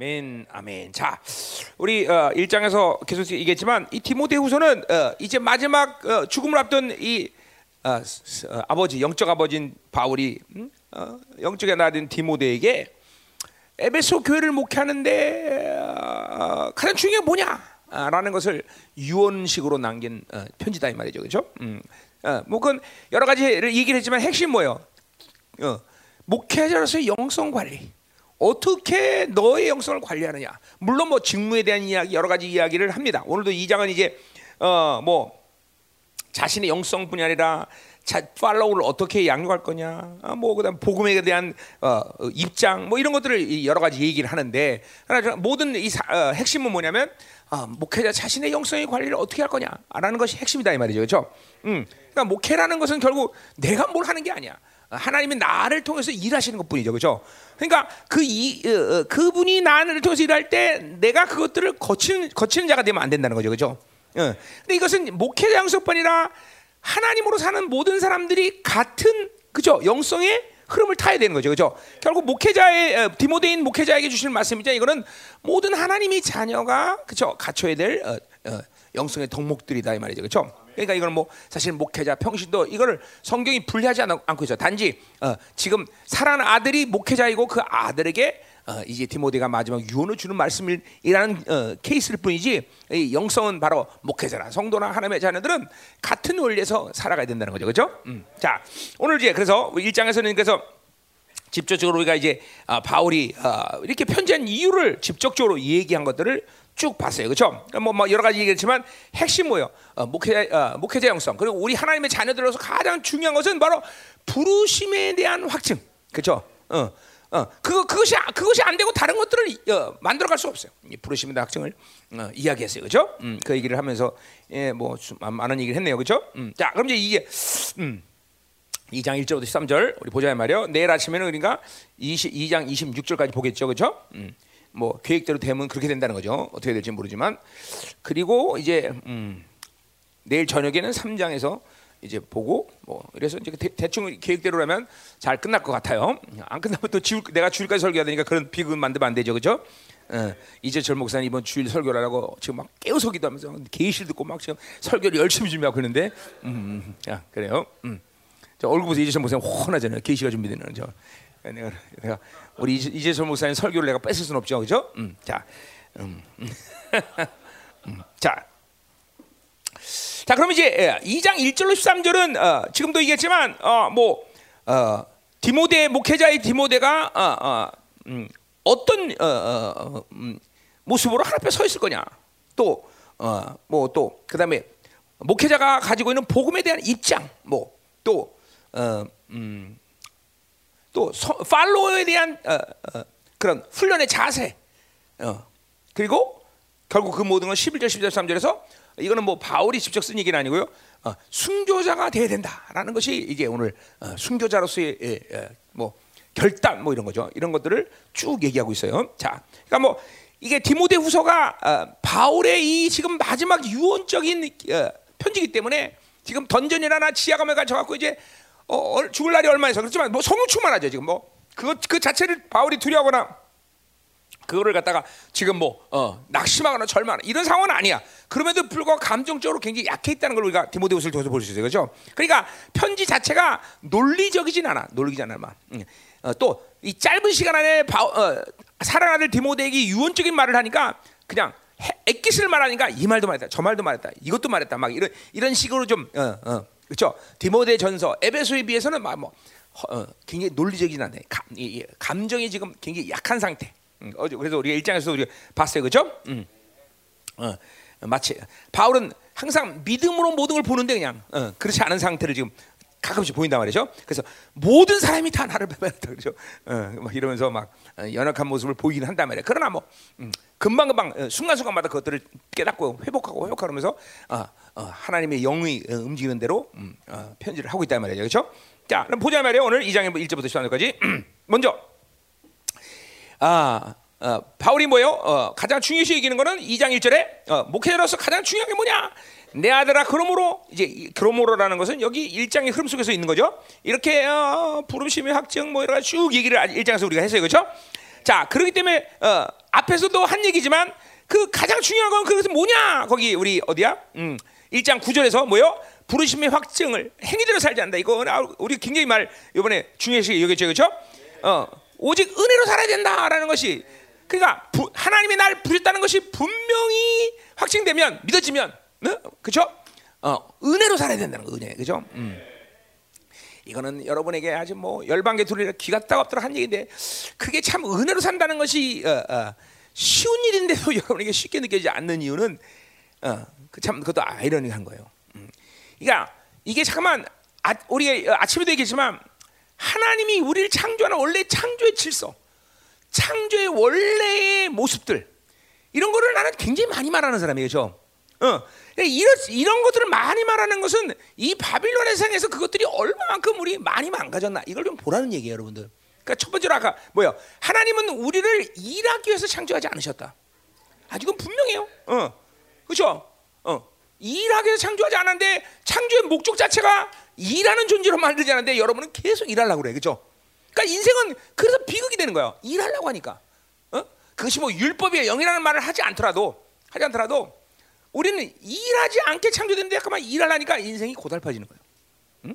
아멘, 아멘. 자, 우리 어, 1장에서 계속 얘기했지만 이 디모데후서는 어, 이제 마지막 어, 죽음을 앞둔 이 어, 스- 어, 아버지 영적 아버지인 바울이 음? 어, 영적의 나된 디모데에게 에베소 교회를 목회하는데 어, 가장 중요한 게 뭐냐? 아, 라는 것을 유언식으로 남긴 어, 편지다 이 말이죠, 그렇죠? 음, 어, 뭐 그건 여러 가지를 얘기를 했지만 핵심 뭐예요? 어, 목회자로서의 영성 관리. 어떻게 너의 영성을 관리하느냐. 물론 뭐 직무에 대한 이야기 여러 가지 이야기를 합니다. 오늘도 이 장은 이제 어 뭐 자신의 영성뿐이 아니라 자, 팔로우를 어떻게 양육할 거냐, 아, 뭐 그다음 복음에 대한 어, 어, 입장, 뭐 이런 것들을 이 여러 가지 얘기를 하는데 모든 이 사- 어, 핵심은 뭐냐면 아, 목회자 자신의 영성의 관리를 어떻게 할 거냐라는 것이 핵심이다 이 말이죠, 그렇죠? 음, 그러니까 목회라는 것은 결국 내가 뭘 하는 게 아니야. 하나님이 나를 통해서 일하시는 것뿐이죠, 그렇죠? 그러니까 그 이, 어, 어, 그분이 나를 통해서 일할 때 내가 그것들을 거치는 거치는 자가 되면 안 된다는 거죠, 그렇죠? 어. 근데 이것은 양성뿐 아니라 하나님으로 사는 모든 사람들이 같은 그죠 영성의 흐름을 타야 되는 거죠, 그죠? 결국 목회자의 어, 디모데인 목회자에게 주시는 말씀이죠. 이거는 모든 하나님의 자녀가 그죠 갖춰야 될 어, 어, 영성의 덕목들이다 이 말이죠, 그죠? 그러니까 이건 뭐 사실 목회자 평신도 이거를 성경이 분리하지 않- 않고 있어. 단지 어, 지금 사랑하는 아들이 목회자이고 그 아들에게 어, 이제 디모데가 마지막 유언을 주는 말씀이라는 어, 케이스일 뿐이지 이 영성은 바로 목회자나 성도나 하나님의 자녀들은 같은 원리에서 살아가야 된다는 거죠, 그렇죠? 음. 자 오늘 이제 그래서 1장에서는 그래서 직접적으로 우리가 이제 아, 바울이 아, 이렇게 편지한 이유를 직접적으로 얘기한 것들을 쭉 봤어요, 그렇죠? 뭐, 뭐 여러 가지 얘기했지만 핵심 뭐예요? 어, 목회자 어, 목회자 영성 그리고 우리 하나님의 자녀들로서 가장 중요한 것은 바로 부르심에 대한 확증, 그렇죠? 어, 어, 그거 그것이 그것이 안 되고 다른 것들을 어, 만들어갈 수 없어요. 이 부르심에 대한 확증을 어, 이야기했어요, 그렇죠? 음, 그 얘기를 하면서 예, 뭐좀 많은 얘기를 했네요, 그렇죠? 음, 자, 그럼 이제 이게 음. 2장 1절부터 13절 우리 보자 말이요. 내일 아침에는 그러니까 20, 2장 26절까지 보겠죠, 그렇죠? 음, 뭐 계획대로 되면 그렇게 된다는 거죠. 어떻게 될지 모르지만 그리고 이제 음, 내일 저녁에는 3장에서 이제 보고 뭐 그래서 이제 대, 충 계획대로라면 잘 끝날 것 같아요. 안 끝나면 또 지울, 내가 주일까지 설교해야 되니까 그런 비극 만들면 안 되죠, 그렇죠? 어, 이재철 목사님 이번 주일 설교를 하고 지금 막 깨우서기도 하면서 계실 듣고 막 지금 설교를 열심히 준비하고 있는데 음, 음, 자 그래요. 음. 저 얼굴 보세요 이재철 목사님 훤하잖아요. 계시가 준비되는 저. 내가, 내가 우리 이재- 이재철 목사님 설교를 내가 뺏을 수는 없죠, 그죠? 음, 자, 음, 음, 자, 자, 그럼 이제 예, 2장 1절로 13절은 어, 지금도 얘기했지만 어, 뭐 어, 디모데 목회자의 디모데가 어, 어, 음, 어떤 어, 어, 어, 음, 모습으로 하나님 앞에 서 있을 거냐. 또 뭐 또 그다음에 목회자가 가지고 있는 복음에 대한 입장, 뭐 또 어, 음, 또 서- 팔로워에 대한 어, 어, 그런 훈련의 자세, 어, 그리고 결국 그 모든 건 11절, 12절, 13절에서 이거는 뭐 바울이 직접 쓴 얘기는 아니고요. 어, 순교자가 돼야 된다라는 것이 이게 오늘 어, 순교자로서의 예, 예, 뭐 결단 뭐 이런 거죠. 이런 것들을 쭉 얘기하고 있어요. 자, 그러니까 뭐 이게 디모데 후서가 어, 바울의 이 지금 마지막 유언적인 어, 편지기 때문에 지금 던전이나 지하감에 갇혀갖고 이제 어, 어, 죽을 날이 얼마 있어 그렇지만 뭐 성령 충만하죠 지금 뭐 그것 그 자체를 바울이 두려워하거나 그거를 갖다가 지금 뭐 어, 낙심하거나 절망하거나 이런 상황은 아니야. 그럼에도 불구하고 감정적으로 굉장히 약해 있다는 걸 우리가 디모데후서를 통해서 볼 수 있어요. 그렇죠? 그러니까 편지 자체가 논리적이진 않아. 논리적이지 않아. 막. 음. 어, 또이 짧은 시간 안에 바, 어, 사랑하는 디모데에게 유언적인 말을 하니까 그냥 해- 액기스를 말하니까 이 말도 말했다. 저 말도 말했다. 이것도 말했다. 막 이런 이런 식으로 좀 어, 어, 그렇죠? 디모데 전서 에베소에 비해서는 막뭐 어, 굉장히 논리적이진 않네. 감, 이, 이, 감정이 지금 굉장히 약한 상태. 음, 그래서 우리가 일장에서 우리가 봤어요, 그렇죠? 음. 어, 마치 바울은 항상 믿음으로 모든 걸 보는데 그냥 어, 그렇지 않은 상태를 지금 가끔씩 보인단 말이죠. 그래서 모든 사람이 다 나를 배반했다 그렇죠. 어, 막 이러면서 막 어, 연약한 모습을 보이긴 한단 말이야. 그러나 뭐 음, 금방 금방 어, 순간순간마다 그것들을 깨닫고 회복하고 회복하면서 어, 어, 하나님의 영이 어, 움직이는 대로 음, 어, 편지를 하고 있단 말이죠. 그렇죠? 자, 그럼 보자 말이에요. 오늘 2장의 1절부터 13절까지 먼저 아, 어, 바울이 뭐요? 어, 가장 중요시 여기는 거는 2장 1절에 어, 목회자로서 가장 중요한 게 뭐냐? 내 아들아 그러므로 이제 이 그러므로라는 것은 여기 1장의 흐름 속에서 있는 거죠. 이렇게 어, 부름심의 확증 뭐 가지 쭉 얘기를 1장에서 우리가 했어요. 그렇죠? 자, 그렇기 때문에 어, 앞에서도 한 얘기지만 그 가장 중요한 건 그것은 뭐냐? 거기 우리 어디야? 음, 1장 9절에서 뭐요? 부르심의 확증을 행위대로 살지 않는다. 이거 우리 굉장히 말 이번에 중요시 여겼죠, 그렇죠? 어, 오직 은혜로 살아야 된다라는 것이 그러니까 부, 하나님이 날 부르셨다는 것이 분명히 확증되면 믿어지면, 네? 그렇죠? 어, 은혜로 살아야 된다는 거, 은혜, 그렇죠? 음. 이거는 여러분에게 아주 뭐 열방계 둘이라 귀가 따갑더라 한 얘기인데 그게 참 은혜로 산다는 것이 어, 어, 쉬운 일인데도 여러분에게 쉽게 느껴지지 않는 이유는 어, 그참 그것도 아이러니한 거예요. 음. 그러니까 이게 잠깐만 아, 우리 아침에도 얘기했지만 하나님이 우리를 창조하는 원래 창조의 질서, 창조의 원래의 모습들 이런 거를 나는 굉장히 많이 말하는 사람이에요. 저. 어. 이런 이런 것들을 많이 말하는 것은 이 바빌론의 세상에서 그것들이 얼마만큼 우리 많이 망가졌나 이걸 좀 보라는 얘기예요, 여러분들. 그러니까 첫 번째로 아까 뭐야? 하나님은 우리를 일하기 위해서 창조하지 않으셨다. 아, 이건 분명해요. 어, 그렇죠? 어, 일하기 위해서 창조하지 않았는데 창조의 목적 자체가 일하는 존재로 만들지 않았는데 여러분은 계속 일하려고 그래, 그렇죠? 그러니까 인생은 그래서 비극이 되는 거예요. 일하려고 하니까. 어? 그것이 뭐 율법이에요, 영이라는 말을 하지 않더라도 하지 않더라도 우리는 일하지 않게 창조됐는데 잠깐만 일하려니까 인생이 고달파지는 거예요. 응?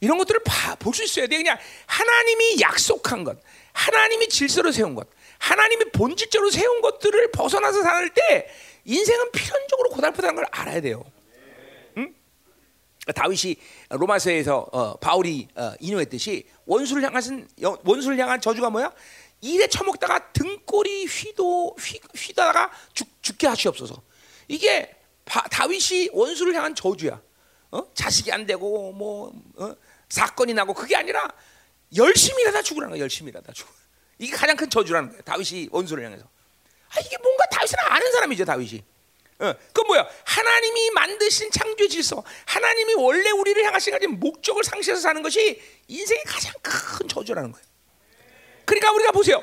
이런 것들을 볼 수 있어야 돼. 그냥 하나님이 약속한 것, 하나님이 질서로 세운 것, 하나님이 본질적으로 세운 것들을 벗어나서 살 때 인생은 필연적으로 고달프다는 걸 알아야 돼요. 응? 다윗이 로마서에서 어, 바울이 어, 인용했듯이 원수를 향한 원수를 향한 저주가 뭐야? 일에 처먹다가 등골이 휘도 휘, 휘다가 죽, 죽게 하시옵소서. 이게 바, 다윗이 원수를 향한 저주야. 어? 자식이 안 되고 뭐 어? 사건이 나고 그게 아니라 열심히 일하다 죽으라는 거야. 열심히 일하다 죽. 이게 가장 큰 저주라는 거야. 다윗이 원수를 향해서. 아 이게 뭔가 다윗은 아는 사람이죠. 다윗이. 어, 그 뭐야? 하나님이 만드신 창조 질서, 하나님이 원래 우리를 향하신 가진 목적을 상실해서 사는 것이 인생의 가장 큰 저주라는 거예요. 그러니까 우리가 보세요.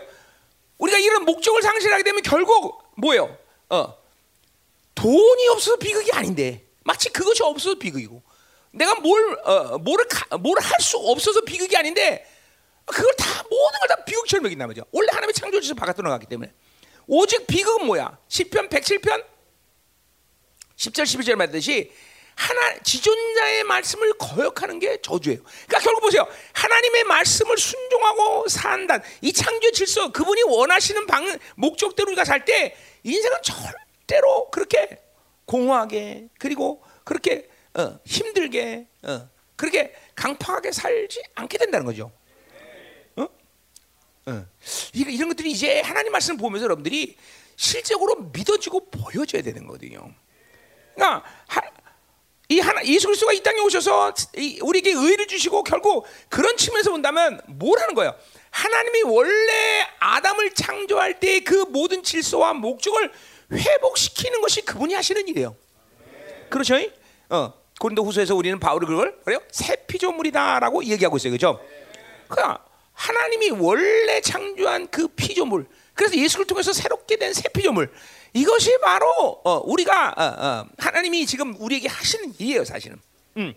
우리가 이런 목적을 상실하게 되면 결국 뭐예요? 어, 돈이 없어서 비극이 아닌데 마치 그것이 없어서 비극이고 내가 뭘 어, 뭐를 뭘 할 수 없어서 비극이 아닌데 그걸 다 모든 걸 다 비극처럼 여긴단 말이죠. 원래 하나님의 창조주에서 바깥으로 나갔기 때문에 오직 비극은 뭐야? 10편 107편 10절 12절 말듯이 하나 지존자의 말씀을 거역하는 게 저주예요. 그러니까 결국 보세요. 하나님의 말씀을 순종하고 산다. 이 창조 질서 그분이 원하시는 방 목적대로 우리가 살 때 인생은 절 절대로 그렇게 공허하게 그리고 그렇게 어, 힘들게 어, 그렇게 강팍하게 살지 않게 된다는 거죠. 어? 어. 이런 것들이 이제 하나님 말씀 보면서 여러분들이 실적으로 믿어지고 보여져야 되는 거거든요. 그러니까 하, 이 하나 예수 그리스도가 이 땅에 오셔서 우리에게 의를 주시고 결국 그런 측면에서 본다면 뭐라는 거예요? 하나님이 원래 아담을 창조할 때 그 모든 질서와 목적을 회복시키는 것이 그분이 하시는 일이에요. 그렇죠? 어, 고린도 후서에서 우리는 바울이 그걸 그래요? 새 피조물이다라고 얘기하고 있어요. 그죠? 그러니까 하나님이 원래 창조한 그 피조물, 그래서 예수를 통해서 새롭게 된 새 피조물, 이것이 바로 어, 우리가 어, 어, 하나님이 지금 우리에게 하시는 일이에요, 사실은. 음.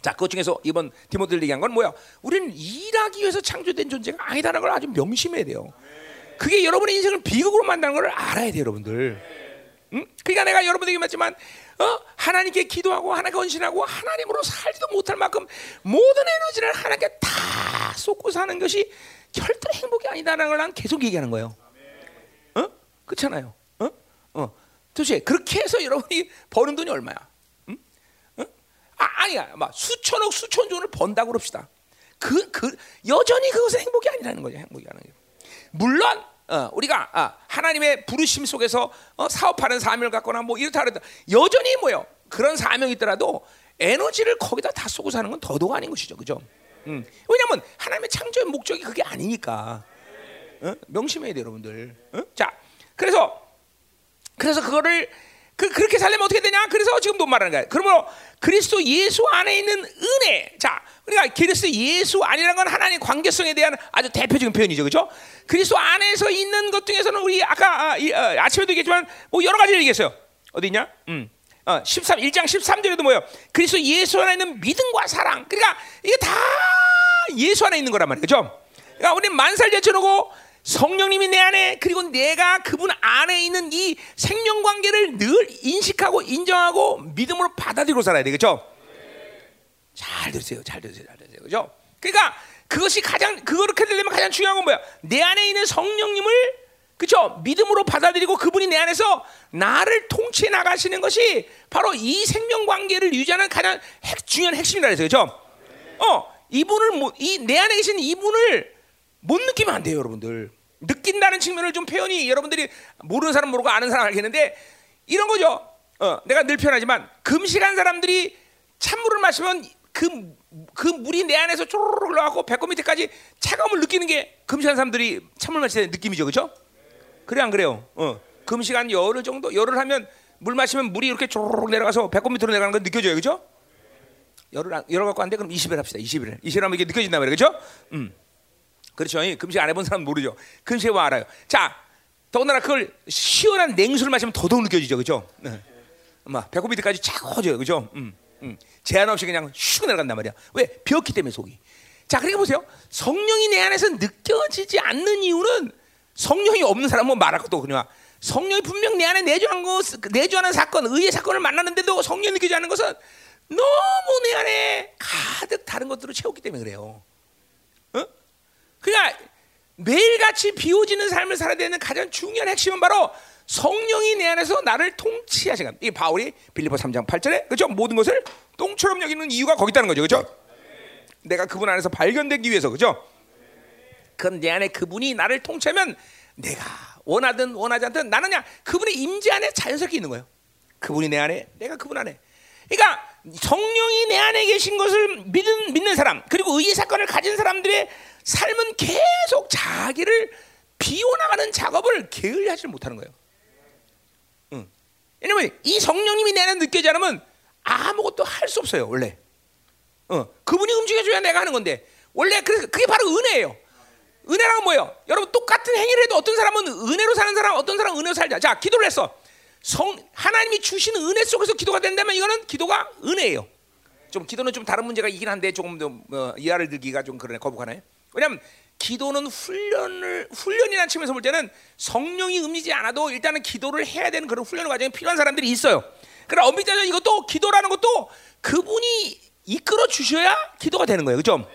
자, 그 중에서 이번 디모들 얘기한 건 뭐야? 우리는 일하기 위해서 창조된 존재가 아니다라는 걸 아주 명심해야 돼요. 그게 여러분의 인생을 비극으로 만드는 걸 알아야 돼요, 여러분들. 응? 그러니까 내가 여러분에게 말지만 어? 하나님께 기도하고 하나님께 헌신하고 하나님으로 살지도 못할 만큼 모든 에너지를 하나님께 다 쏟고 사는 것이 절대 행복이 아니다라는 걸 난 계속 얘기하는 거예요. 어? 그렇잖아요. 도대체 그렇게 해서 여러분이 버는 돈이 얼마야? 응? 어? 아, 아니야. 막 수천억 수천조를 번다고 그럽시다. 그, 그, 여전히 그것은 행복이 아니라는 거죠. 행복이 아니라. 물론 어, 우리가 아, 하나님의 부르심 속에서 어, 사업하는 사명을 갖거나 뭐 이렇다 그래도 여전히 뭐요 그런 사명이 있더라도 에너지를 거기다 다 쏘고 사는 건 더더욱 아닌 것이죠, 그죠? 음. 왜냐하면 하나님의 창조의 목적이 그게 아니니까 어? 명심해야 돼요, 여러분들. 어? 자, 그래서 그래서 그거를 그, 그렇게 살려면 어떻게 되냐? 그래서 지금 돈 말하는 거야. 그러므로 그리스도 예수 안에 있는 은혜. 자, 그러니까 그리스도 예수 안이라는 건 하나님 관계성에 대한 아주 대표적인 표현이죠, 그렇죠? 그리스도 안에서 있는 것 중에서는 우리 아까 아, 이, 어, 아침에도 얘기했지만 뭐 여러 가지를 얘기했어요. 어디 있냐? 음. 어, 13, 1장 13절에도 뭐예요? 그리스도 예수 안에 있는 믿음과 사랑. 그러니까 이게 다 예수 안에 있는 거란 말이에요. 그죠? 그러니까 우리 만살 제쳐놓고 성령님이 내 안에 그리고 내가 그분 안에 있는 이 생명 관계를 늘 인식하고 인정하고 믿음으로 받아들이고 살아야 되겠죠. 잘 들으세요, 잘 들으세요, 잘 들으세요, 그죠? 그러니까 그것이 가장 그렇게 되려면 가장 중요한 건 뭐야? 내 안에 있는 성령님을 그죠? 믿음으로 받아들이고 그분이 내 안에서 나를 통치해 나가시는 것이 바로 이 생명 관계를 유지하는 가장 핵, 중요한 핵심이라 그래서 그죠? 어, 이분을 이 내 안에 계신 이분을 못 느끼면 안 돼요, 여러분들. 느낀다는 측면을 좀 표현이 여러분들이 모르는 사람 모르고 아는 사람 알겠는데 이런 거죠. 어, 내가 늘 표현하지만 금식한 사람들이 찬물을 마시면 그, 그 물이 내 안에서 쪼르르 흘러가고 배꼽 밑에까지 차가움을 느끼는 게 금식한 사람들이 찬물 때 느낌이죠, 그렇죠? 그래 안 그래요? 어, 금식한 열흘 정도 열흘 하면 물 마시면 물이 이렇게 쪼르르 내려가서 배꼽 밑으로 내려가는 거 느껴져요, 그렇죠? 열흘 열흘 갖고 안 돼? 그럼 20일 합시다. 20일. 20일 하면 이게 느껴진다 말이에요, 그렇죠? 음. 그렇죠. 금식 안 해본 사람 모르죠. 금식 와 알아요. 자, 더군다나 그걸 시원한 냉수를 마시면 더더욱 느껴지죠, 그렇죠? 네. 막 배꼽 밑에까지 쫙 커져요, 그렇죠? 음, 음. 제한 없이 그냥 슉 내려간단 말이야. 왜? 비었기 때문에 속이. 자, 그러니까 보세요. 성령이 내 안에서 느껴지지 않는 이유는 성령이 없는 사람은 뭐 말할 것도 그냥 성령이 분명 내 안에 내주하는 거, 내주하는 사건, 의의 사건을 만났는데도 성령이 느껴지지 않는 것은 너무 내 안에 가득 다른 것들을 채웠기 때문에 그래요. 그러니까 매일같이 비워지는 삶을 살아야 되는 가장 중요한 핵심은 바로 성령이 내 안에서 나를 통치하시는 이 바울이 빌리보 3장 8절에 그죠? 모든 것을 똥처럼 여기는 이유가 거기 있다는 거죠. 그죠? 내가 그분 안에서 발견되기 위해서. 그죠? 그럼 내 안에 그분이 나를 통치하면 내가 원하든 원하지 않든 나는 그냥 그분의 임재 안에 자연스럽게 있는 거예요. 그분이 내 안에 내가 그분 안에. 그러니까 성령이 내 안에 계신 것을 믿는 믿는 사람 그리고 의의 사건을 가진 사람들의 삶은 계속 자기를 비워나가는 작업을 게을리하지 못하는 거예요. 응. 왜냐면 이 성령님이 내는 느껴지 않으면 아무것도 할 수 없어요 원래. 어, 그분이 움직여줘야 내가 하는 건데 원래 그래서 그게 바로 은혜예요. 은혜란 뭐예요? 여러분 똑같은 행위를 해도 어떤 사람은 은혜로 사는 사람, 어떤 사람은 은혜로 살자. 자, 기도를 했어. 성 하나님이 주시는 은혜 속에서 기도가 된다면 이거는 기도가 은혜예요. 좀 기도는 좀 다른 문제가 있긴 한데 조금 더 어, 이해를 들기가 좀 그러네 거북하네. 왜냐하면 기도는 훈련을 훈련이라는 측면에서 볼 때는 성령이 음미지 않아도 일단은 기도를 해야 되는 그런 훈련 과정이 필요한 사람들이 있어요. 그러나 엄밀히 이것도 기도라는 것도 그분이 이끌어 주셔야 기도가 되는 거예요. 그죠?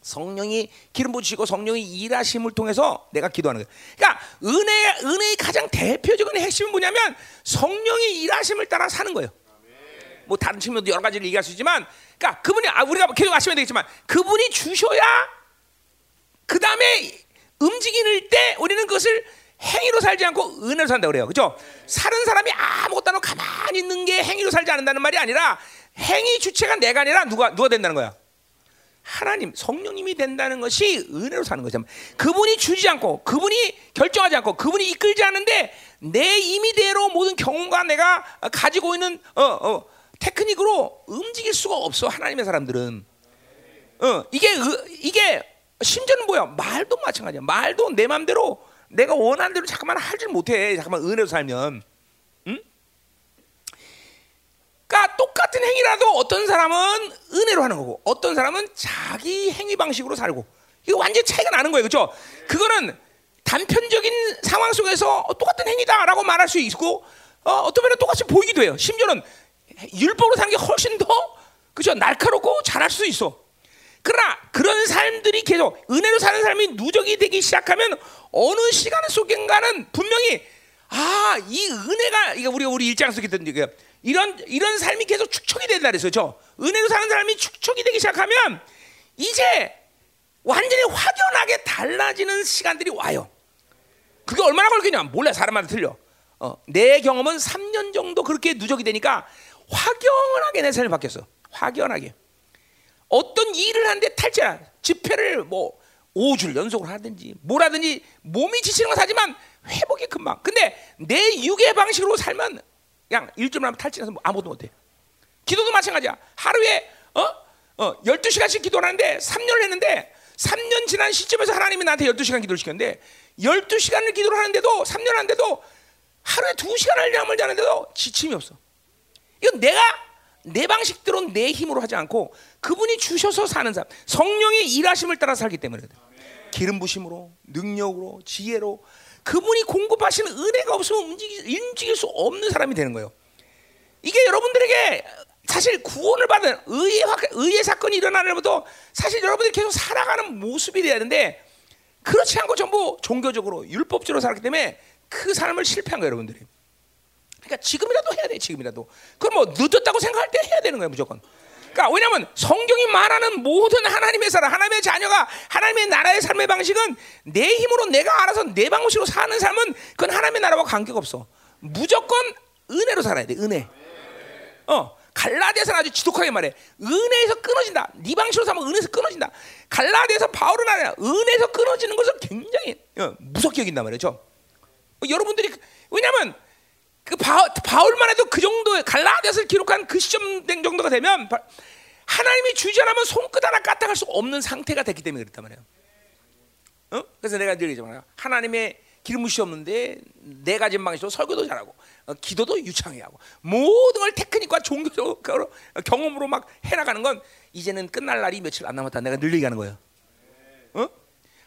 성령이 기름 부으시고 성령이 일하심을 통해서 내가 기도하는 거예요. 그러니까 은혜 은혜의 가장 대표적인 핵심은 뭐냐면 성령이 일하심을 따라 사는 거예요. 뭐 다른 측면도 여러 가지를 얘기할 수 있지만, 그러니까 그분이 아, 우리가 계속 아시면 되겠지만 그분이 주셔야 그 다음에 움직이는 때 우리는 그것을 행위로 살지 않고 은혜로 산다 그래요. 그죠? 사는 사람이 아무것도 안 하고 가만히 있는 게 행위로 살지 않는다는 말이 아니라 행위 주체가 내가 아니라 누가 누가 된다는 거야. 하나님, 성령님이 된다는 것이 은혜로 사는 거죠. 그분이 주지 않고, 그분이 결정하지 않고, 그분이 이끌지 않는데 내 임의대로 모든 경험과 내가 가지고 있는 어, 어, 테크닉으로 움직일 수가 없어 하나님의 사람들은. 어, 이게 이게 심지어는 뭐야? 말도 마찬가지야. 말도 내 마음대로 내가 원하는 대로 잠깐만 하질 못해. 잠깐만 은혜로 살면. 응? 그러니까 똑같은 행위라도 어떤 사람은 은혜로 하는 거고 어떤 사람은 자기 행위 방식으로 살고 이거 완전 차이가 나는 거예요. 그렇죠? 그거는 단편적인 상황 속에서 똑같은 행위다라고 말할 수 있고 어, 어떤 면은 똑같이 보이기도 해요. 심지어는 율법으로 사는 게 훨씬 더 그죠 날카롭고 잘할 수 있어. 그러나 그런 삶들이 계속 은혜로 사는 삶이 누적이 되기 시작하면 어느 시간 속인가는 분명히 아 이 은혜가 이거 우리 우리 일장 속에 있던 얘기야. 이런 이런 삶이 계속 축적이 된다 그랬어요. 저 은혜로 사는 사람이 축적이 되기 시작하면 이제 완전히 확연하게 달라지는 시간들이 와요. 그게 얼마나 걸리냐? 몰라 사람마다 틀려. 어, 내 경험은 3년 정도 그렇게 누적이 되니까 확연하게 내 삶이 바뀌었어. 확연하게. 어떤 일을 하는데 탈자 집회를 뭐 5주를 연속으로 하든지 뭐라든지 몸이 지치는 건 사지만 회복이 금방. 근데 내 육의 방식으로 살면 그냥 일주일 하면 탈진해서 뭐 아무것도 못해. 기도도 마찬가지야. 하루에 어? 어, 12시간씩 기도하는데 3년을 했는데 3년 지난 시점에서 하나님이 나한테 12시간 기도를 시켰는데 12시간을 기도를 하는데도 3년 하는데도 하루에 2시간을 잠을 자는데도 지침이 없어. 이건 내가 내 방식대로 내 힘으로 하지 않고 그분이 주셔서 사는 삶, 성령의 일하심을 따라 살기 때문에 기름 부심으로 능력으로 지혜로 그분이 공급하시는 은혜가 없으면 움직이, 움직일 수 없는 사람이 되는 거예요. 이게 여러분들에게 사실 구원을 받은 의의, 의의 사건이 일어나는 것도 사실 여러분들이 계속 살아가는 모습이 돼야 되는데 그렇지 않고 전부 종교적으로 율법적으로 살았기 때문에 그 삶을 실패한 거예요, 여러분들이. 그러니까 지금이라도 해야 돼, 지금이라도. 그럼 뭐 늦었다고 생각할 때 해야 되는 거예요, 무조건. 그러니까 왜냐하면 성경이 말하는 모든 하나님의 사람, 하나님의 자녀가 하나님의 나라의 삶의 방식은 내 힘으로 내가 알아서 내 방식으로 사는 삶은 그건 하나님의 나라와 관계가 없어. 무조건 은혜로 살아야 돼, 은혜. 어. 갈라디아서는 아주 지독하게 말해. 은혜에서 끊어진다. 네 방식으로 사면 은혜에서 끊어진다. 갈라디아서 바울은 아니야. 은혜에서 끊어지는 것을 굉장히 어, 무섭게 여긴단 말이죠. 어, 여러분들이 그, 왜냐하면 그 바, 바울만 해도 그 정도의 갈라디아서를 기록한 그 시점 된 정도가 되면 하나님이 주지 않으면 손끝 하나 까딱할 수 없는 상태가 됐기 때문에 그랬단 말이에요. 어? 그래서 내가 늘 얘기하잖아요. 하나님의 기름부시 없는데 네 가지 방식으로 설교도 잘하고 어, 기도도 유창해 하고 모든 걸 테크닉과 종교적으로 경험으로 막 해나가는 건 이제는 끝날 날이 며칠 안 남았다. 내가 늘 얘기하는 거예요. 어?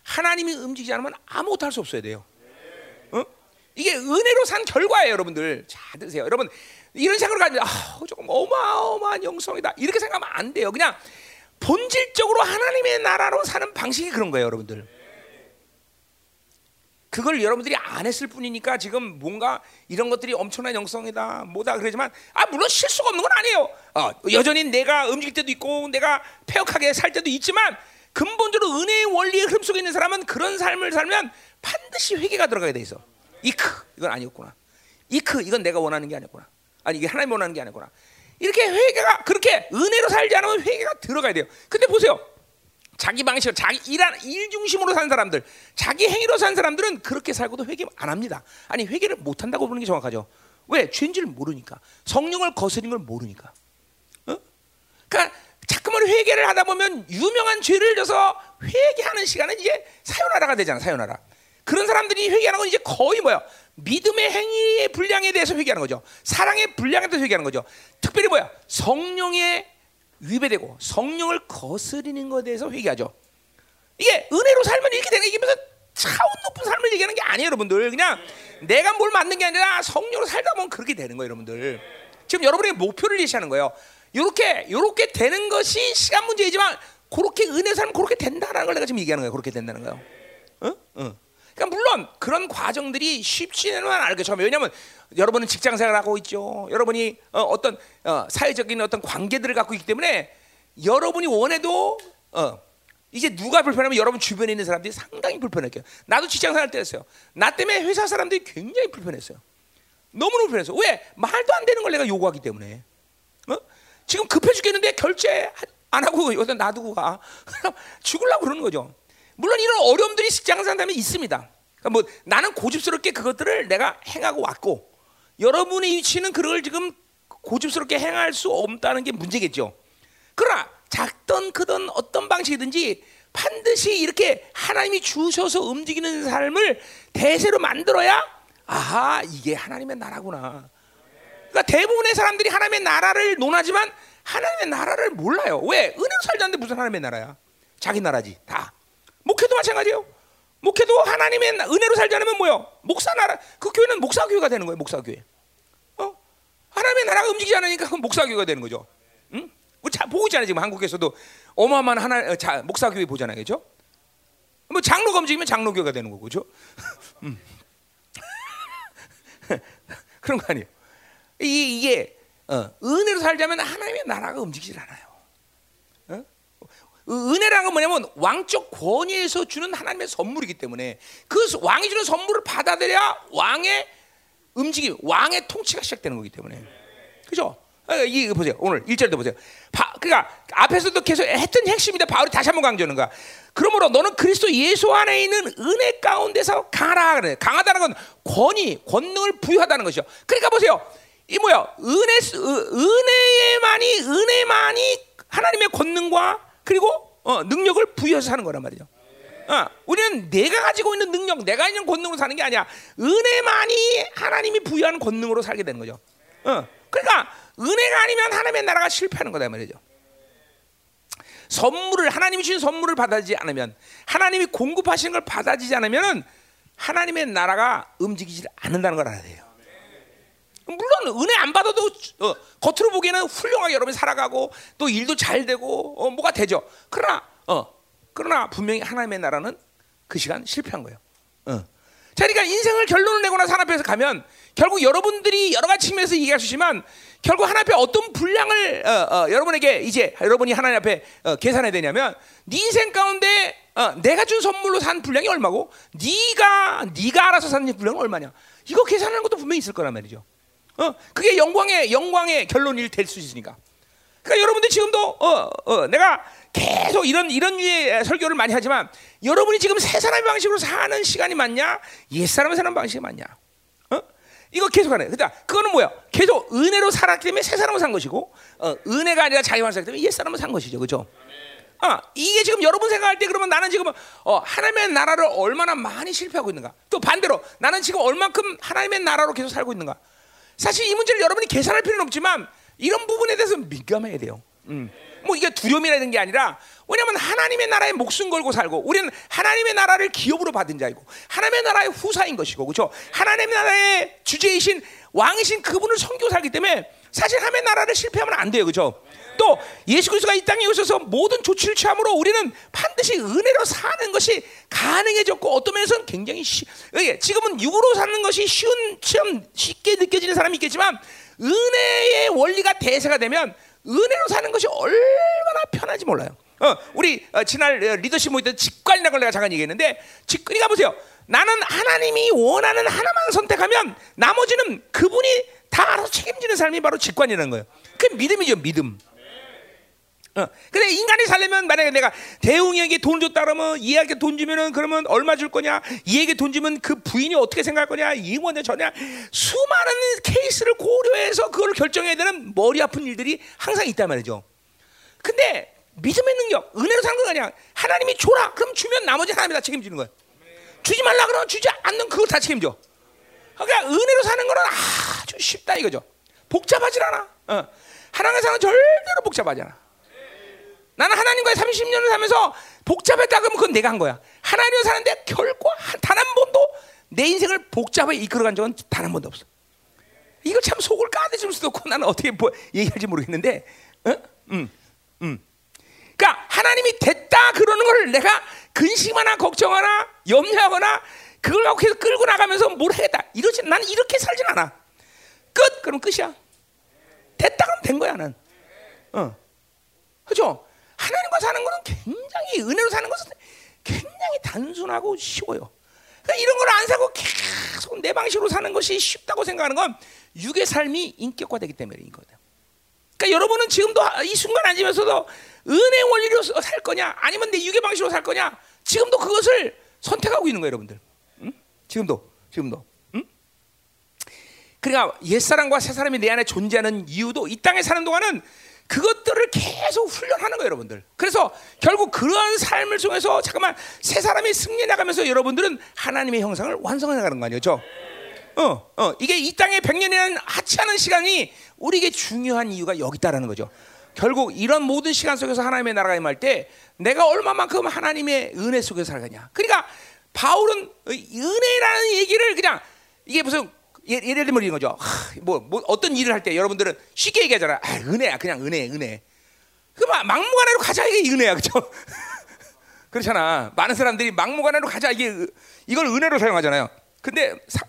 하나님이 움직이지 않으면 아무것도 할 수 없어야 돼요. 어? 이게 은혜로 산 결과예요, 여러분들. 잘 들으세요. 여러분 이런 생각을 가지고 아, 조금 어마어마한 영성이다. 이렇게 생각하면 안 돼요. 그냥 본질적으로 하나님의 나라로 사는 방식이 그런 거예요, 여러분들. 그걸 여러분들이 안 했을 뿐이니까 지금 뭔가 이런 것들이 엄청난 영성이다 뭐다 그러지만 아 물론 실수가 없는 건 아니에요. 어, 여전히 내가 움직일 때도 있고 내가 폐역하게 살 때도 있지만 근본적으로 은혜의 원리의 흐름 속에 있는 사람은 그런 삶을 살면 반드시 회개가 들어가게 돼 있어. 이크 이건 아니었구나. 이크 이건 내가 원하는 게 아니었구나. 아니 이게 하나님 원하는 게 아니구나. 이렇게 회개가 그렇게 은혜로 살지 않으면 회개가 들어가야 돼요. 근데 보세요. 자기 방식으로 자기 일한 일 중심으로 사는 사람들, 자기 행위로 사는 사람들은 그렇게 살고도 회개 안 합니다. 아니 회개를 못 한다고 보는 게 정확하죠. 왜? 죄인지를 모르니까. 성령을 거스린 걸 모르니까. 어? 그러니까 자꾸만 회개를 하다 보면 유명한 죄를 져서 회개하는 시간은 이제 사요나라가 되잖아. 사요나라. 그런 사람들이 회개하는 건 이제 거의 뭐야? 믿음의 행위의 분량에 대해서 회개하는 거죠. 사랑의 분량에 대해서 회개하는 거죠. 특별히 뭐야? 성령의 위배되고 성령을 거스리는 것에 대해서 회개하죠. 이게 은혜로 살면 이렇게 되는 이게 무슨 차원 높은 삶을 얘기하는 게 아니에요, 여러분들. 그냥 내가 뭘 만든 게 아니라 성령으로 살다 보면 그렇게 되는 거예요, 여러분들. 지금 여러분의 목표를 예시하는 거예요. 이렇게 이렇게 되는 것이 시간 문제이지만 그렇게 은혜 살면 그렇게 된다는 걸 내가 지금 얘기하는 거예요. 그렇게 된다는 거예요. 어? 어. 그러니까 물론 그런 과정들이 쉽지는 않을거죠 왜냐하면 여러분은 직장 생활하고 있죠. 여러분이 어, 떤 어, 사회적인 어떤 관계들을 갖고 있기 때문에 여러분이 원해도 어, 이제 누가 불편하면 여러분 주변에 있는 사람들이 상당히 불편했어요. 나도 직장 생활 때였어요. 나 때문에 회사 사람들이 굉장히 불편했어요. 너무너무 불편했어. 왜? 말도 안 되는 걸 내가 요구하기 때문에. 어? 지금 급해 죽겠는데 결제 안 하고 여기다 놔두고 가. 죽으려고 그러는 거죠. 물론 이런 어려움들이 직장 생활하면 있습니다. 그러니까 뭐 나는 고집스럽게 그것들을 내가 행하고 왔고 여러분의 위치는 그걸 지금 고집스럽게 행할 수 없다는 게 문제겠죠. 그러나 작던 크던 어떤 방식이든지 반드시 이렇게 하나님이 주셔서 움직이는 삶을 대세로 만들어야 아하 이게 하나님의 나라구나. 그러니까 대부분의 사람들이 하나님의 나라를 논하지만 하나님의 나라를 몰라요. 왜? 은혜로 살지 않는데 무슨 하나님의 나라야? 자기 나라지 다. 목회도 마찬가지예요. 목회도 하나님의 은혜로 살지 않으면 뭐요? 목사 나라 그 교회는 목사 교회가 되는 거예요. 목사 교회. 어? 하나님의 나라가 움직이지 않으니까 그 목사 교회가 되는 거죠. 응? 우리 자, 보고 있잖아요. 지금 한국에서도 어마어마한 하나 어, 자, 목사 교회 보잖아요. 그죠? 뭐 장로가 움직이면 장로 교회가 되는 거고. 그죠? 음. 그런 거 아니에요. 이, 이게 어, 은혜로 살자면 하나님의 나라가 움직이질 않아요. 은혜라는 건 뭐냐면 왕적 권위에서 주는 하나님의 선물이기 때문에 그 왕이 주는 선물을 받아들여야 왕의 움직임, 왕의 통치가 시작되는 거기 때문에. 그죠? 어, 이 보세요. 오늘 1절도 보세요. 바, 그러니까 앞에서도 계속 했던 핵심인데 바울이 다시 한번 강조하는 거야. 그러므로 너는 그리스도 예수 안에 있는 은혜 가운데서 강하다 그래. 강하다는 건 권위, 권능을 부여하다는 것이죠. 그러니까 보세요. 이 뭐야? 은혜 은혜만이 은혜만이 하나님의 권능과 그리고 어, 능력을 부여해서 사는 거란 말이죠. 어, 우리는 내가 가지고 있는 능력, 내가 있는 권능으로 사는 게 아니야. 은혜만이 하나님이 부여하는 권능으로 살게 되는 거죠. 어, 그러니까 은혜가 아니면 하나님의 나라가 실패하는 거다 말이죠. 선물을 하나님이 주신 선물을 받아들이지 않으면 하나님이 공급하시는 걸 받아들이지 않으면은 하나님의 나라가 움직이지 않는다는 걸 알아야 돼요. 물론 은혜 안 받아도 어, 겉으로 보기에는 훌륭하게 여러분이 살아가고 또 일도 잘 되고 어, 뭐가 되죠. 그러나 어, 그러나 분명히 하나님의 나라는 그 시간 실패한 거예요. 어. 자, 그러니까 인생을 결론을 내거나 산 앞에서 가면 결국 여러분들이 여러 가지 측면에서 얘기할 수 있지만 결국 하나님 앞에 어떤 분량을 어, 어, 여러분에게 이제 여러분이 하나님 앞에 어, 계산해야 되냐면 네 인생 가운데 어, 내가 준 선물로 산 분량이 얼마고 네가 네가 알아서 산 분량은 얼마냐 이거 계산하는 것도 분명히 있을 거란 말이죠. 어, 그게 영광의 영광의 결론이 될수 있으니까. 그러니까 여러분들 지금도 어, 어, 내가 계속 이런 이런 류의 설교를 많이 하지만 여러분이 지금 새 사람의 방식으로 사는 시간이 맞냐? 옛 사람의 사는 방식이 맞냐? 어? 이거 계속 하네. 그러니까 그거는 뭐야? 계속 은혜로 살았기 때문에 새 사람을 산 것이고 어, 은혜가 아니라 자기만 살기 때문에 옛 사람을 산 것이죠. 그렇죠? 아, 이게 지금 여러분 생각할 때 그러면 나는 지금 어, 하나님의 나라를 얼마나 많이 실패하고 있는가? 또 반대로 나는 지금 얼만큼 하나님의 나라로 계속 살고 있는가? 사실 이 문제를 여러분이 계산할 필요는 없지만 이런 부분에 대해서 민감해야 돼요. 음. 뭐 이게 두려움이라는 게 아니라 왜냐하면 하나님의 나라에 목숨 걸고 살고 우리는 하나님의 나라를 기업으로 받은 자이고 하나님의 나라의 후사인 것이고 그렇죠? 하나님의 나라의 주제이신 왕이신 그분을 섬기고 살기 때문에 사실 하나님의 나라를 실패하면 안 돼요, 그렇죠? 또 예수 그리스도가 이 땅에 오셔서 모든 조치를 취함으로 우리는 반드시 은혜로 사는 것이 가능해졌고 어떤 면에서는 굉장히 쉬, 지금은 육으로 사는 것이 쉬운 참 쉽게 느껴지는 사람이 있겠지만 은혜의 원리가 대세가 되면 은혜로 사는 것이 얼마나 편한지 몰라요. 어, 우리 어, 지난 어, 리더십 모임 때 직관이라는 걸 내가 잠깐 얘기했는데 직, 그러니까 보세요. 나는 하나님이 원하는 하나만 선택하면 나머지는 그분이 다 알아서 책임지는 삶이 바로 직관이라는 거예요. 그 믿음이죠, 믿음. 어. 근데 인간이 살려면 만약에 내가 대웅이에게 돈 줬다 그러면 이에게 돈 주면은 그러면 얼마 줄 거냐? 이에게 돈 주면 그 부인이 어떻게 생각할 거냐? 이원냐 저냐? 수많은 케이스를 고려해서 그걸 결정해야 되는 머리 아픈 일들이 항상 있단 말이죠. 근데 믿음의 능력, 은혜로 사는 거 아니야. 하나님이 줘라. 그럼 주면 나머지 하나님이 다 책임지는 거야. 주지 말라 그러면 주지 않는 그걸 다 책임져. 그러니까 은혜로 사는 거는 아주 쉽다 이거죠. 복잡하지 않아. 어. 하나님의 사는 절대로 복잡하지 않아. 나는 하나님과의 30년을 살면서 복잡했다 그러면 그건 내가 한 거야. 하나님을 사는데 결코 단 한 번도 내 인생을 복잡하게 이끌어간 적은 단 한 번도 없어. 이거 참 속을 까대줄 수도 없고 나는 어떻게 뭐 얘기할지 모르겠는데, 어? 음, 음. 그러니까 하나님이 됐다 그러는 걸 내가 근심하나 걱정하나 염려하거나 그걸 갖고 계속 끌고 나가면서 뭘 하겠다 이러지 나는 이렇게 살진 않아. 끝 그럼 끝이야. 됐다 그러면 된 거야 나는. 어, 그죠? 하나님과 사는 것은 굉장히 은혜로 사는 것은 굉장히 단순하고 쉬워요. 그러니까 이런 걸 안 사고 계속 내 방식으로 사는 것이 쉽다고 생각하는 건 육의 삶이 인격화되기 때문인 거예요. 그러니까 여러분은 지금도 이 순간 앉으면서도 은혜 원리로 살 거냐, 아니면 내 육의 방식으로 살 거냐, 지금도 그것을 선택하고 있는 거예요, 여러분들. 응? 지금도, 지금도. 응? 그러니까 옛 사람과 새 사람이 내 안에 존재하는 이유도 이 땅에 사는 동안은 그것들을 계속 훈련하는 거예요, 여러분들. 그래서 결국 그러한 삶을 통해서 잠깐만 새 사람이 승리해 나가면서 여러분들은 하나님의 형상을 완성해 나가는 거 아니죠? 어, 어, 이게 이 땅의 백년이라는 하찮은 시간이 우리에게 중요한 이유가 여기 있다라는 거죠. 결국 이런 모든 시간 속에서 하나님의 나라가 임할 때 내가 얼마만큼 하나님의 은혜 속에서 살겠냐. 그러니까 바울은 은혜라는 얘기를 그냥 이게 무슨 예, 예를 들면 이런 거죠. 하, 뭐, 뭐 어떤 일을 할 때 여러분들은 쉽게 얘기하잖아. 아, 은혜야, 그냥 은혜, 은혜. 그 막무가내로 가자 이게 은혜야, 그렇죠? 그렇잖아. 많은 사람들이 막무가내로 가자 이게 이걸 은혜로 사용하잖아요. 근데 사,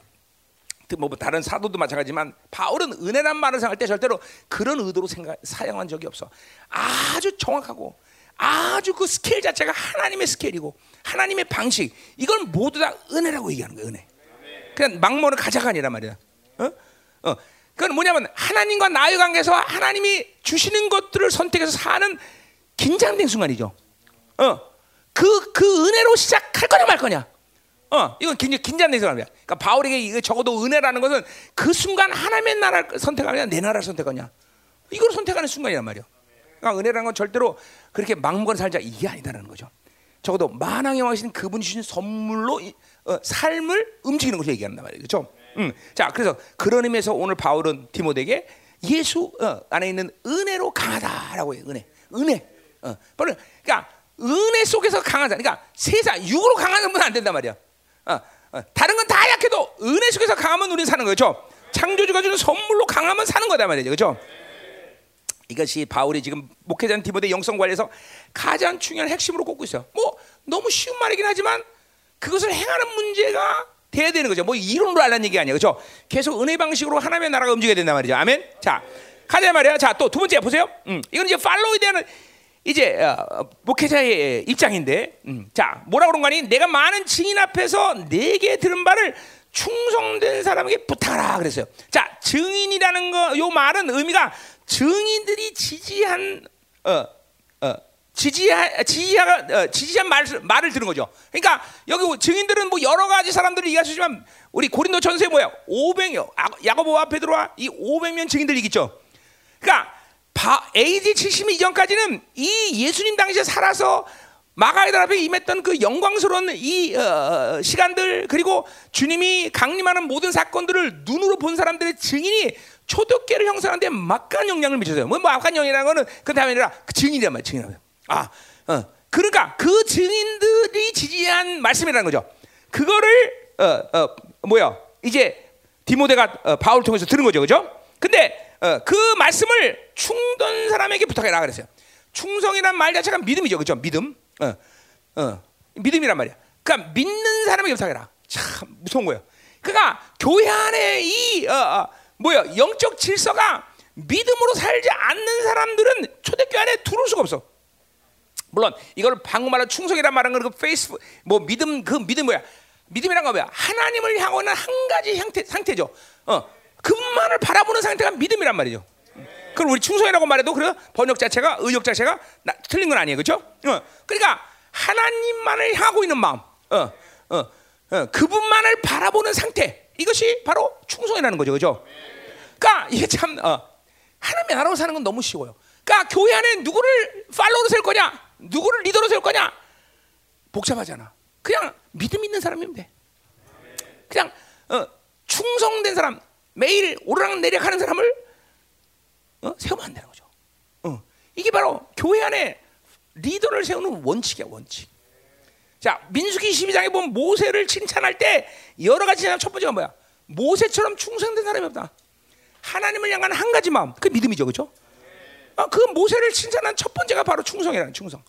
뭐 다른 사도도 마찬가지지만 바울은 은혜란 말을 사용할 때 절대로 그런 의도로 생각, 사용한 적이 없어. 아주 정확하고 아주 그 스케일 자체가 하나님의 스케일이고 하나님의 방식 이걸 모두 다 은혜라고 얘기하는 거예요. 은혜. 그냥 막모는 가자가 아니란 말이야. 어? 어. 그건 뭐냐면 하나님과 나의 관계에서 하나님이 주시는 것들을 선택해서 사는 긴장된 순간이죠. 어. 그, 그 은혜로 시작할 거냐 말 거냐. 어, 이건 굉장히 긴장된 순간이야. 그러니까 바울에게 적어도 은혜라는 것은 그 순간 하나님의 나라를 선택하느냐 내 나라를 선택하냐. 이걸 선택하는 순간이란 말이야. 그러니까 은혜라는 건 절대로 그렇게 막무가내 살자 이게 아니다라는 거죠. 적어도 만왕의 왕이신 그분이 주신 선물로 어, 삶을 움직이는 것을 얘기한단 말이죠. 그렇죠? 음. 자, 그래서 그런 의미에서 오늘 바울은 디모데에게 예수 어, 안에 있는 은혜로 강하다라고 해요. 은혜. 은혜. 어, 바로 그러니까 은혜 속에서 사람. 그러니까 세상 육으로 강한 사람은 안 된단 말이야. 어, 어, 다른 건 다 약해도 은혜 속에서 강하면 우리는 사는 거죠. 창조주가 주는 선물로 강하면 사는 거다 말이죠. 그렇죠? 이것이 바울이 지금 목회자 디모데 영성 관리에서 가장 중요한 핵심으로 꼽고 있어요. 뭐 너무 쉬운 말이긴 하지만 그것을 행하는 문제가 돼야 되는 거죠. 뭐 이론으로 알라는 얘기 아니에요. 그렇죠? 계속 은혜 방식으로 하나님의 나라가 움직여야 된단 말이죠. 아멘. 자, 가자 말이야. 자, 또 두 번째 보세요. 음, 이건 이제 팔로우에 대한 이제 어, 목회자의 입장인데, 음, 자, 뭐라 그런 거니? 내가 많은 증인 앞에서 내게 들은 바를 충성된 사람에게 부탁하라 그랬어요. 자, 증인이라는 거, 요 말은 의미가 증인들이 지지한 어, 어, 지지하, 지지하, 어, 지지한 말, 말을 들은 거죠. 그러니까 여기 증인들은 뭐 여러 가지 사람들을 있지만 우리 고린도 전서에 뭐야? 500여 야고보와 베드로와 이 500명 증인들이 있겠죠. 그러니까 바, AD 70 이전까지는 이 예수님 당시에 살아서 마가이다 앞에 임했던 그 영광스러운 이 어, 어, 시간들 그리고 주님이 강림하는 모든 사건들을 눈으로 본 사람들의 증인이 초대교를 형성하는데 막간 영향을 미쳤어요. 뭐 막간 영향이라는 거는 그 다음에 아니라 그 증인이란 말이야. 증인이란 아, 어. 그러니까 그 증인들이 지지한 말씀이라는 거죠. 그거를 어, 어, 뭐야? 이제 디모데가 어, 바울 통해서 들은 거죠, 그죠? 근데 어, 그 말씀을 충던 사람에게 부탁해라 그랬어요. 충성이란 말 자체가 믿음이죠, 그죠? 믿음. 어, 어, 믿음이란 말이야. 그러니까 믿는 사람에게 부탁해라. 참 무서운 거예요. 그러니까 교회 안에 이 어, 어, 뭐야 영적 질서가 믿음으로 살지 않는 사람들은 초대교회 안에 들어올 수가 없어. 물론 이걸 방금 말한 충성이란 말은 그 페이스북 뭐 믿음 그 믿음 뭐야? 믿음이란 거 뭐야? 하나님을 향하는 한 가지 형태 상태죠. 어, 그분만을 바라보는 상태가 믿음이란 말이죠. 그걸 우리 충성이라고 말해도 그래 번역 자체가 의역 자체가 나, 틀린 건 아니에요, 그렇죠? 어, 그러니까 하나님만을 향하고 있는 마음, 어, 어, 어, 그분만을 바라보는 상태 이것이 바로 충성이라는 거죠, 그렇죠? 그러니까 이게 참 어, 하나님의 나라로 사는 건 너무 쉬워요. 그러니까 교회 안에 누구를 팔로우로 세울 거냐, 누구를 리더로 세울 거냐 복잡하잖아. 그냥 믿음 있는 사람이면 돼. 그냥 어, 충성된 사람, 매일 오르락 내리락 하는 사람을 어? 세우면 안 되는 거죠. 어. 이게 바로 교회 안에 리더를 세우는 원칙이야, 원칙. 자, 민수기 12장에 보면 모세를 칭찬할 때 여러 가지 첫 번째가 뭐야? 모세처럼 충성된 사람이 없다. 하나님을 향한 한 가지 마음, 그 믿음이죠, 그렇죠? 아, 그 모세를 칭찬한 첫 번째가 바로 충성이라는 충성.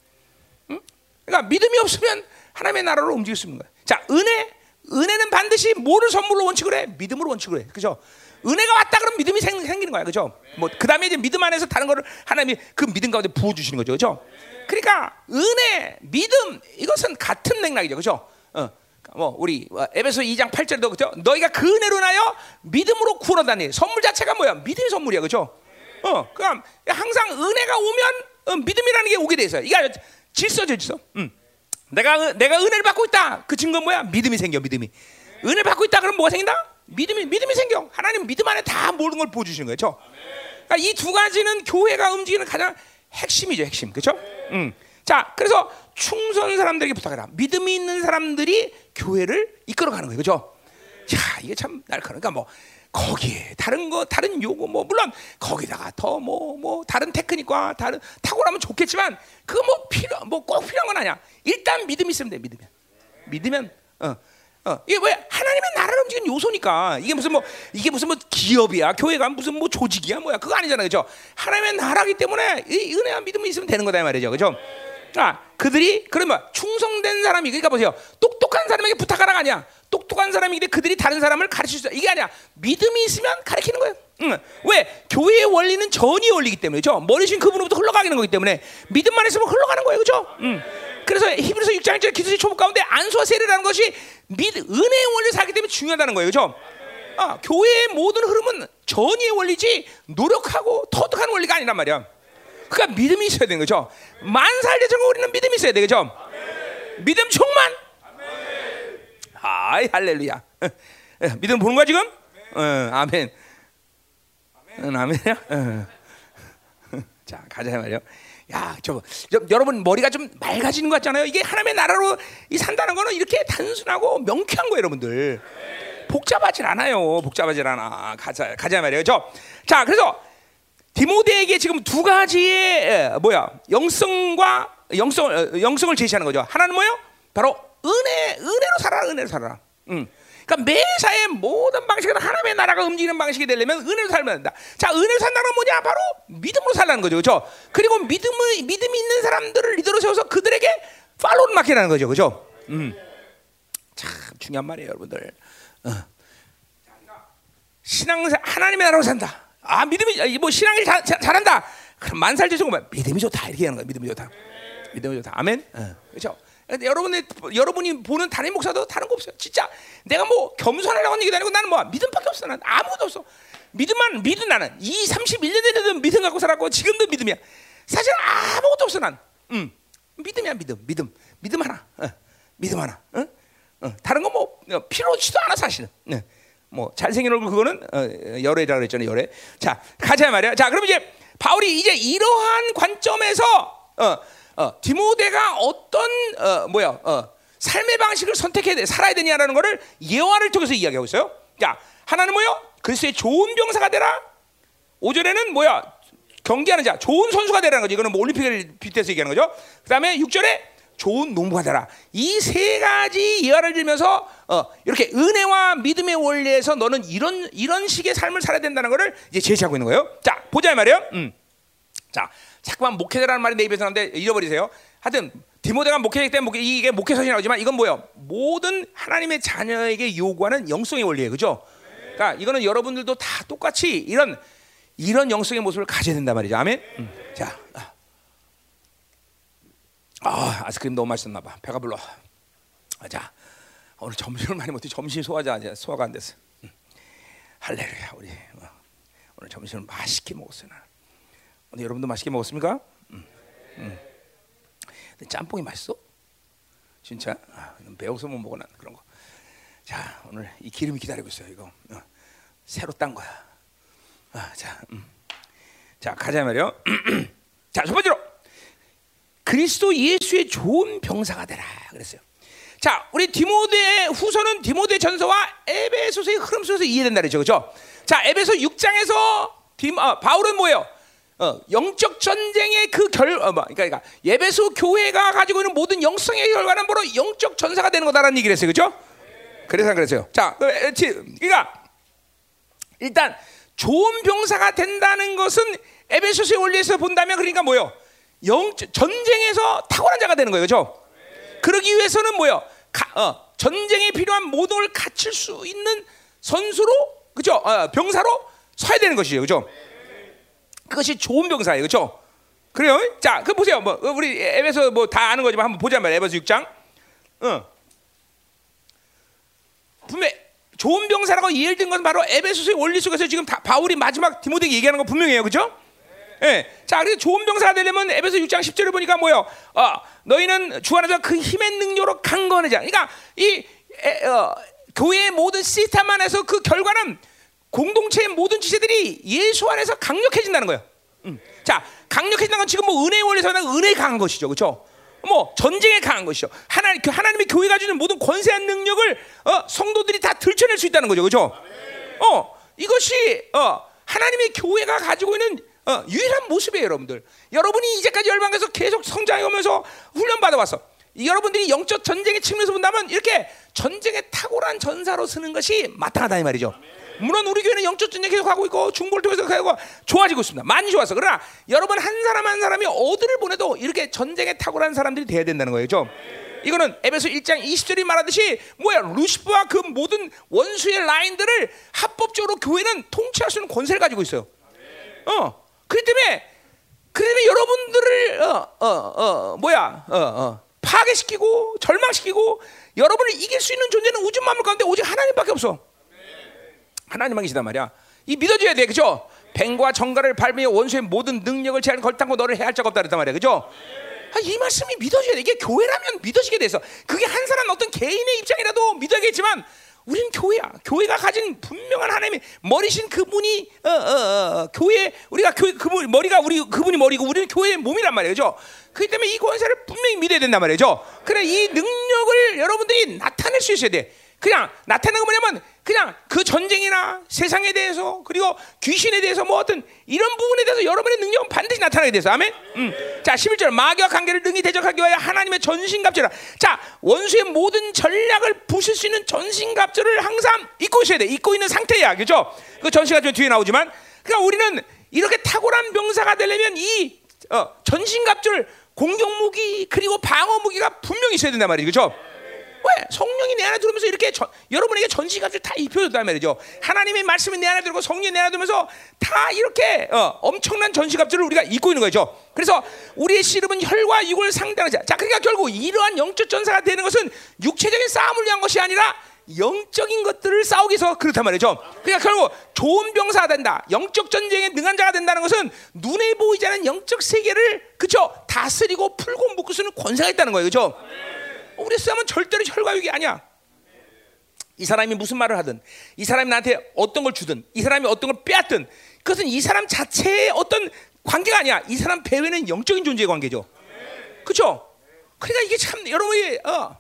응? 그러니까 믿음이 없으면 하나님의 나라로 움직일 수 있는 거야. 자, 은혜, 은혜는 반드시 뭐를 선물로 원칙을 해? 믿음으로 원칙을 해, 그렇죠? 은혜가 왔다 그러면 믿음이 생, 기는 거야, 그렇죠? 뭐 그 다음에 이제 믿음 안에서 다른 거를 하나님이 그 믿음 가운데 부어 주시는 거죠, 그렇죠? 그러니까 은혜, 믿음 이것은 같은 맥락이죠, 그렇죠? 어. 뭐 우리 에베소 2장 8절도 그죠? 너희가 그 은혜로 나여 믿음으로 구원하다니 선물 자체가 뭐야? 믿음의 선물이야, 그렇죠? 어, 그럼 항상 은혜가 오면 어, 믿음이라는 게 오게 돼 있어요. 이게 질서죠, 질서. 음. 내가 내가 은혜를 받고 있다. 그 증거 뭐야? 믿음이 생겨, 믿음이. 은혜를 받고 있다 그럼 뭐가 생긴다? 믿음이 믿음이 생겨. 하나님 믿음 안에 다 모든 걸 보여주시는 거죠. 그렇죠? 그러니까 이 두 가지는 교회가 움직이는 가장 핵심이죠, 핵심. 그렇죠? 음. 자, 그래서 충성 사람들에게 부탁해라. 믿음이 있는 사람들이 교회를 이끌어가는 거예요, 그렇죠? 자, 이게 참 날카로우니까 뭐 거기에 다른 거 다른 요구 뭐 물론 거기다가 더 뭐뭐 뭐 다른 테크닉과 다른 탁월하면 좋겠지만 그거 뭐 필요 뭐 꼭 필요한 건 아니야. 일단 믿음이 있으면 돼. 믿으면 믿으면 어. 어, 이게 왜 하나님의 나라를 움직이는 요소니까 이게 무슨 뭐 이게 무슨 뭐 기업이야 교회가 무슨 뭐 조직이야 뭐야 그거 아니잖아요 그죠 하나님의 나라기 때문에 이 은혜와 믿음이 있으면 되는 거다 말이죠 그죠 자 그들이 그러면 충성된 사람이 그러니까 보세요 똑똑한 사람에게 부탁하라가 아니야 똑똑한 때문에 그들이 다른 사람을 가르칠 수 있어 이게 아니야 믿음이 있으면 가르치는 거예요 응. 왜 교회의 원리는 전이 원리기 때문에 그죠 머리신 그분으로부터 흘러가는 거기 때문에 믿음만 있으면 흘러가는 거예요 그죠 응. 그래서 히브리서 6장 1절 기도의 초목 가운데 안수와 세례라는 것이 믿, 은혜의 원리를 살기 때문에 중요하다는 거예요. 그죠? 아, 교회의 모든 흐름은 전의의 원리지 노력하고 터득하는 원리가 아니란 말이야. 그러니까 믿음이 있어야 되는 거죠. 만살 대전 우리는 믿음이 있어야 되죠. 믿음 충만. 아이 할렐루야. 믿음 보는 거야 지금? 어, 아멘. 아멘. 아멘이야. 어. 자 가자 말이요. 야, 저, 저, 여러분 머리가 좀 맑아지는 것 같잖아요. 이게 하나님의 나라로 이 산다는 거는 이렇게 단순하고 명쾌한 거예요, 여러분들. 복잡하진 않아요. 복잡하진 않아. 가자, 가자 말이에요. 저, 자, 그래서 디모데에게 지금 두 가지의 에, 뭐야 영성과 영성 어, 영성을 제시하는 거죠. 하나는 뭐요? 바로 은혜 은혜로 살아라 은혜로 살아라. 음. 그러니까 매사의 모든 방식은 하나님의 나라가 움직이는 방식이 되려면 은혜로 살면 된다. 자, 은혜로 산다는 건 뭐냐? 바로 믿음으로 살라는 거죠. 그렇죠? 그리고 믿음을 믿음이 있는 사람들을 리더로 세워서 그들에게 팔로우를 맡기라는 거죠. 그렇죠? 음. 참 중요한 말이에요, 여러분들. 어. 신앙 하나님의 나라로 산다. 아 믿음이 아, 뭐 신앙이 자, 자, 잘한다. 그럼 만살 제수고 믿음이 좋다 이렇게 하는 거야. 믿음이 좋다. 믿음이 좋다. 아멘. 어. 그렇죠. 여러분의 여러분이 보는 다른 목사도 다른 거 없어요. 진짜 내가 뭐 겸손하려고 하는 얘기도 아니고 나는 뭐 믿음밖에 없어. 나는 아무것도 없어. 믿음만 믿음 나는 이 31년 전에도 믿음 갖고 살았고 지금도 믿음이야. 사실 아무것도 없어 난. 음. 믿음이야 믿음 믿음 믿음 하나. 어. 믿음 하나. 어? 어. 다른 거뭐 어, 필요치도 않아 사실은. 네. 뭐 잘생긴 얼굴 그거는 어, 열애라 그랬잖아요 열애. 자 가자 말이야. 자 그럼 이제 바울이 이제 이러한 관점에서 어, 어, 디모데가 어떤 어, 뭐야 어, 삶의 방식을 선택해야 돼 살아야 되냐라는 것을 예화를 통해서 이야기하고 있어요. 자 하나는 뭐요? 그리스도의 좋은 병사가 되라. 오절에는 뭐야 경기하는 자, 좋은 선수가 되라는 거죠. 이거는 뭐 올림픽을 빗대서 얘기하는 거죠. 그 다음에 6절에 좋은 농부가 되라. 이 세 가지 예화를 들면서 어, 이렇게 은혜와 믿음의 원리에서 너는 이런 이런 식의 삶을 살아야 된다는 것을 이제 제시하고 있는 거예요. 자, 보자 말이에요. 음. 자, 자꾸만 목회자라는 말이 내 입에서 나오는데 잃어버리세요. 하여튼 디모데가 목회자이기 때문에 목회, 이게 목회서신이 나오지만 이건 뭐예요? 모든 하나님의 자녀에게 요구하는 영성의 원리예요. 그죠? 그러니까 이거는 여러분들도 다 똑같이 이런 이런 영성의 모습을 가져야 된단 말이죠. 아멘. 음. 자, 아. 아, 아이스크림 너무 맛있었나 봐. 배가 불러. 아, 자, 오늘 점심을 많이 못해 점심 소화자 소화가 안 됐어. 음. 할렐루야, 우리 어. 오늘 점심을 맛있게 먹었어요. 나. 오늘 여러분도 맛있게 먹었습니까? 음. 음. 짬뽕이 맛있어? 진짜? 아, 배워서 못 먹어 난 그런 거. 자, 오늘 이 기름이 기다리고 있어요. 이거 어. 새로 딴 거야. 아, 자, 음. 자 가자 말이요. 자, 첫 번째로 그리스도 예수의 좋은 병사가 되라 그랬어요. 자, 우리 디모데 후서는 디모데 전서와 에베소서의 흐름 속에서 이해된다 그랬죠, 그렇죠? 자, 에베소 6장에서 디, 아, 바울은 뭐예요? 어, 영적 전쟁의 그 결, 어, 뭐, 그러니까, 그러니까 예배소 교회가 가지고 있는 모든 영성의 결과는 바로 영적 전사가 되는 거다라는 얘기를 했어요, 그렇죠? 그래서 그랬어요. 자, 그러니까 일단 좋은 병사가 된다는 것은 에베소서의 원리에서 본다면 그러니까 뭐요? 영 전쟁에서 탁월한 자가 되는 거예요, 그렇죠? 그러기 위해서는 뭐요? 가, 어, 전쟁에 필요한 모든 걸 갖출 수 있는 선수로, 그렇죠? 어, 병사로 서야 되는 것이죠, 그렇죠? 그것이 좋은 병사예요, 그렇죠? 그래요? 자, 그 보세요. 뭐 우리 에베소 뭐 다 아는 거지만 한번 보자 말이야. 에베소 6장. 어. 분명 좋은 병사라고 이해된 건 바로 에베소서의 원리 속에서 지금 다, 바울이 마지막 디모데에게 얘기하는 거 분명해요, 그렇죠? 예. 자, 그래서 좋은 병사가 되려면 에베소 6장 10절을 보니까 뭐요? 어, 너희는 주 안에서 그 힘의 능력으로 강건해자. 그러니까 이 에, 어, 교회의 모든 시스템 안에서 그 결과는 공동체의 모든 지체들이 예수 안에서 강력해진다는 거예요. 음. 자, 강력해진다는 건 지금 뭐 은혜의 원리에서는 은혜 강한 것이죠, 그렇죠? 뭐 전쟁에 강한 것이죠. 하나 그 하나님의 교회가 주는 모든 권세한 능력을 어, 성도들이 다 들춰낼 수 있다는 거죠, 그렇죠? 어, 이것이 어, 하나님의 교회가 가지고 있는 어, 유일한 모습이에요, 여러분들. 여러분이 이제까지 열방에서 계속 성장해 오면서 훈련 받아왔어. 여러분들이 영적 전쟁의 측면에서 본다면 이렇게 전쟁에 탁월한 전사로 쓰는 것이 마땅하다 이 말이죠. 물론 우리 교회는 영적 전쟁 계속 하고 있고 중보를 통해서 하고 좋아지고 있습니다. 많이 좋았어. 그러나 여러분 한 사람 한 사람이 어디를 보내도 이렇게 전쟁에 탁월한 사람들이 돼야 된다는 거예요. 죠 이거는 에베소 1장 20절이 말하듯이 뭐야 루시프와 그 모든 원수의 라인들을 합법적으로 교회는 통치할 수 있는 권세를 가지고 있어요. 어, 그렇기 때문에 그 때문에 여러분들을 어, 어, 어, 뭐야, 어, 어, 파괴시키고 절망시키고 여러분을 이길 수 있는 존재는 우주 만물 가운데 오직 하나님밖에 없어. 하나님만 계시단 말이야. 이 믿어줘야 돼, 그죠? 뱀과 정갈을 밟으며 원수의 모든 능력을 제한 걸탄고 너를 해할 자가 없다 그랬단 말이야, 그죠? 아, 이 말씀이 믿어져야 돼. 이게 교회라면 믿어지게 돼서 그게 한 사람 어떤 개인의 입장이라도 믿어야겠지만 우리는 교회야. 교회가 가진 분명한 하나님의 머리신 그분이 어, 어, 어, 교회 우리가 교회 그분 머리가 우리 그분이 머리고 우리는 교회의 몸이란 말이죠. 그렇기 때문에 이 권세를 분명히 믿어야 된단 말이죠. 그래 이 능력을 여러분들이 나타낼 수 있어야 돼. 그냥 나타내는 거 뭐냐면 그냥 그 전쟁이나 세상에 대해서 그리고 귀신에 대해서 뭐 어떤 이런 부분에 대해서 여러분의 능력은 반드시 나타나게 돼서 아멘. 음. 자 11절 마귀와 관계를 능히 대적하기 위하여 하나님의 전신갑주라. 자 원수의 모든 전략을 부실 수 있는 전신갑주를 항상 입고 있어야 돼. 입고 있는 상태야, 그죠? 그 전신갑주 뒤에 나오지만, 그러니까 우리는 이렇게 탁월한 병사가 되려면 이 어, 전신갑주를 공격 무기 그리고 방어 무기가 분명히 있어야 된단 말이죠, 그죠? 왜 성령이 내 안에 들어오면서 이렇게 저, 여러분에게 전시갑을 다 입혀줬단 말이죠. 하나님의 말씀이 내 안에 들어오고 성령이 내 안에 들어오면서 다 이렇게 어, 엄청난 전시갑들을 우리가 입고 있는 거죠. 그래서 우리의 씨름은 혈과 육을 상대하는 자. 자, 그러니까 결국 이러한 영적 전사가 되는 것은 육체적인 싸움을 위한 것이 아니라 영적인 것들을 싸우기 위해서 그렇단 말이죠. 그러니까 결국 좋은 병사가 된다. 영적 전쟁에 능한 자가 된다는 것은 눈에 보이지 않는 영적 세계를 그쵸 다스리고 풀고 묶을 수 있는 권세가 있다는 거예요. 그죠? 우리 싸움은 절대로 혈과육이 아니야. 이 사람이 무슨 말을 하든, 이 사람이 나한테 어떤 걸 주든, 이 사람이 어떤 걸 빼앗든, 그것은 이 사람 자체의 어떤 관계가 아니야. 이 사람 배후에는 영적인 존재의 관계죠. 그렇죠? 그러니까 이게 참 여러분이 어,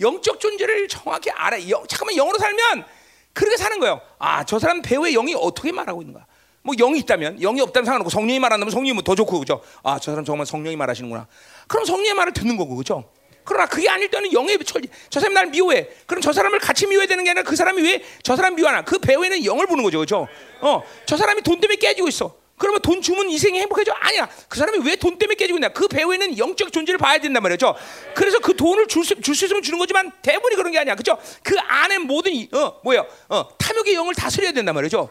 영적 존재를 정확히 알아. 영, 잠깐만 영으로 살면 그렇게 사는 거예요. 아, 저 사람 배후에 영이 어떻게 말하고 있는 거야? 뭐 영이 있다면 영이 없다면 상관없고 성령이 말한다면 성령이 뭐 더 좋고 그죠? 아, 저 사람 정말 성령이 말하시는구나. 그럼 성령의 말을 듣는 거고 그죠? 그러나 그게 아닐 때는 영의 천리. 저 사람이 나를 미워해. 그럼 저 사람을 같이 미워해야 되는 게 아니라 그 사람이 왜 저 사람 미워하나? 그 배후에는 영을 보는 거죠, 그렇죠? 어, 저 사람이 돈 때문에 깨지고 있어. 그러면 돈 주면 이생이 행복해져? 아니야. 그 사람이 왜 돈 때문에 깨지고 있냐? 그 배후에는 영적 존재를 봐야 된단 말이죠. 그래서 그 돈을 줄 수, 줄수 있으면 주는 거지만 대부분이 그런 게 아니야. 그죠? 그 안에 모든, 이- 어, 뭐야, 어, 탐욕의 영을 다스려야 된단 말이죠.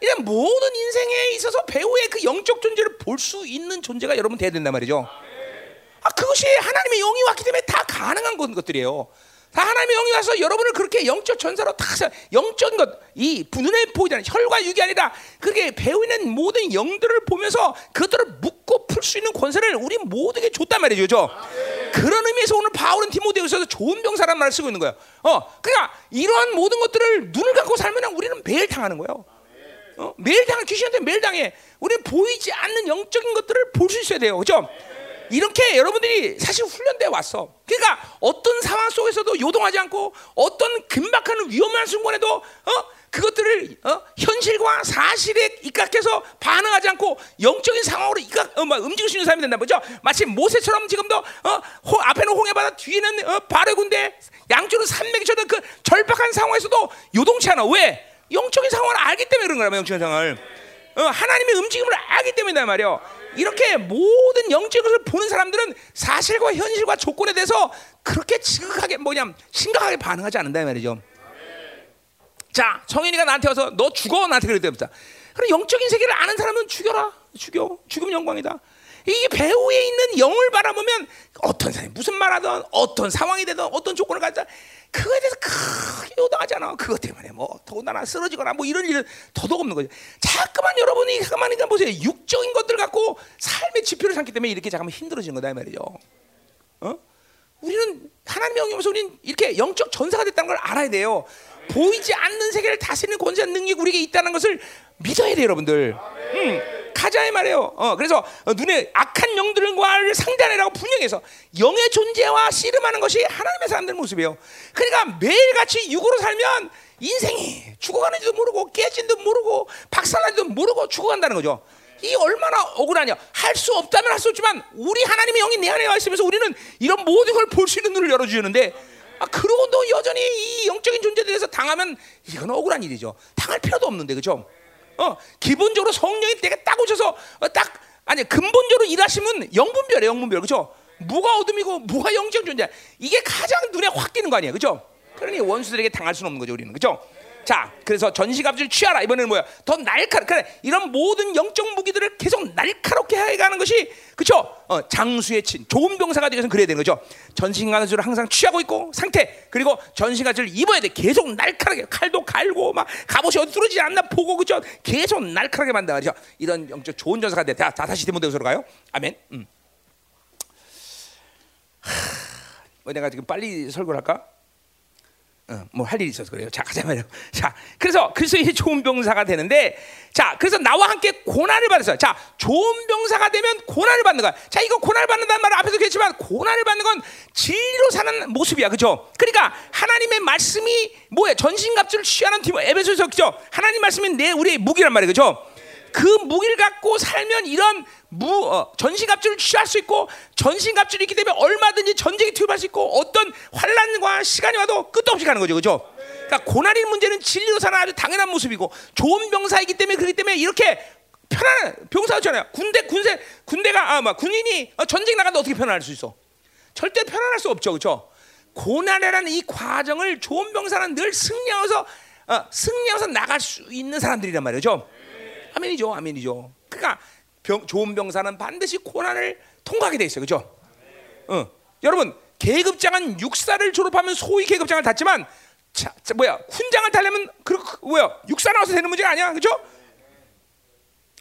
이런 모든 인생에 있어서 배후의 그 영적 존재를 볼 수 있는 존재가 여러분 돼야 된단 말이죠. 아, 그것이 하나님의 영이 왔기 때문에 다 가능한 것- 것들이에요. 다 하나님의 영이 와서 여러분을 그렇게 영적 전사로 다 사- 영적인 것, 이 눈에 않는 혈과 육이 아니라 그렇게 배우는 모든 영들을 보면서 그것들을 묶고 풀 수 있는 권세를 우리 모두에게 줬단 말이죠, 그죠? 그런 의미에서 오늘 바울은 디모데후서에서 좋은 병사란 말을 쓰고 있는 거예요. 어, 그러니까 이러한 모든 것들을 눈을 감고 살면 우리는 매일 당하는 거예요. 어? 매일 당해 귀신한테 매일 당해. 우리는 보이지 않는 영적인 것들을 볼 수 있어야 돼요, 그죠? 이렇게 여러분들이 사실 훈련돼 왔어. 그러니까 어떤 상황 속에서도 요동하지 않고 어떤 긴박한 위험한 순간에도 어 그것들을 어? 현실과 사실에 입각해서 반응하지 않고 영적인 상황으로 입각 어, 막 움직일 수 있는 사람이 된다 보죠. 마치 모세처럼 지금도 어, 홍, 앞에는 홍해바다 뒤에는 어, 바레 군대 양쪽으로 산맥이 쳐든 그 절박한 상황에서도 요동치 않아. 왜? 영적인 상황을 알기 때문에 그런 거라면 영적인 상황을. 어, 하나님의 움직임을 알기 때문이다 말이요. 이렇게 모든 영적인 것을 보는 사람들은 사실과 현실과 조건에 대해서 그렇게 지극하게 뭐냐 심각하게 반응하지 않는다 이 말이죠. 자, 성인이가 나한테 와서 너 죽어 나한테 그랬답니다. 그럼 영적인 세계를 아는 사람은 죽여라, 죽여, 죽음 영광이다. 이 배후에 있는 영을 바라보면 어떤 사람이 무슨 말하든 어떤 상황이 되든 어떤 조건을 갖다 그거에 대해서 크게 요동하지 않아. 그것 때문에 뭐 더군다나 쓰러지거나 뭐 이런 일은 더더욱 없는 거죠. 자꾸만 여러분이 가만히 좀 보세요. 육적인 것들 갖고 삶의 지표를 삼기 때문에 이렇게 잠깐만 힘들어지는 거다 이 말이죠. 어? 우리는 하나님의 영이 오면서 우리는 이렇게 영적 전사가 됐다는 걸 알아야 돼요. 보이지 않는 세계를 다스리는 권세한 능력이 우리에게 있다는 것을 믿어야 돼요, 여러분들. 음, 가자의 말이에요. 어, 그래서 어, 눈에 악한 영들과를 상대하느라고 분명해서 영의 존재와 씨름하는 것이 하나님의 사람들 모습이에요. 그러니까 매일같이 육으로 살면 인생이 죽어가는지도 모르고 깨진지도 모르고 박살나지도 모르고 죽어간다는 거죠. 이 얼마나 억울하냐. 할 수 없다면 할 수 없지만 우리 하나님의 영이 내 안에 와 있으면서 우리는 이런 모든 걸 볼 수 있는 눈을 열어주는데 아, 그러고도 여전히 이 영적인 존재들에 대해서 당하면 이건 억울한 일이죠. 당할 필요도 없는데 그죠? 어, 기본적으로 성령이 내가 딱 오셔서 어, 딱 아니 근본적으로 일하시면 영분별이에요, 영분별 그죠? 무가 어둠이고 무가 영적 존재. 이게 가장 눈에 확 띄는 거 아니에요, 그죠? 그러니 원수들에게 당할 수는 없는 거죠, 우리는 그죠? 자, 그래서 전시갑주를 취하라. 이번에는 뭐야? 더 날카롭. 그래, 이런 모든 영적 무기들을 계속 날카롭게 해가는 것이 그렇죠? 어, 장수의 친, 좋은 병사가 위해서 그래야 되는 거죠. 전신갑주를 항상 취하고 있고 상태. 그리고 전신갑주를 입어야 돼. 계속 날카롭게 칼도 갈고 막 갑옷이 어디 뚫어지지 않나 보고 그죠? 계속 날카롭게 만다. 그죠? 이런 영적 좋은 전사가 돼. 다, 다 다시 디모데후서로 가요. 아멘. 음. 하, 뭐 내가 지금 빨리 설교를 할까? 어, 뭐할 일이 있어서 그래요. 자, 가자 말이요. 자, 그래서 그리스도의 좋은 병사가 되는데, 자, 그래서 나와 함께 고난을 받았어요. 자, 좋은 병사가 되면 고난을 받는 거야. 자, 이거 고난을 받는다는 말을 앞에서 했지만 고난을 받는 건 진리로 사는 모습이야, 그죠? 그러니까 하나님의 말씀이 뭐야? 전신갑주를 취하는 팀 에베소서 그죠? 하나님 말씀이 내 우리의 무기란 말이에요, 그죠? 그 무기를 갖고 살면 이런 무 어, 전신갑주를 취할 수 있고 전신갑주를 있기 때문에 얼마든지 전쟁에 투입할 수 있고 어떤 환란과 시간이 와도 끝도 없이 가는 거죠, 그렇죠? 그러니까 고난의 문제는 진리로 사는 아주 당연한 모습이고 좋은 병사이기 때문에 그렇기 때문에 이렇게 편안한 병사였잖아요. 군대 군세 군대가 아뭐 군인이 어, 전쟁 나가도 어떻게 편안할 수 있어? 절대 편안할 수 없죠, 그렇죠? 고난이라는 이 과정을 좋은 병사는 늘 승리하면서 어, 승리하면서 나갈 수 있는 사람들이란 말이죠. 아멘이죠, 아멘이죠. 그러니까 병, 좋은 병사는 반드시 고난을 통과하게 돼 있어요, 그렇죠? 어. 여러분 계급장은 육사를 졸업하면 소위 계급장을 탔지만 자, 자, 뭐야? 훈장을 타려면 그, 그 뭐야? 육사 나와서 되는 문제가 아니야, 그렇죠?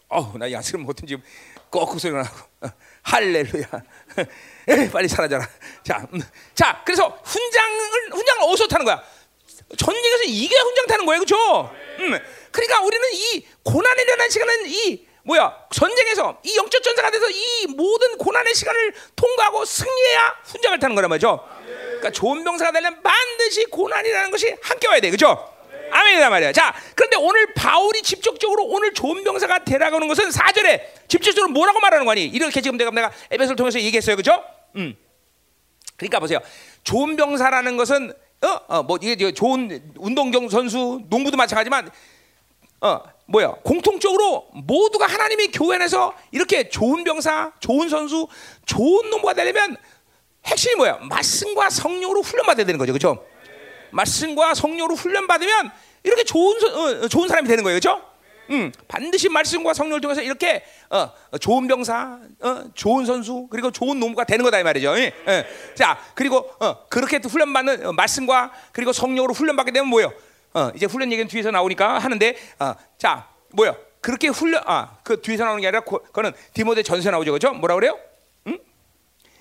어우 나 야스를 못한 지금 꺽꺽 소리가 나고. 어, 할렐루야. 빨리 사라져라. 자, 음, 자 그래서 훈장을 훈장을 어디서 타는 거야 전쟁에서 이게 훈장 타는 거예요 그렇죠 음, 그러니까 우리는 이 고난에 대한 시간은 이 뭐야 전쟁에서 이 영적 전사가 돼서 이 모든 고난의 시간을 통과하고 승리해야 훈장을 타는 거란 말이죠 그러니까 좋은 병사가 되려면 반드시 고난이라는 것이 함께 와야 돼 그렇죠 아멘이다 말이야. 자, 그런데 오늘 바울이 직접적으로 오늘 좋은 병사가 되라고 하는 것은 사절에 직접적으로 뭐라고 말하는 거니? 이렇게 지금 내가 내가 에베소를 통해서 얘기했어요, 그죠? 음. 그러니까 보세요. 좋은 병사라는 것은 어, 어, 뭐 이게 좋은 운동경 선수, 농구도 마찬가지지만 어, 뭐야? 공통적으로 모두가 하나님의 교회 안에서 이렇게 좋은 병사, 좋은 선수, 좋은 농구가 되려면 핵심이 뭐야? 말씀과 성령으로 훈련받아야 되는 거죠, 그렇죠? 말씀과 성령으로 훈련 받으면 이렇게 좋은 어, 좋은 사람이 되는 거예요, 그렇죠? 음, 반드시 말씀과 성령을 통해서 이렇게 어, 좋은 병사, 어, 좋은 선수, 그리고 좋은 농부가 되는 거다 이 말이죠. 예, 예. 자, 그리고 어, 그렇게 훈련 받는 어, 말씀과 그리고 성령으로 훈련 받게 되면 뭐요? 어, 이제 훈련 얘기는 뒤에서 나오니까 하는데, 어, 자, 뭐요? 그렇게 훈련, 아, 그 뒤에서 나오는 게 아니라, 그, 그거는 디모데 전서 나오죠, 그렇죠? 뭐라 그래요?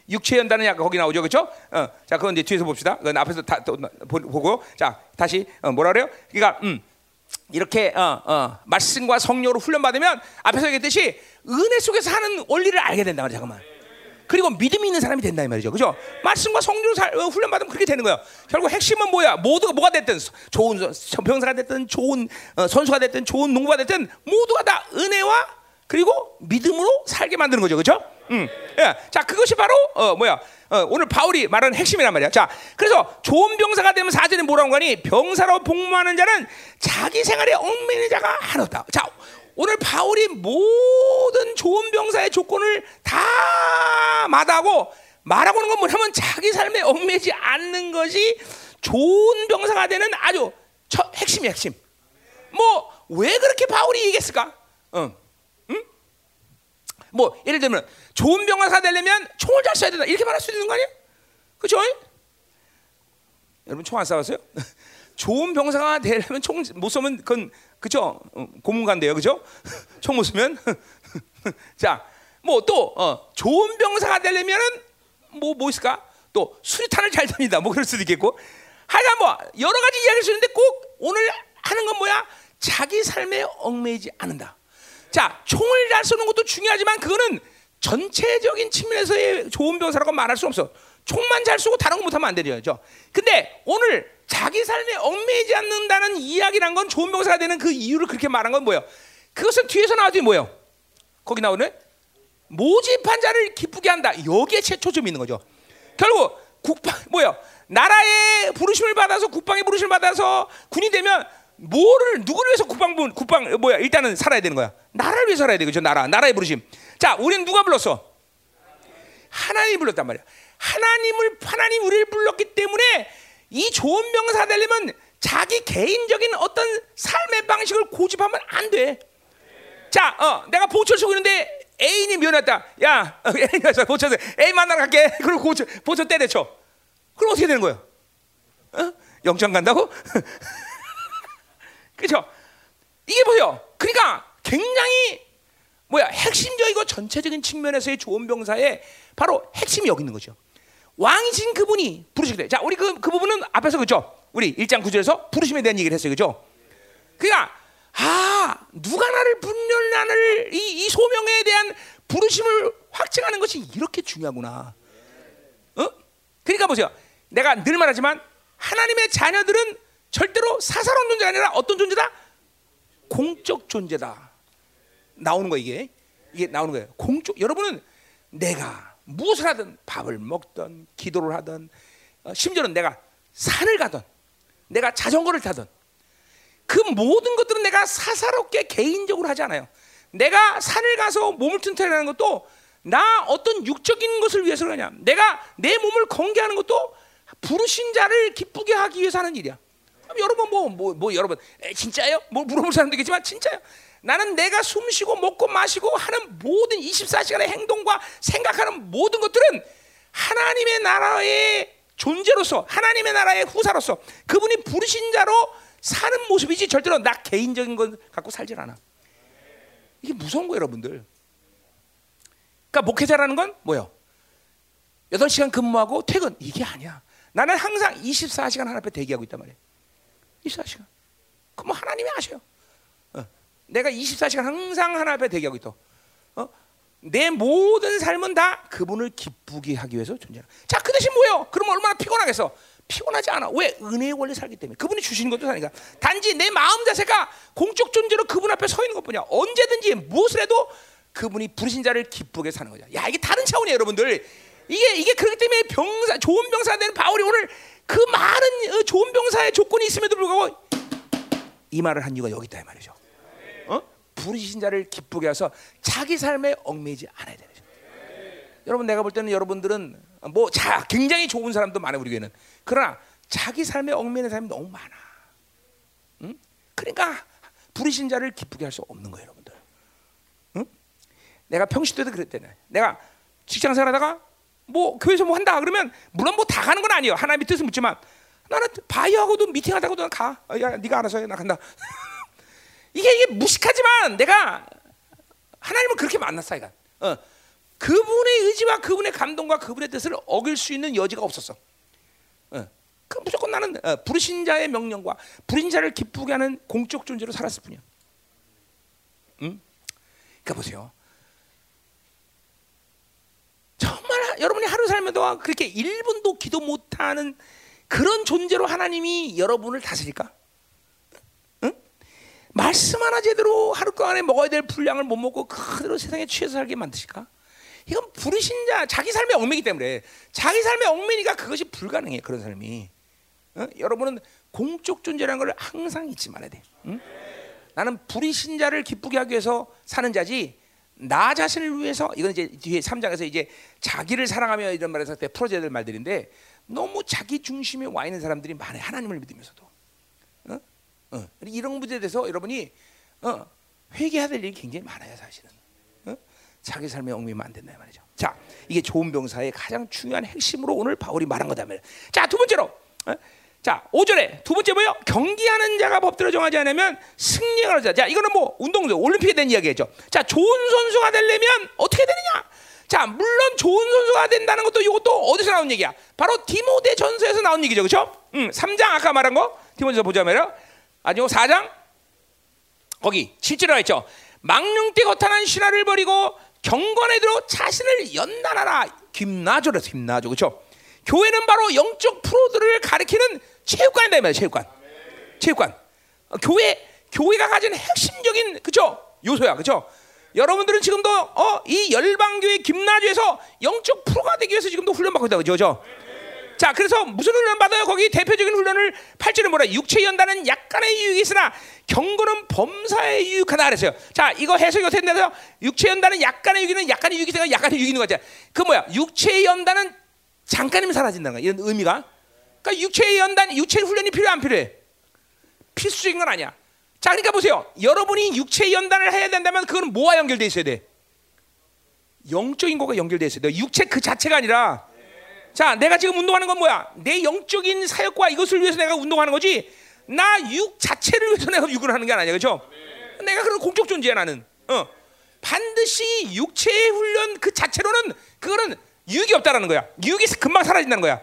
육체 연단은 약간 거기 나오죠, 그렇죠? 어, 자, 그건 이제 뒤에서 봅시다. 그건 앞에서 다 또, 보고, 자, 다시 어, 뭐라 그래요? 그러니까 음, 이렇게 어, 어, 말씀과 성령으로 훈련 받으면 앞에서 얘기했듯이 은혜 속에서 하는 원리를 알게 된다 말이야, 잠깐만. 그리고 믿음이 있는 사람이 된다 이 말이죠, 그렇죠? 말씀과 성령으로 살, 어, 훈련 받으면 그렇게 되는 거예요. 결국 핵심은 뭐야? 모두가 뭐가 됐든 좋은 병사가 됐든 좋은 어, 선수가 됐든 좋은 농부가 됐든 모두가 다 은혜와 그리고 믿음으로 살게 만드는 거죠, 그렇죠? 음, 예. 자 그것이 바로 어 뭐야 어, 오늘 바울이 말하는 핵심이란 말이야. 자 그래서 좋은 병사가 되면 사전에 뭐라고 하니 병사로 복무하는 자는 자기 생활에 얽매이는 자가 하나다. 자 오늘 바울이 모든 좋은 병사의 조건을 다 마다하고 말하고 있는 건 뭐냐면 자기 삶에 얽매지 않는 것이 좋은 병사가 되는 아주 첫 핵심이 핵심. 뭐 왜 그렇게 바울이 얘기했을까? 어. 뭐 예를 들면 좋은 병사가 되려면 총을 잘 쏴야 된다 이렇게 말할 수 있는 거 아니에요? 그렇죠? 여러분 총 안 쏴봤어요? 좋은 병사가 되려면 총 못 쏘면 그건 그죠? 어, 고문관데요, 그죠? 총 못 쏘면 자, 뭐 또 어, 좋은 병사가 되려면은 뭐뭐 뭐 있을까? 또 수류탄을 잘 던진다, 뭐 그럴 수도 있겠고. 하여간 뭐 여러 가지 이야기를 수 있는데 꼭 오늘 하는 건 뭐야? 자기 삶에 얽매이지 않는다. 자, 총을 잘 쏘는 것도 중요하지만 그거는 전체적인 측면에서의 좋은 병사라고 말할 수 없어. 총만 잘 쏘고 다른 거 못하면 안 되죠. 근데 오늘 자기 삶에 얽매이지 않는다는 이야기란 건 좋은 병사가 되는 그 이유를 그렇게 말한 건 뭐예요? 그것은 뒤에서 나와도 뭐예요? 거기 나오는 모집한 자를 기쁘게 한다. 여기에 최초점이 있는 거죠. 결국 국방 뭐예요? 나라의 부르심을 받아서 국방의 부르심을 받아서 군이 되면 뭐를 누구를 위해서 국방부 국방 뭐야 일단은 살아야 되는 거야. 나라를 위해 살아야 되겠죠. 나라 나라의 부르심. 자, 우리는 누가 불렀어? 하나님이 불렀단 말이야. 하나님을 하나님 우리를 불렀기 때문에 이 좋은 병사 되려면 자기 개인적인 어떤 삶의 방식을 고집하면 안 돼. 자, 어, 내가 보철 쓰고 있는데 애인이 미워났다. 야, 어, 애인이 와서 보철 애인 만나러 갈게. 그리고 보철, 보철 때려쳐. 그럼 어떻게 되는 거야? 어? 영장 간다고? 그렇죠? 이게 뭐요? 그러니까 굉장히 뭐야 핵심적이고 전체적인 측면에서의 좋은 병사의 바로 핵심이 여기 있는 거죠. 왕이신 그분이 부르시게 돼. 자, 우리 그, 그 부분은 앞에서 그죠? 우리 1장 9절에서 부르심에 대한 얘기를 했어요. 그죠? 그러니까 아, 누가 나를 분별 나를 이, 이 소명에 대한 부르심을 확증하는 것이 이렇게 중요하구나. 어? 그러니까 보세요. 내가 늘 말하지만 하나님의 자녀들은 절대로 사사로운 존재가 아니라 어떤 존재다? 공적 존재다. 나오는 거 이게 이게 나오는 거예요. 공적 여러분은 내가 무엇을 하든 밥을 먹든 기도를 하든 어, 심지어는 내가 산을 가든 내가 자전거를 타든 그 모든 것들은 내가 사사롭게 개인적으로 하지 않아요. 내가 산을 가서 몸을 튼튼하는 것도 나 어떤 육적인 것을 위해서 그러냐. 내가 내 몸을 건개하는 것도 부르신 자를 기쁘게 하기 위해서 하는 일이야. 여러분 뭐뭐 뭐, 뭐, 여러분 에, 진짜요? 뭐 물어볼 사람도 있겠지만 진짜요. 나는 내가 숨 쉬고 먹고 마시고 하는 모든 24시간의 행동과 생각하는 모든 것들은 하나님의 나라의 존재로서 하나님의 나라의 후사로서 그분이 부르신 자로 사는 모습이지 절대로 나 개인적인 건 갖고 살질 않아. 이게 무서운 거예요, 여러분들. 그러니까 목회자라는 건 뭐예요? 8시간 근무하고 퇴근 이게 아니야. 나는 항상 24시간 하나님 앞에 대기하고 있단 말이에요. 24시간. 그뭐 하나님이 아셔요. 어. 내가 24시간 항상 하나님 앞에 대기하고 있어. 어? 내 모든 삶은 다 그분을 기쁘게 하기 위해서 존재하는. 자, 그 대신 뭐예요? 그럼 얼마나 피곤하겠어? 피곤하지 않아. 왜? 은혜의 원리 살기 때문에. 그분이 주시는 것도 사니까. 단지 내 마음 자세가 공적 존재로 그분 앞에 서 있는 것뿐이야. 언제든지 무엇을 해도 그분이 부르신 자를 기쁘게 사는 거죠. 야, 이게 다른 차원이에요, 여러분들. 이게 이게 그렇기 때문에 병사 좋은 병사가 되는 바울이 오늘 그 많은 어, 좋은 병사의 조건이 있음에도 불구하고 이 말을 한 이유가 여기 있다 이 말이죠. 어? 부르신 자를 기쁘게 해서 자기 삶에 얽매이지 않아야 되는 거죠. 여러분 내가 볼 때는 여러분들은 뭐 자 굉장히 좋은 사람도 많아 우리 교회는 그러나 자기 삶에 얽매이는 사람이 너무 많아. 응? 그러니까 부르신 자를 기쁘게 할 수 없는 거예요, 여러분들. 응? 내가 평시 때도 그랬대네. 내가 직장 생활하다가 뭐 교회에서 뭐 한다 그러면 물론 뭐 다 가는 건 아니에요. 하나님의 뜻은 묻지만 나는 바이하고도 미팅하다고도 가. 어, 야, 네가 알아서 해. 나 간다. 이게 이게 무식하지만 내가 하나님을 그렇게 만났어, 이가. 어. 그분의 의지와 그분의 감동과 그분의 뜻을 어길 수 있는 여지가 없었어. 어. 그 무조건 나는 어, 부르신 자의 명령과 부르신 자를 기쁘게 하는 공적 존재로 살았을 뿐이야. 응? 그러니까 보세요. 정말 여러분이 하루 살면서 그렇게 1분도 기도 못하는 그런 존재로 하나님이 여러분을 다스릴까? 응? 말씀 하나 제대로 하루 동안에 먹어야 될 분량을 못 먹고 그대로 세상에 취해서 살게 만드실까? 이건 부르신 자, 자기 삶의 얽매기 때문에 자기 삶의 얽매니까 그것이 불가능해 그런 삶이. 어? 여러분은 공적 존재라는 걸 항상 잊지 말아야 돼. 응? 나는 부르신 자를 기쁘게 하기 위해서 사는 자지 나 자신을 위해서 이건 이제 뒤에 3장에서 이제 자기를 사랑하며 이런 말에서 때 풀어져야 될 말들인데 너무 자기 중심에 와 있는 사람들이 많아요. 하나님을 믿으면서도. 어? 어. 이런 문제에 대해서 여러분이 어, 회개해야 될 일이 굉장히 많아요, 사실은. 어? 자기 삶에 얽매이면 안 된다 말이죠. 자, 이게 좋은 병사의 가장 중요한 핵심으로 오늘 바울이 말한 거다 말이에요. 자, 두 번째로. 어? 자, 5절에 두 번째 뭐요? 경기하는 자가 법대로 정하지 않으면 승리가 자. 자, 이거는 뭐 운동도 올림픽에 대한 이야기죠. 자, 좋은 선수가 되려면 어떻게 되느냐? 자, 물론 좋은 선수가 된다는 것도 이것도 어디서 나온 얘기야? 바로 디모데 전서에서 나온 얘기죠. 그렇죠? 음, 3장 아까 말한 거 디모데서 보자면요. 아니요, 4장 거기 7절에 있죠. 망령 때 거탄한 신화를 버리고 경건에 들어 자신을 연단하라. 김나조라 김나조. 그렇죠? 교회는 바로 영적 프로들을 가리키는 체육관이다 말이야, 체육관. 체육관. 어, 교회 교회가 가진 핵심적인 그죠 요소야, 그죠? 여러분들은 지금도 어, 이 열방교회 김나주에서 영적 프로가 되기 위해서 지금도 훈련받고 있다, 그죠? 자, 그래서 무슨 훈련 받아요? 거기 대표적인 훈련을 팔찌는 뭐라? 육체 연단은 약간의 유익이 있으나 경건은 범사에 유익하다 그랬어요. 자, 이거 해석이 어떻게 되나요? 육체 연단은 약간의 유익은 약간의 유익이 되가 약간의 유익인 거지. 그 뭐야? 육체 연단은 잠깐이면 사라진다는 거야. 이런 의미가. 그러니까 육체의 연단, 육체 훈련이 필요해 안 필요해? 필수적인 건 아니야. 자, 그러니까 보세요. 여러분이 육체 연단을 해야 된다면 그건 뭐와 연결돼 있어야 돼? 영적인 거가 연결돼 있어야 돼. 육체 그 자체가 아니라 자, 내가 지금 운동하는 건 뭐야? 내 영적인 사역과 이것을 위해서 내가 운동하는 거지. 나 육 자체를 위해서 내가 육을 하는 게 아니야. 그렇죠? 내가 그런 공적 존재야, 나는. 어. 반드시 육체의 훈련 그 자체로는 그거는 유익이 없다라는 거야. 유익이 금방 사라진다는 거야.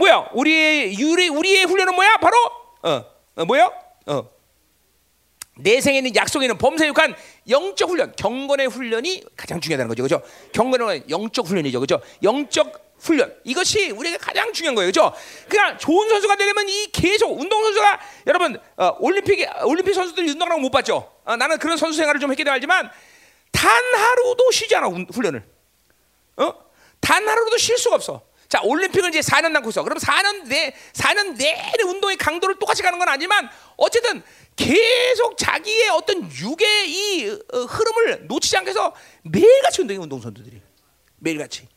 뭐야? 우리의 유리 우리의 훈련은 뭐야? 바로 어, 어 뭐야? 어. 내 생에 있는 약속에 있는 범사에 육한 영적 훈련, 경건의 훈련이 가장 중요하다는 거죠. 그죠? 경건은 영적 훈련이죠. 그죠? 영적 훈련. 이것이 우리에게 가장 중요한 거예요. 그죠? 그냥 좋은 선수가 되려면 이 계속 운동 선수가 여러분 어, 올림픽 올림픽 선수들이 운동하는 거못 봤죠. 어, 나는 그런 선수 생활을 좀 했기 때문에 알지만 단 하루도 쉬지 않아 훈련을. 어? 단 하루도 쉴 수가 없어. 자, 올림픽을 이제 4년 남고 있어. 그럼 4년 내 4년 내내 운동의 강도를 똑같이 가는 건 아니지만 어쨌든 계속 자기의 어떤 육의 이 어, 흐름을 놓치지 않게 해서 매일같이 운동해 운동 선수들이 매일같이.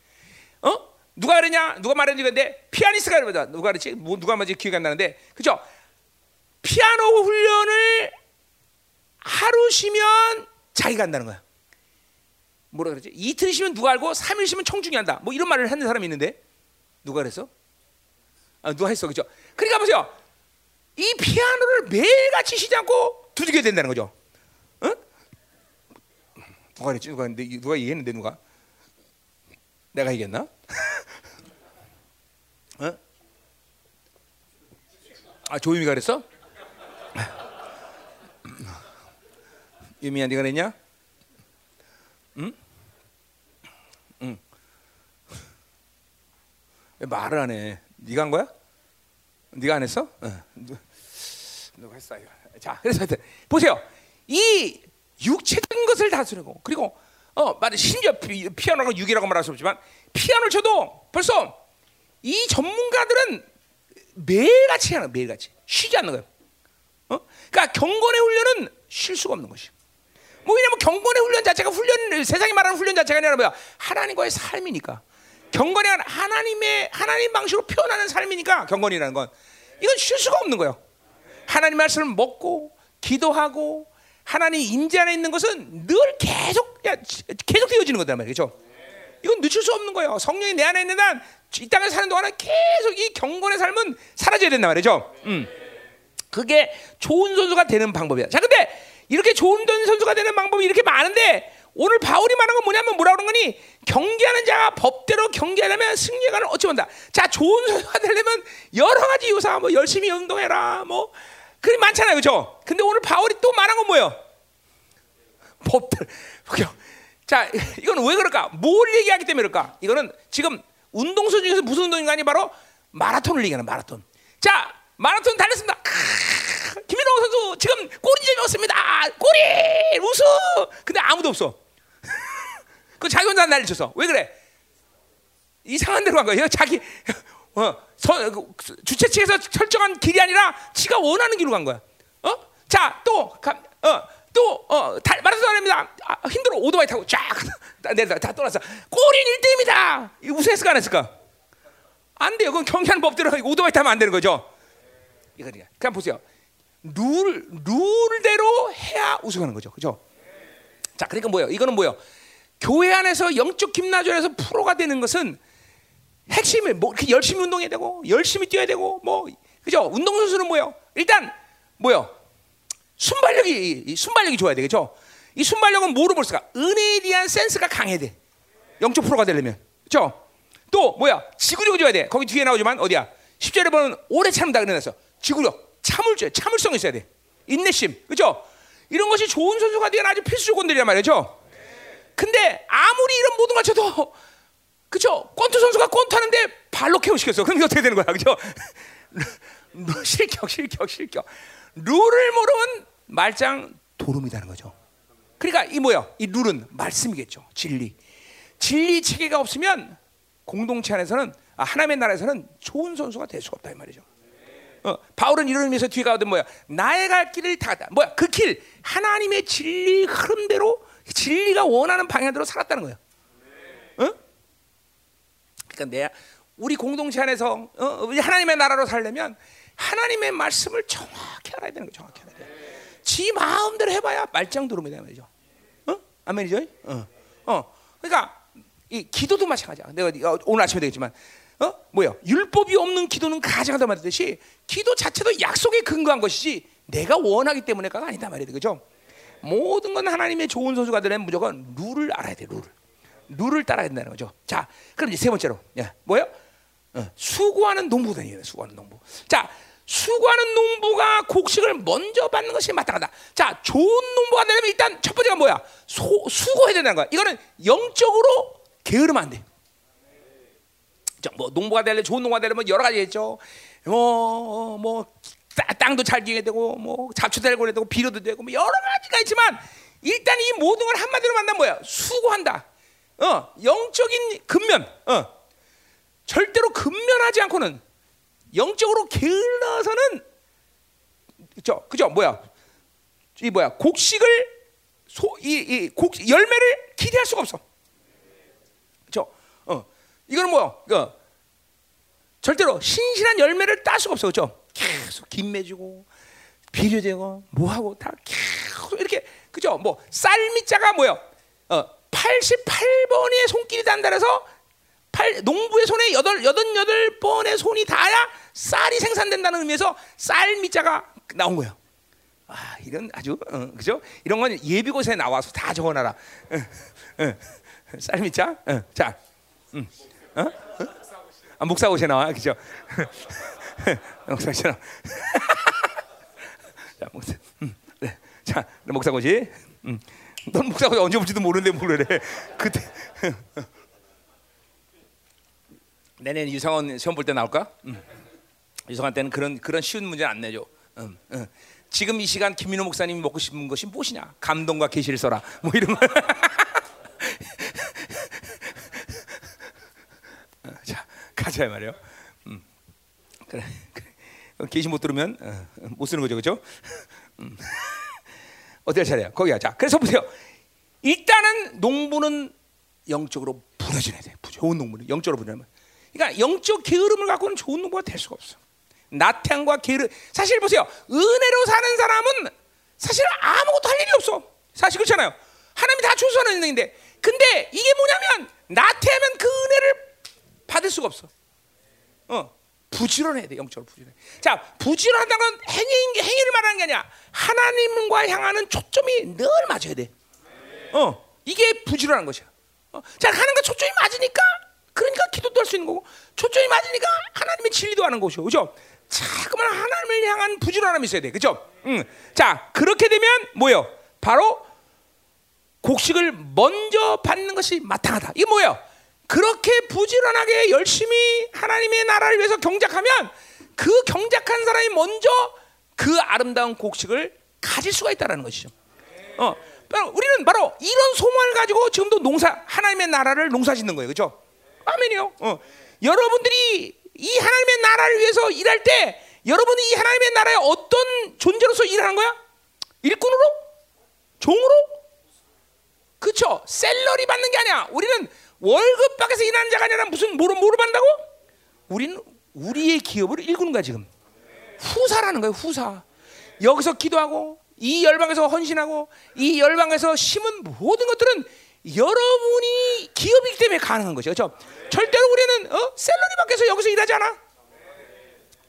어? 누가 그러냐? 누가 말했는지 근데 피아니스트가 그러다 누가 그랬지? 뭐 누가 말지 기억이 안 나는데 그죠? 피아노 훈련을 하루 쉬면 자기가 한다는 거야. 뭐라 그러지? 이틀 쉬면 누가 알고 3일 쉬면 청중이 한다. 뭐 이런 말을 하는 사람이 있는데 누가 그랬어? 아, 누가 했어, 그죠? 그러니까 보세요. 이 피아노를 매일같이 쉬지 않고 두들겨야 된다는 거죠. 응? 누가 그랬지? 누가 누가 얘기했는데 누가? 내가 얘기했나? 어? 아 조유미가 그랬어? 유미야 네가 그랬냐? 응? 응. 말을 안 해? 네가 한 거야? 네가 안 했어? 어. 누가 했어? 자, 그래서 보세요. 이 육체적인 것을 다스리고 그리고 어, 맞아. 심지어 피, 피아노가 6이라고 말할 수 없지만 피아노를 쳐도 벌써 이 전문가들은 매일같이 하는 매일같이 쉬지 않는 거예요. 어? 그러니까 경건의 훈련은 쉴 수가 없는 것이. 뭐 왜냐면 경건의 훈련 자체가 훈련 세상이 말하는 훈련 자체가 아니라 뭐야 하나님과의 삶이니까 경건이 하나님의 하나님 방식으로 표현하는 삶이니까 경건이라는 건 이건 쉴 수가 없는 거예요. 하나님 말씀을 먹고 기도하고 하나님 임재 안에 있는 것은 늘 계속 야, 계속 되어지는 거단 말이죠. 그렇죠? 이건 늦출 수 없는 거예요. 성령이 내 안에 있는 한 이 땅에 사는 동안은 계속 이 경건의 삶은 사라져야 된단 말이죠. 음. 그게 좋은 선수가 되는 방법이야. 자, 근데 이렇게 좋은 선수가 되는 방법이 이렇게 많은데 오늘 바울이 말한 건 뭐냐면 뭐라 그런 거니 경기하는 자가 법대로 경기하려면 승리가는 어찌 본다. 자, 좋은 선수가 되려면 여러 가지 요사 뭐 열심히 운동해라 뭐 그게 많잖아요, 그렇죠? 근데 오늘 바울이 또 말한 건 뭐예요? 법대로. 자, 이건 왜 그럴까? 뭘 얘기하기 때문에 그럴까? 이거는 지금 운동선 중에서 무슨 운동인가니 바로 마라톤을 얘기하는 마라톤. 자, 마라톤 달렸습니다. 김민호 선수 지금 꼬리 재미없습니다. 꼬리 우승. 근데 아무도 없어. 그 자기 혼자 난리 쳤어. 왜 그래? 이상한 데로 간 거예요. 자기 어, 서, 그 주최 측에서 설정한 길이 아니라 지가 원하는 길로 간 거야. 어? 자, 또 어, 또 어, 달, 마라톤 하랍니다. 아, 힘들어 오토바이 타고 쫙 내려 다 떠났어. 꼬린 1등입니다. 우승했을까 안 했을까? 안 돼요. 그건 경기하는 법대로 오토바이 타면 안 되는 거죠. 이거야. 그냥 보세요. 룰 룰대로 해야 우승하는 거죠. 그죠? 자, 그러니까 뭐예요? 이거는 뭐예요? 교회 안에서 영적 김나전에서 프로가 되는 것은 핵심이 뭐 이렇게 열심히 운동해야 되고 열심히 뛰어야 되고 뭐 그죠? 운동 선수는 뭐예요? 일단 뭐예요? 순발력이 순발력이 좋아야 되겠죠. 이 순발력은 뭐로 볼 수가? 은혜에 대한 센스가 강해야 돼. 영적 프로가 되려면. 그죠? 또 뭐야? 지구력이 좋아야 돼. 거기 뒤에 나오지만 어디야? 10절에 보면 오래 참다 그래서 지구력, 참을 줄, 참을성 있어야 돼. 인내심. 그죠? 이런 것이 좋은 선수가 되는 아주 필수 조건들이란 말이죠. 근데 아무리 이런 모든 걸 쳐도 그죠? 권투 선수가 권투 하는데 발로 케어 시켰어. 그럼 어떻게 되는 거야? 그죠? 실격, 실격, 실격. 룰을 모르면 말짱 도름이라는 거죠. 그러니까 이 뭐야? 이 룰은 말씀이겠죠. 진리. 진리 체계가 없으면 공동체 안에서는 아, 하나님의 나라에서는 좋은 선수가 될 수가 없다 이 말이죠. 어, 바울은 이런 의미에서 뒤에 가거든 뭐야? 나의 갈 길을 다 뭐야? 그 길 하나님의 진리 흐름대로 진리가 원하는 방향대로 살았다는 거예요. 어? 그러니까 내 우리 공동체 안에서 어, 하나님의 나라로 살려면 하나님의 말씀을 정확히 알아야 되는 거예요. 정확히 알아야 돼. 지 마음대로 해봐야 말짱도름이다 말이죠. 어? 아멘이죠? 어. 어. 그러니까 이 기도도 마찬가지야. 내가 오늘 아침에 되겠지만, 어? 뭐야? 율법이 없는 기도는 가장하다 말했듯이 기도 자체도 약속에 근거한 것이지 내가 원하기 때문에가 아니다 말이야, 그죠? 모든 건 하나님의 좋은 선수가 되려면 무조건 룰을 알아야 돼, 룰을. 룰을 따라야 된다는 거죠. 자, 그럼 이제 세 번째로, 야, 뭐요? 어, 수고하는 농부다 이게 수고하는 농부. 자, 수고하는 농부가 곡식을 먼저 받는 것이 마땅하다. 자, 좋은 농부가 되려면 일단 첫 번째가 뭐야? 소, 수고해야 된다는 거야. 이거는 영적으로 게으르면 안 돼. 자, 뭐 농부가 되려 좋은 농부가 되려면 여러 가지 있죠. 뭐, 뭐 따- 땅도 잘 기게 되고, 뭐 잡초도 되고 되고 비료도 되고, 뭐 여러 가지가 있지만 일단 이 모든 걸 한마디로 만나면 뭐야? 수고한다. 어, 영적인 근면. 어. 절대로 근면하지 않고는 영적으로 게을러서는 그죠 그죠 뭐야 이 뭐야 곡식을 소 이 이 곡 열매를 기대할 수가 없어 그죠 어 이거는 뭐야 어, 절대로 신실한 열매를 딸 수가 없어 그죠 계속 김매주고 비료되고 뭐하고 다 계속 이렇게 그죠 뭐 쌀미자가 뭐야 어 88번의 손길이 단달아서 팔, 농부의 손에 여덟 여덟 번의 손이 닿아야 쌀이 생산된다는 의미에서 쌀 미자가 나온 거예요. 아 이런 아주 어, 그죠? 이런 건 예비고사에 나와서 다 적어놔라. 어, 어, 쌀 미자. 어, 자, 음, 어? 어? 아, 목사고시에 나와 그죠? 목사고시 나와. 자 목사, 음, 네. 자 목사고시. 음. 넌 목사고시 언제 볼지도 모르는데 뭘 그래? 그때. 내년 유성원 시험 볼 때 나올까? 음. 유성원 때는 그런 그런 쉬운 문제는 안 내줘. 음, 음. 지금 이 시간 김민호 목사님이 먹고 싶은 것이 무엇이냐? 감동과 계시를 써라. 뭐 이런 거. 어, 자 가자 말이요. 음. 그래. 계시 못 들으면 어, 못 쓰는 거죠, 그렇죠? 음. 어떻게 차례야? 거기야. 자, 그래서 보세요. 일단은 농부는 영적으로 부러져야 돼. 좋은 농부는 영적으로 부러면. 그러니까 영적 게으름을 갖고는 좋은 농부가 될 수가 없어. 나태함과 게으름. 사실 보세요. 은혜로 사는 사람은 사실 아무것도 할 일이 없어. 사실 그렇잖아요. 하나님이 다 주소하는 은혜인데. 근데 이게 뭐냐면 나태하면 그 은혜를 받을 수가 없어. 어. 부지런해야 돼. 영적으로 부지런해. 자, 부지런하다는 건 행위, 행위를 말하는 게 아니야. 하나님과 향하는 초점이 늘 맞아야 돼. 어. 이게 부지런한 것이야. 어. 자, 하나님과 초점이 맞으니까 그러니까 기도도 할 수 있는 거고 초점이 맞으니까 하나님의 진리도 하는 것이죠. 그죠? 자꾸만 하나님을 향한 부지런함이 있어야 돼. 그죠? 응. 자, 그렇게 되면 뭐예요? 바로 곡식을 먼저 받는 것이 마땅하다. 이게 뭐예요? 그렇게 부지런하게 열심히 하나님의 나라를 위해서 경작하면 그 경작한 사람이 먼저 그 아름다운 곡식을 가질 수가 있다라는 것이죠. 어, 우리는 바로 이런 소망을 가지고 지금도 농사 하나님의 나라를 농사짓는 거예요, 그렇죠? 아멘이요. 어. 여러분들이 이 하나님의 나라를 위해서 일할 때 여러분이 이 하나님의 나라의 어떤 존재로서 일하는 거야? 일꾼으로? 종으로? 그렇죠. 셀러리 받는 게 아니야. 우리는 월급 밖에서 일하는 자가 아니라 무슨 뭐로 뭐로 받는다고? 우리는 우리의 기업을 일구는 거야 지금. 후사라는 거예요. 후사. 여기서 기도하고 이 열방에서 헌신하고 이 열방에서 심은 모든 것들은 여러분이 기업이기 때문에 가능한 거죠. 그렇죠? 절대로 우리는 어? 셀러리 밖에서 여기서 일하지 않아.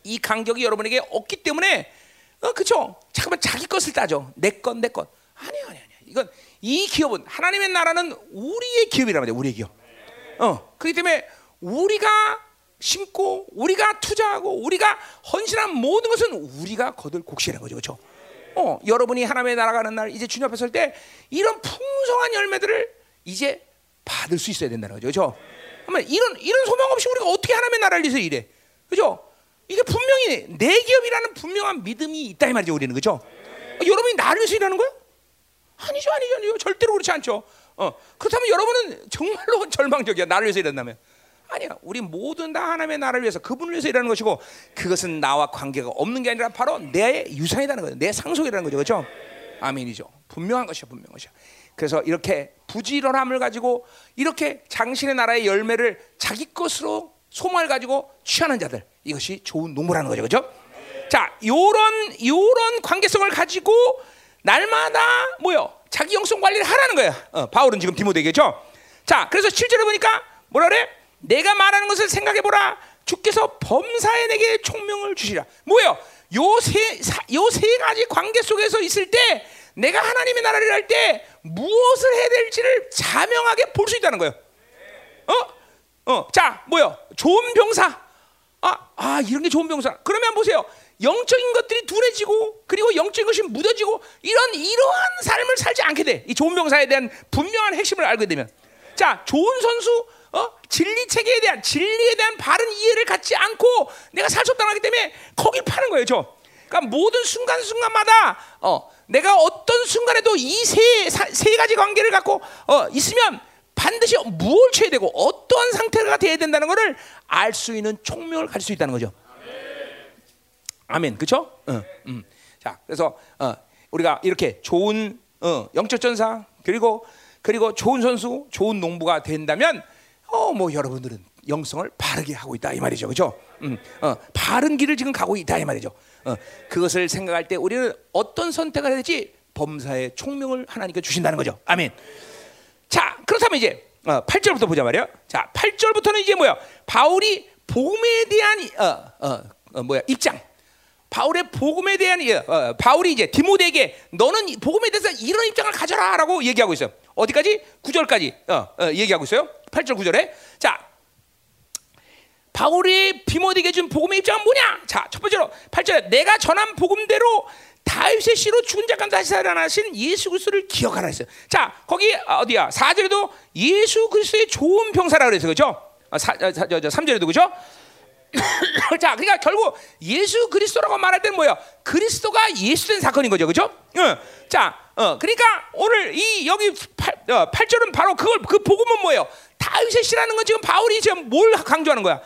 이 간격이 여러분에게 없기 때문에 어, 그렇죠? 잠깐만 자기 것을 따져. 내 것, 내 것. 아니야, 아니야, 아니야. 이건 이 기업은 하나님의 나라는 우리의 기업이란 말이야. 우리의 기업. 어, 그렇기 때문에 우리가 심고 우리가 투자하고 우리가 헌신한 모든 것은 우리가 거둘 곡식이라는 거죠. 그렇죠? 어, 여러분이 하나님의 나라 가는 날 이제 주님 앞에 설 때 이런 풍성한 열매들을 이제 받을 수 있어야 된다는 거죠. 그렇죠? 그러면 이런 이런 소망 없이 우리가 어떻게 하나님의 나라를 위해서 일해? 그죠? 이게 분명히 내 기업이라는 분명한 믿음이 있다 이 말이죠. 우리는 그죠? 어, 여러분이 나를 위해서 일하는 거야? 아니죠, 아니죠, 아니죠. 절대로 그렇지 않죠. 어, 그렇다면 여러분은 정말로 절망적이야. 나를 위해서 일한다면. 아니야. 우리 모든 다 하나님의 나라를 위해서 그분을 위해서 일하는 것이고 그것은 나와 관계가 없는 게 아니라 바로 내 유산이라는 거죠. 내 상속이라는 거죠. 그렇죠? 아멘이죠. 분명한 것이야, 분명한 것이야. 그래서 이렇게 부지런함을 가지고 이렇게 장신의 나라의 열매를 자기 것으로 소망을 가지고 취하는 자들 이것이 좋은 농부라는 거죠, 그렇죠? 자, 요런 요런 관계성을 가지고 날마다 뭐요? 자기 영성 관리를 하라는 거야. 어, 바울은 지금 디모데겠죠. 자, 그래서 실제로 보니까 뭐라 그래? 내가 말하는 것을 생각해 보라. 주께서 범사에 내게 총명을 주시라. 뭐예요? 요세 요 세 가지 관계 속에서 있을 때 내가 하나님의 나라를 할 때 무엇을 해야 될지를 자명하게 볼 수 있다는 거예요. 어? 어, 자, 뭐요? 좋은 병사. 아, 아 이런 게 좋은 병사. 그러면 보세요. 영적인 것들이 둔해지고 그리고 영적인 것이 묻어지고 이런 이러한 삶을 살지 않게 돼. 이 좋은 병사에 대한 분명한 핵심을 알게 되면. 자, 좋은 선수 어? 진리 체계에 대한 진리에 대한 바른 이해를 갖지 않고 내가 살 수 없다고 하기 때문에 거길 파는 거예요, 저. 그러니까 모든 순간 순간마다 어, 내가 어떤 순간에도 이 세 세 가지 관계를 갖고 어, 있으면 반드시 무엇을 쳐야 되고 어떠한 상태가 돼야 된다는 것을 알 수 있는 총명을 가질 수 있다는 거죠. 아멘. 그렇죠? 어, 음. 자, 그래서 어, 우리가 이렇게 좋은 어, 영적 전사 그리고 그리고 좋은 선수, 좋은 농부가 된다면 어, 뭐 여러분들은 영성을 바르게 하고 있다 이 말이죠. 그렇죠? 음, 어, 바른 길을 지금 가고 있다 이 말이죠. 어, 그것을 생각할 때 우리는 어떤 선택을 해야 될지 범사의 총명을 하나님께 주신다는 거죠. 아멘. 자, 그렇다면 이제 어, 8절부터 보자 말이야. 자, 8절부터는 이제 뭐야? 바울이 복음에 대한 어, 어, 어, 뭐야? 입장. 바울의 복음에 대한 어, 바울이 이제 디모데에게 너는 복음에 대해서 이런 입장을 가져라라고 얘기하고 있어요. 어디까지? 9절까지 어, 어, 얘기하고 있어요. 8절 9절에. 자, 바울이 디모데에게 준 복음의 입장은 뭐냐? 자, 첫 번째로 8절에 내가 전한 복음대로 다윗의 씨로 죽은 자 가운데 다시 살아나신 예수 그리스도를 기억하라 했어요. 자, 거기 어디야? 4절에도 예수 그리스도의 좋은 병사라 그랬어요. 그죠? 아, 4, 3절에도 그죠? 자, 그러니까 결국 예수 그리스도라고 말할 때는 뭐예요? 그리스도가 예수된 사건인 거죠, 그죠? 어. 자, 어, 그러니까 오늘 이 여기 8, 어, 8절은 바로 그걸 그 복음은 뭐예요? 다윗의 씨라는 건 지금 바울이 지금 뭘 강조하는 거야?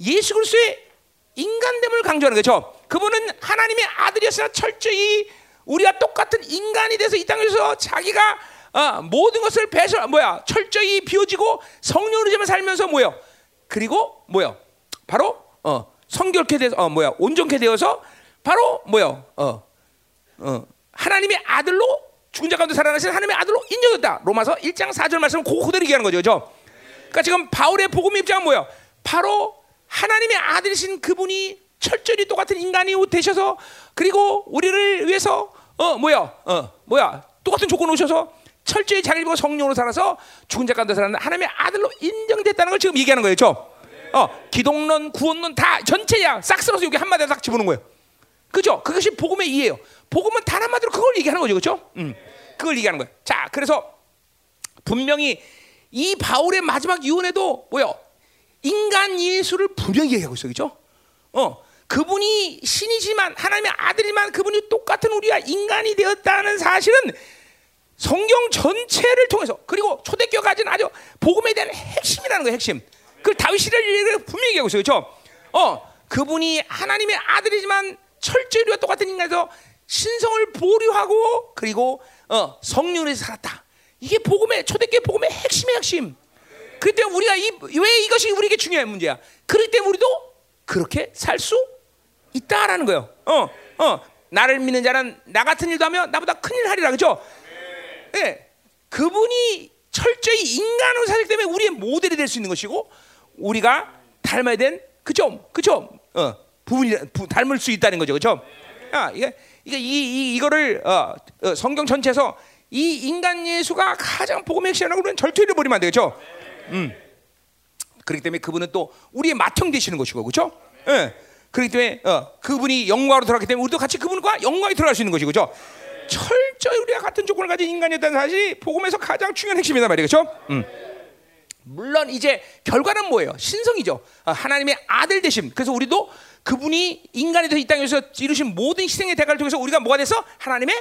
예수 그리스도의 인간됨을 강조하는 거죠. 그분은 하나님의 아들이었으나 철저히 우리와 똑같은 인간이 돼서 이 땅에서 자기가 어, 모든 것을 배설 뭐야 철저히 비워지고 성령으로 살면서 뭐요? 그리고 뭐요? 바로 어, 성결케 돼서 어, 뭐야 온전케 되어서 바로 뭐요? 어, 어, 하나님의 아들로 죽은 자 가운데 살아나신 하나님의 아들로 인정했다. 로마서 1장 4절 말씀은 그대로 얘기하는 거죠. 그죠? 그러니까 지금 바울의 복음 입장은 뭐예요? 바로 하나님의 아들이신 그분이 철저히 똑같은 인간이 되셔서 그리고 우리를 위해서 어 뭐야 어 뭐야 똑같은 조건 오셔서 철저히 자기를 보고 성령으로 살아서 죽은 자 가운데 살아난 하나님의 아들로 인정됐다는 걸 지금 얘기하는 거예요. 죠? 어 기독론 구원론 다 전체야 싹 쓸어서 여기 한마디에 싹 집어넣은 거예요. 그죠? 그것이 복음의 이해예요. 복음은 단 한마디로 그걸 얘기하는 거죠. 그죠? 음. 그걸 얘기하는 거예요. 자, 그래서 분명히 이 바울의 마지막 유언에도 뭐요? 인간 예수를 분명히 얘기하고 있어요. 그죠? 어, 그분이 신이지만 하나님의 아들이지만 그분이 똑같은 우리와 인간이 되었다는 사실은 성경 전체를 통해서 그리고 초대교회 가진 아주 복음에 대한 핵심이라는 거예요. 핵심. 그 다윗이를 분명히 얘기하고 있어요. 그죠? 어, 그분이 하나님의 아들이지만 철저히 우리와 똑같은 인간에서 신성을 보류하고 그리고 어, 성령으로 살았다. 이게 복음의 초대교회 복음의 핵심의 핵심. 그때 우리가 이, 왜 이것이 우리에게 중요한 문제야? 그렇기 때문에 우리도 그렇게 살 수 있다라는 거예요. 어, 어, 나를 믿는 자는 나 같은 일도 하며 나보다 큰 일 하리라 그죠? 예, 네. 그분이 철저히 인간으로 살기 때문에 우리의 모델이 될 수 있는 것이고 우리가 닮아야 된 그죠, 그죠? 어, 부분이 부, 닮을 수 있다는 거죠, 그죠? 아, 이게 이게 이, 이 이거를 어, 어, 성경 전체에서 이 인간 예수가 가장 복음의 핵심이라고 그러면 절대 잃어버리면 안 되겠죠. 음. 그렇기 때문에 그분은 또 우리의 맏형 되시는 것이고, 그렇죠? 예. 그렇기 때문에 어, 그분이 영광으로 들어갔기 때문에 우리도 같이 그분과 영광에 들어갈 수 있는 것이고, 그렇죠? 철저히 우리가 같은 조건을 가진 인간이었다는 사실이 복음에서 가장 중요한 핵심이다 말이죠? 음. 물론 이제 결과는 뭐예요? 신성이죠. 어, 하나님의 아들 되심. 그래서 우리도 그분이 인간이 돼서 이 땅에서 이루신 모든 희생의 대가를 통해서 우리가 뭐가 돼서 하나님의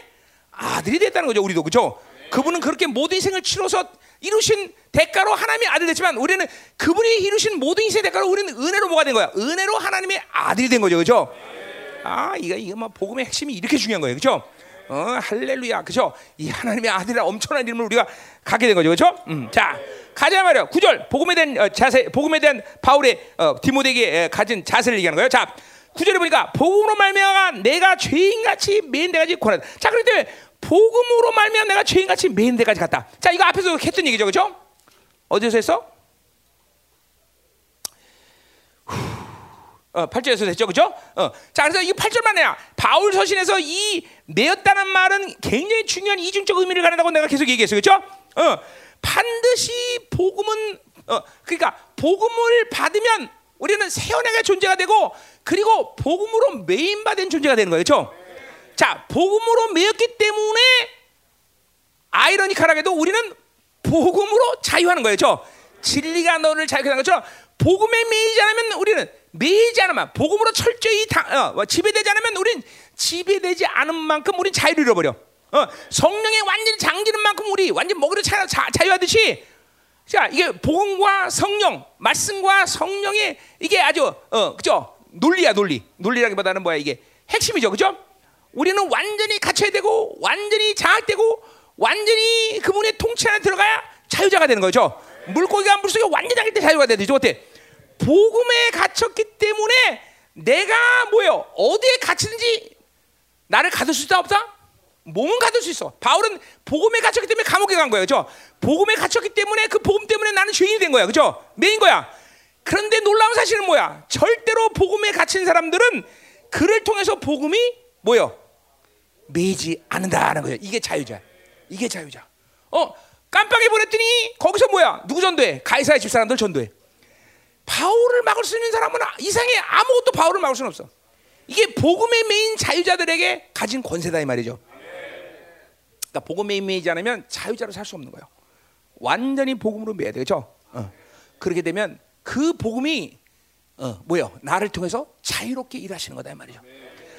아들이 됐다는 거죠. 우리도 그죠? 그분은 그렇게 모든 희생을 치러서 이루신 대가로 하나님의 아들 됐지만 우리는 그분이 이루신 모든 희생의 대가로 우리는 은혜로 뭐가 된 거야? 은혜로 하나님의 아들이 된 거죠. 그죠? 아, 이거 이거 뭐 복음의 핵심이 이렇게 중요한 거예요. 그죠? 어, 할렐루야. 그죠? 이 하나님의 아들이라 엄청난 이름을 우리가 갖게 된 거죠. 그죠? 음. 자, 가자 말이야. 구절 복음에 대한 어, 자세, 복음에 대한 바울의 어, 디모데에게 가진 자세를 얘기하는 거예요. 자, 구절에 보니까 복음으로 말미암아 내가 죄인같이 맨데까지 고난다. 자, 때 복음으로 말미암아 내가 죄인같이 맨데까지 갔다. 자, 이거 앞에서 했던 얘기죠, 그죠? 어디서 했어? 어, 8절에서 됐죠, 그죠? 어, 자, 그래서 이 8절만 해야 바울 서신에서 이 내었다는 말은 굉장히 중요한 이중적 의미를 가른다고 내가 계속 얘기했어요, 그죠? 어, 반드시 복음은 어, 그러니까 복음을 받으면 우리는 세연하게 존재가 되고 그리고 복음으로 메인받은 존재가 되는 거예요. 그렇죠? 자, 복음으로 메였기 때문에 아이러니컬하게도 우리는 복음으로 자유하는 거예요. 죠 진리가 너를 자유하게 하는 것처럼 복음에 매이지 않으면 우리는 매이지 않으면 복음으로 철저히 다, 어, 지배되지 않으면 우린 지배되지 않은 만큼 우린 자유를 잃어버려. 어, 성령에 완전히 장지는 만큼 우리 완전 먹으려 자, 자, 자유하듯이 자 이게 복음과 성령, 말씀과 성령의 이게 아주 어 그죠 논리야 논리. 논리라기보다는 뭐야 이게 핵심이죠, 그죠? 우리는 완전히 갇혀야 되고 완전히 장악되고 완전히 그분의 통치 안에 들어가야 자유자가 되는 거죠. 물고기가 물속에 완전히 잠길 때 자유가 되죠. 어때? 복음에 갇혔기 때문에 내가 뭐요? 어디에 갇히든지 나를 가둘 수 있다 없다? 몸은 가둘 수 있어. 바울은 복음에 갇혔기 때문에 감옥에 간 거예요. 그죠? 복음에 갇혔기 때문에 그 복음 때문에 나는 죄인이 된 거야. 그죠? 매인 거야. 그런데 놀라운 사실은 뭐야? 절대로 복음에 갇힌 사람들은 그를 통해서 복음이 뭐요? 매지 않는다는 거예요. 이게 자유자. 이게 자유자. 어, 깜빵에 보냈더니 거기서 뭐야? 누구 전도해? 가이사의 집사람들 전도해. 바울을 막을 수 있는 사람은 이 세상에 아무것도 바울을 막을 수는 없어. 이게 복음에 매인 자유자들에게 가진 권세다 이 말이죠. 그러니까 복음에 매이지 않으면 자유자로 살 수 없는 거예요. 완전히 복음으로 매야 되죠. 어. 그렇게 되면 그 복음이 어, 뭐요? 나를 통해서 자유롭게 일하시는 거다 이 말이죠.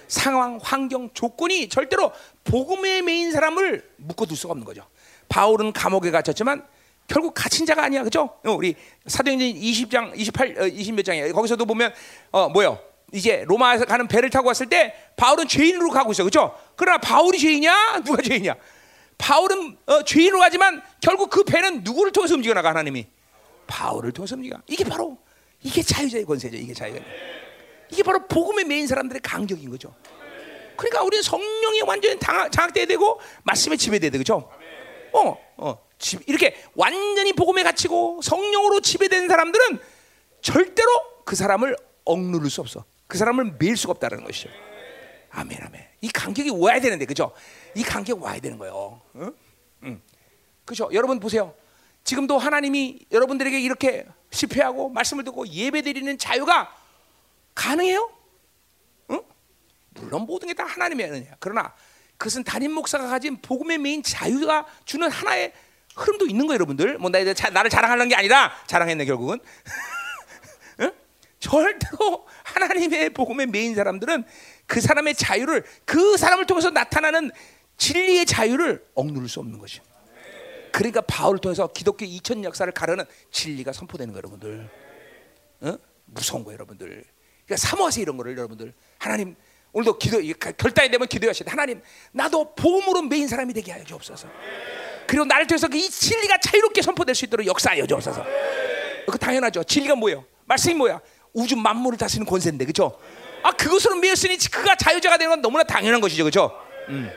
상황, 환경, 조건이 절대로 복음에 매인 사람을 묶어둘 수가 없는 거죠. 바울은 감옥에 갇혔지만 결국 갇힌 자가 아니야, 그죠? 어, 우리 사도행전 20장, 28, 어, 20몇 장이야. 거기서도 보면 어 뭐요? 이제 로마에서 가는 배를 타고 왔을 때 바울은 죄인으로 가고 있어, 그죠? 그러나 바울이 죄인이야? 누가 죄인이야? 바울은 어, 죄인으로 가지만 결국 그 배는 누구를 통해서 움직여 나가 하나님이 바울을 통해서 움직여. 이게 바로 이게 자유자의 권세죠. 이게 자유자. 이게 바로 복음의 메인 사람들의 강격인 거죠. 그러니까 우리는 성령이 완전히 장악돼야 되고 말씀에 지배돼야 되죠. 어, 어. 이렇게 완전히 복음에 갇히고 성령으로 지배된 사람들은 절대로 그 사람을 억누를 수 없어. 그 사람을 매일 수가 없다는 것이죠. 아멘, 아멘. 이 간격이 와야 되는데, 그죠? 이 간격 와야 되는 거예요. 응? 응. 그죠? 여러분 보세요. 지금도 하나님이 여러분들에게 이렇게 집회하고 말씀을 듣고 예배 드리는 자유가 가능해요? 응? 물론 모든 게 다 하나님의 은혜야. 그러나 그것은 담임 목사가 가진 복음의 메인 자유가 주는 하나의 흐름도 있는 거예요, 여러분들. 뭐 나를 자랑하는 게 아니라 자랑했네 결국은. 응? 절대로 하나님의 복음에 매인 사람들은 그 사람의 자유를 그 사람을 통해서 나타나는 진리의 자유를 억누를 수 없는 것이. 그러니까 바울을 통해서 기독교 2000 역사를 가르는 진리가 선포되는 거예요, 여러분들. 어? 무서운 거예요, 여러분들. 그러니까 사모하세요 이런 거를 여러분들. 하나님 오늘도 기도 결단이 되면 기도하시다. 하나님 나도 복음으로 매인 사람이 되게 하여 주옵소서. 그리고 나를 통해서 이 진리가 자유롭게 선포될 수 있도록 역사하여 주옵소서. 그 당연하죠. 진리가 뭐예요? 말씀이 뭐야? 우주 만물을 다스리는 권세인데, 그렇죠? 아 그것으로 메었으니 그가 자유자가 되는 건 너무나 당연한 것이죠, 그렇죠? 음.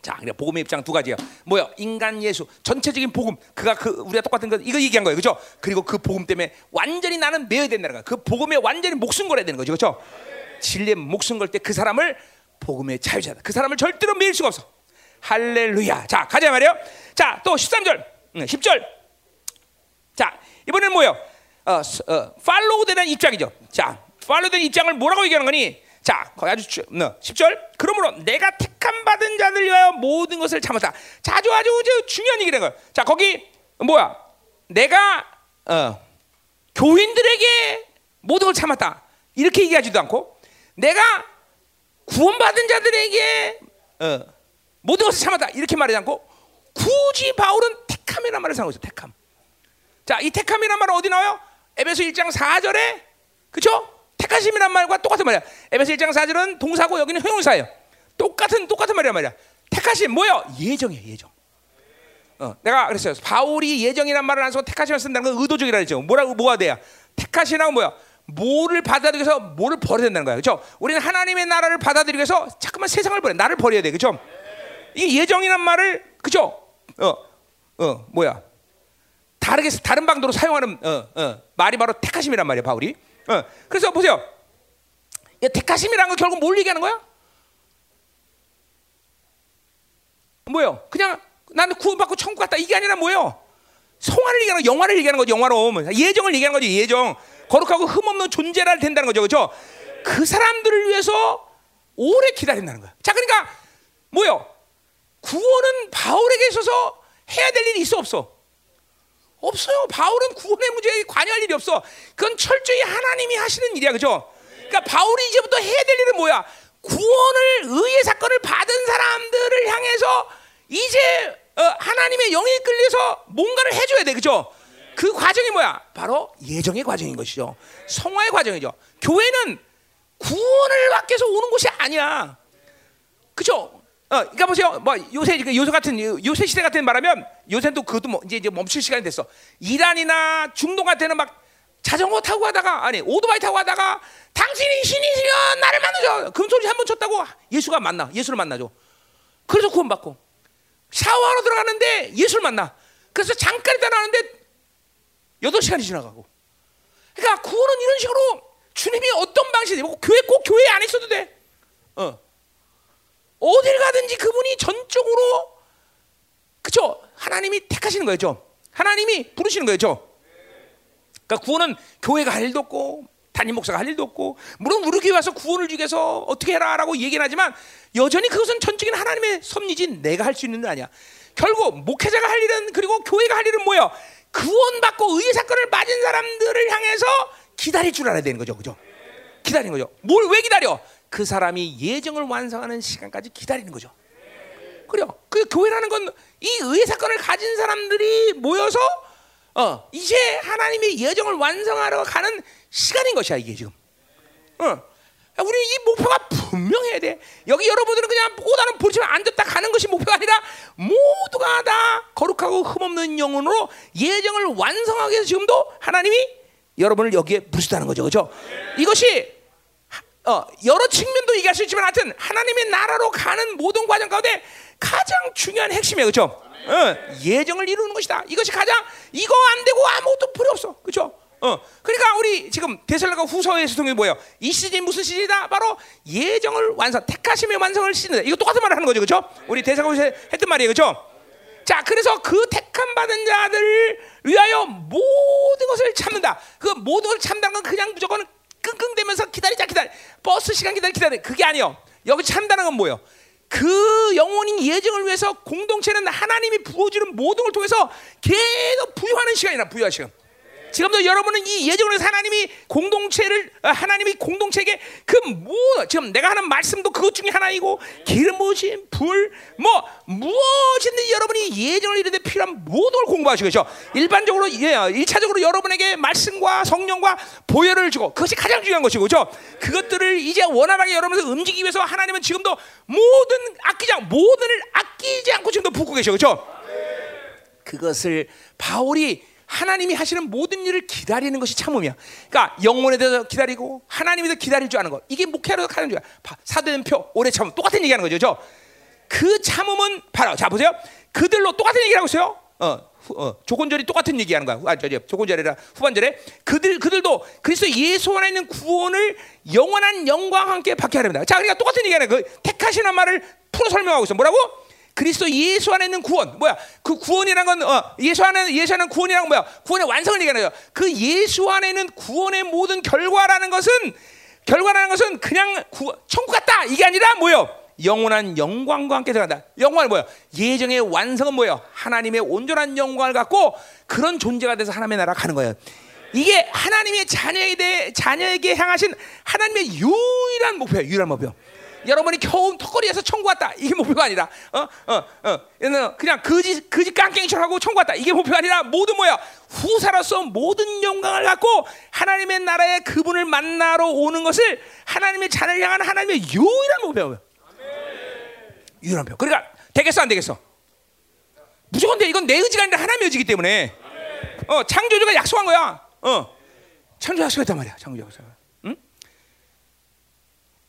자, 그래 복음의 입장 두 가지야. 뭐야? 인간 예수 전체적인 복음. 그가 그 우리가 똑같은 거 이거 얘기한 거예요, 그렇죠? 그리고 그 복음 때문에 완전히 나는 매어야 된다는 거야. 그 복음에 완전히 목숨 걸어야 되는 거죠, 그렇죠? 진리에 목숨 걸 때 그 사람을 복음의 자유자다. 그 사람을 절대로 매일 수가 없어. 할렐루야. 자, 가자 말이요. 자, 또 13절, 10절. 자, 이번에는 뭐예요? 어, 어, 팔로우 되는 입장이죠. 자, 팔로우 되는 입장을 뭐라고 얘기하는 거니? 자, 거기 아주 주, 너, 10절. 그러므로 내가 택함 받은 자들 위하여 모든 것을 참았다. 자, 아주 중요한 얘기는 거예요. 자, 거기 뭐야? 내가 어, 교인들에게 모든 걸 참았다. 이렇게 얘기하지도 않고 내가 구원받은 자들에게 어, 모든 것을 참았다. 이렇게 말하지 않고 굳이 바울은 택함이라는 말을 사용하고 있어요. 택함. 자, 이 택함이라는 말은 어디 나와요? 에베소 1장 4절에 그렇죠? 택하심이란 말과 똑같은 말이야. 에베소 1장 4절은 동사고 여기는 형용사예요. 똑같은 똑같은 말이란 말이야. 택하심 뭐요? 예정이에요, 예정. 어, 내가 그랬어요. 바울이 예정이란 말을 안 쓰고 택하심을 쓴다는 건 의도적이라 그랬죠. 뭐라고 뭐가 돼야? 택하시라고 뭐야? 뭐를 받아들이기 위해서 뭐를 버려야 된다는 거야. 그렇죠? 우리는 하나님의 나라를 받아들이기 위해서 자꾸만 세상을 버려. 나를 버려야 돼. 그렇죠? 이 예정이란 말을 그죠? 어, 어, 뭐야? 다르게 다른 방도로 사용하는 어, 어, 말이 바로 택하심이란 말이야, 바울이. 어, 그래서 보세요. 택하심이란 건 결국 뭘 얘기하는 거야? 뭐요? 그냥 나는 구원받고 천국 갔다 이게 아니라 뭐요? 성화를 얘기하는 거, 영화를 얘기하는 거죠. 영화로 예정을 얘기하는 거죠. 예정. 거룩하고 흠 없는 존재라 된다는 거죠. 그렇죠? 그 사람들을 위해서 오래 기다린다는 거야. 자, 그러니까 뭐요? 구원은 바울에게 있어서 해야 될 일이 있어 없어? 없어요. 바울은 구원의 문제에 관여할 일이 없어. 그건 철저히 하나님이 하시는 일이야, 그죠? 그러니까 바울이 이제부터 해야 될 일은 뭐야? 구원을 의의 사건을 받은 사람들을 향해서 이제 어, 하나님의 영에 끌려서 뭔가를 해줘야 돼, 그죠? 그 과정이 뭐야? 바로 예정의 과정인 것이죠. 성화의 과정이죠. 교회는 구원을 받기 위해서 오는 곳이 아니야. 그죠? 어, 그러니까 보세요. 뭐 요새 요새 같은 요새 시대 같은 말하면 요새도 그것도 뭐 이제 이제 멈출 시간이 됐어. 이란이나 중동 같은 막 자전거 타고 가다가 아니 오토바이 타고 가다가 당신이 신이시면 나를 만나줘. 금소리 한 번 쳤다고 예수가 만나. 예수를 만나죠. 그래서 구원받고 샤워하러 들어가는데 예수를 만나. 그래서 잠깐 있다 나는데 여덟 시간이 지나가고. 그러니까 구원은 이런 식으로 주님이 어떤 방식이고 교회 꼭 교회 안 있어도 돼. 어. 어딜 가든지 그분이 전적으로 그죠? 하나님이 택하시는 거죠. 하나님이 부르시는 거죠. 그러니까 구원은 교회가 할 일도 없고 담임 목사가 할 일도 없고 물론 우리 교회 와서 구원을 주기 위해서 어떻게 해라라고 얘기는 하지만 여전히 그것은 전적인 하나님의 섭리지 내가 할 수 있는 일 아니야. 결국 목회자가 할 일은 그리고 교회가 할 일은 뭐야? 구원받고 의의 사건을 맞은 사람들을 향해서 기다릴 줄 알아야 되는 거죠. 그죠? 기다리는 거죠. 뭘 왜 기다려? 그 사람이 예정을 완성하는 시간까지 기다리는 거죠. 그래요. 그 교회라는 건 이 의의 사건을 가진 사람들이 모여서 어, 이제 하나님의 예정을 완성하러 가는 시간인 것이야 이게 지금. 어. 우리 이 목표가 분명해야 돼. 여기 여러분들은 그냥 보다는 보지만 앉았다 가는 것이 목표가 아니라 모두가 다 거룩하고 흠없는 영혼으로 예정을 완성하기 위해서 지금도 하나님이 여러분을 여기에 부르셨다는 거죠. 그죠? 이것이 어, 여러 측면도 얘기할 수 있지만 하여튼 하나님의 나라로 가는 모든 과정 가운데 가장 중요한 핵심이에요. 그죠? 어, 예정을 이루는 것이다. 이것이 가장 이거 안 되고 아무것도 필요 없어. 그죠? 어, 그러니까 우리 지금 데살로가 후서에서 통해 뭐예요? 이 시즌이 무슨 시즌이다? 바로 예정을 완성, 택하심의 완성을 시즌이다. 이거 똑같은 말을 하는 거죠, 그렇죠? 우리 데살로가 했던 말이에요, 그렇죠? 자, 그래서 그 택함 받은 자들을 위하여 모든 것을 참는다. 그 모든 것을 참다는 건 그냥 무조건 끙끙대면서 기다리자 기다려 버스 시간 기다려 기다려 그게 아니요 여기 참다는 건 뭐예요? 그 영혼인 예정을 위해서 공동체는 하나님이 부어주는 모든 걸 통해서 계속 부여하는 시간이나 부여할 시간. 지금도 여러분은 이 해서 하나님이 공동체를 어, 하나님이 공동체에게 그뭐 지금 내가 하는 말씀도 그것 중에 하나이고 기름 부으심 불뭐 무엇이든지 여러분이 예정을 이루는데 필요한 모든 걸 공부하시겠죠. 일반적으로 예, 일차적으로 여러분에게 말씀과 성령과 보혈을 주고 그것이 가장 중요한 것이고 그죠. 그것들을 이제 원활하게 여러분에서 움직이기 위해서 하나님은 지금도 모든 아끼지 모든을 아끼지 않고 지금도 붓고 계셔 그죠. 그것을 바울이 하나님이 하시는 모든 일을 기다리는 것이 참음이야. 그러니까 영혼에 대해서 기다리고 하나님에 대해서 기다릴 줄 아는 거. 이게 목회로 가는 거야. 사도행표 오래 참음 똑같은 얘기하는 거죠. 그 참음은 바로 자 보세요. 그들로 똑같은 얘기를 하고 있어요. 어, 어, 조건절이 똑같은 얘기하는 거야. 아, 저기 조건절이라 후반절에 그들 그들도 그리스도 예수 안에 있는 구원을 영원한 영광과 함께 받게 하렵니다. 자, 그러니까 똑같은 얘기하는 그 택하시는 말을 풀어 설명하고 있어. 뭐라고? 그리스도 예수 안에 있는 구원 뭐야? 그 구원이란 건 어, 예수 안에 예수 안에 구원이란 건 뭐야? 구원의 완성을 얘기하는 거야. 그 예수 안에 있는 구원의 모든 결과라는 것은 결과라는 것은 그냥 구, 천국 같다 이게 아니라 뭐요? 영원한 영광과 함께 들어간다. 영광은 뭐야? 예정의 완성은 뭐야? 하나님의 온전한 영광을 갖고 그런 존재가 돼서 하나님의 나라 가는 거예요. 이게 하나님의 자녀에 대해 자녀에게 향하신 하나님의 유일한 목표예요. 유일한 목표. 여러분이 겨우 턱걸이에서 천국 왔다 이게 목표가 아니라 어어어 어, 어, 그냥 거지 거지 깡깽이처럼 하고 천국 왔다 이게 목표가 아니라 모두 뭐야 후사로서 모든 영광을 갖고 하나님의 나라에 그분을 만나러 오는 것을 하나님의 자녀를 향한 하나님의 유일한 목표예요. 유일한 표. 그러니까 되겠어 안 되겠어? 무조건 돼. 이건 내 의지가 아니라 하나님의 의지기 때문에. 어 창조주가 약속한 거야. 어 창조 약속했단 말이야. 창조 약속.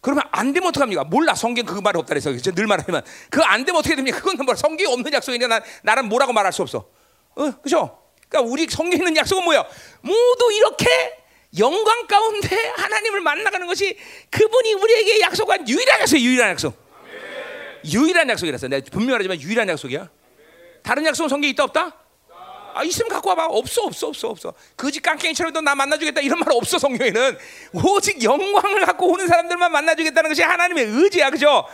그러면 안 되면 어떡합니까? 몰라. 성경 그 말이 없다 그래서 늘 말하지만 그거 안 되면 어떻게 됩니까? 그건 뭐 성경이 없는 약속이냐 나, 나는 뭐라고 말할 수 없어. 어, 그죠? 그러니까 우리 성경에 있는 약속은 뭐야? 모두 이렇게 영광 가운데 하나님을 만나가는 것이 그분이 우리에게 약속한 유일한 약속, 유일한 약속. 유일한 약속이라서 내가 분명하지만 유일한 약속이야. 다른 약속은 성경에 있다 없다? 아, 있으면 갖고 와봐. 없어, 없어, 없어, 없어. 거지 깡깽이처럼도 나 만나주겠다 이런 말 없어 성경에는. 오직 영광을 갖고 오는 사람들만 만나주겠다는 것이 하나님의 의지야, 그죠?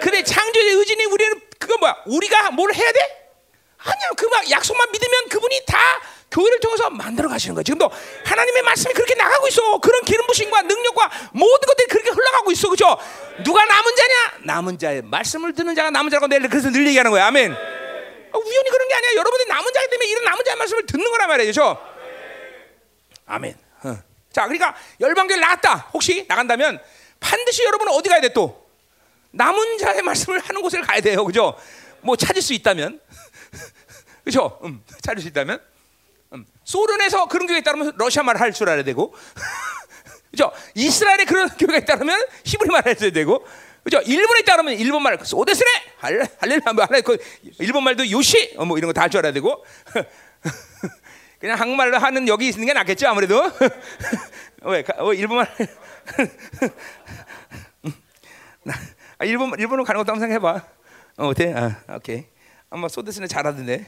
근데 창조의 의지니 우리는 그거 뭐야? 우리가 뭘 해야 돼? 아니야, 그 막 약속만 믿으면 그분이 다 교회를 통해서 만들어 가시는 거야. 지금도 하나님의 말씀이 그렇게 나가고 있어. 그런 기름 부심과 능력과 모든 것들이 그렇게 흘러가고 있어, 그죠? 누가 남은 자냐? 남은 자의 말씀을 듣는 자가 남은 자라고 내일 그래서 늘 얘기하는 거야. 아멘. 어, 우연히 그런 게 아니야. 여러분들이 남은 자기 때문에 이런 남은 자의 말씀을 듣는 거란 말이죠. 아멘. 어. 자, 그러니까 열방교회 나갔다. 혹시 나간다면 반드시 여러분은 어디 가야 돼 또? 남은 자의 말씀을 하는 곳을 가야 돼요. 그죠? 뭐 찾을 수 있다면. 그죠? 음, 찾을 수 있다면. 음. 소련에서 그런 교회가 있다면 러시아 말을 할 줄 알아야 되고. 그죠? 이스라엘에 그런 교회가 있다면 히브리 말을 해야 되고. 그죠? 일본에 있다면 일본 말, 오데스네! 할렐루야, 뭐, 할렐, 그 일본 말도 요시! 어, 뭐 이런 거다할줄 알아야 되고. 그냥 한국말로 하는 여기 있는 게 낫겠죠, 아무래도. 왜, 어, 일본말. 아, 일본, 일본으로 가는 것도 항상 해봐. 어, 어때? 아, 오케이. 아마 소데스는 잘하던데.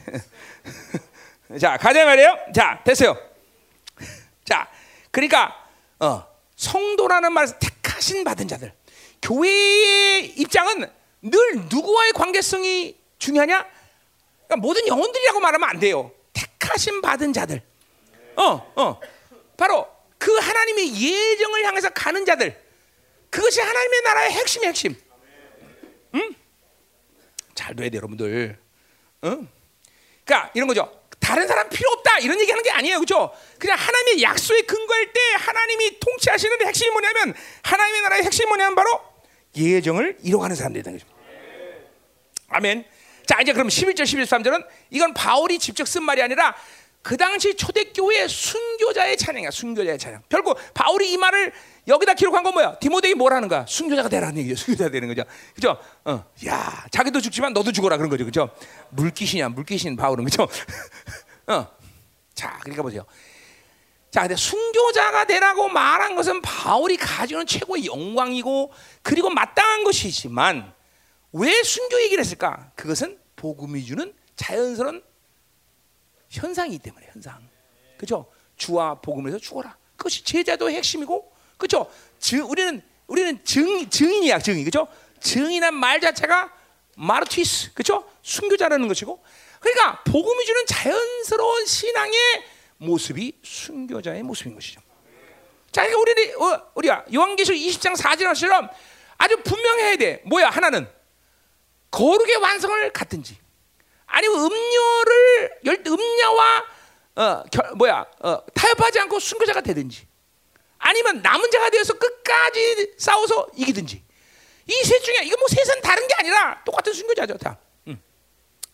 자, 가자 말이에요. 자, 됐어요. 자, 그러니까, 어, 성도라는 말에서 택하신 받은 자들. 교회의 입장은 늘 누구와의 관계성이 중요하냐? 그러니까 모든 영혼들이라고 말하면 안 돼요. 택하신 받은 자들. 어, 어. 바로 그 하나님의 예정을 향해서 가는 자들. 그것이 하나님의 나라의 핵심이 핵심. 응? 잘 돼야 돼, 여러분들. 응? 그러니까 이런 거죠. 다른 사람 필요 없다 이런 얘기하는 게 아니에요, 그렇죠? 그냥 하나님의 약속에 근거할 때 하나님이 통치하시는 핵심이 뭐냐면 하나님의 나라의 핵심이 뭐냐면 바로 예정을 이뤄가는 사람들이다. 아멘. 자 이제 그럼 11절 11절은 이건 바울이 직접 쓴 말이 아니라 그 당시 초대교회 순교자의 찬양이야. 순교자의 찬양. 결국 바울이 이 말을 여기다 기록한 건 뭐야? 디모데에 뭐라는 거야? 순교자가 되라는 얘기죠. 순교자 되는 거죠. 그죠? 어. 야, 자기도 죽지만 너도 죽어라 그런 거죠. 그죠? 물귀신이야. 물귀신 바울은 그죠? 어. 자, 그러니까 보세요. 자, 근데 순교자가 되라고 말한 것은 바울이 가지는 최고의 영광이고 그리고 마땅한 것이지만 왜 순교 얘기를 했을까? 그것은 복음이 주는 자연스러운 현상이기 때문에 현상. 그죠? 주와 복음에서 죽어라. 그것이 제자도의 핵심이고, 그죠? 증, 우리는 우리는 증 증인이야 증인, 그죠? 증인한 말 자체가 마르티스, 그죠? 순교자라는 것이고, 그러니까 복음이 주는 자연스러운 신앙의 모습이 순교자의 모습인 것이죠. 자, 그러니까 우리 어, 우리가 요한계시록 20장 4절처럼 아주 분명해야 돼. 뭐야? 하나는 거룩의 완성을 갖든지, 아니면 음료를 열 음녀와 어, 결, 뭐야 어, 타협하지 않고 순교자가 되든지, 아니면 남은 자가 되어서 끝까지 싸워서 이기든지. 이 셋 중에 이거 뭐 셋은 다른 게 아니라 똑같은 순교자죠 다.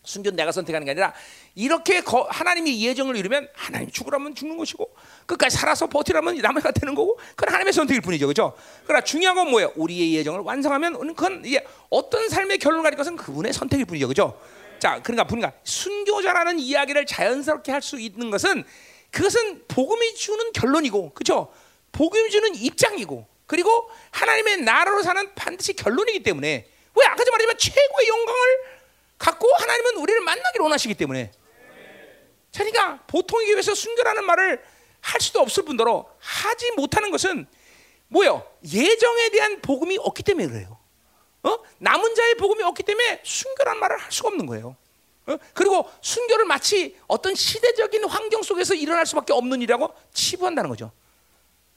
음. 순교 내가 선택하는 게 아니라 이렇게 거, 하나님이 예정을 이루면 하나님 죽으라면 죽는 것이고 끝까지 살아서 버티라면 남아가 되는 거고 그건 하나님의 선택일 뿐이죠, 그렇죠? 그러나 중요한 건 뭐예요? 우리의 예정을 완성하면 그건 이게 어떤 삶의 결론을 가질 것은 그분의 선택일 뿐이죠, 그렇죠? 자, 그러니까 그러니까 순교자라는 이야기를 자연스럽게 할 수 있는 것은 그것은 복음이 주는 결론이고, 그렇죠? 복음이 주는 입장이고, 그리고 하나님의 나라로 사는 반드시 결론이기 때문에 왜 아까 전 말했지만 최고의 영광을 갖고 하나님은 우리를 만나기를 원하시기 때문에. 자, 그러니까 보통의 교회에서 순교라는 말을 할 수도 없을 뿐더러 하지 못하는 것은 뭐요? 예정에 대한 복음이 없기 때문에 그래요. 어? 남은 자의 복음이 없기 때문에 순교란 말을 할 수가 없는 거예요. 어? 그리고 순교를 마치 어떤 시대적인 환경 속에서 일어날 수밖에 없는 일이라고 치부한다는 거죠.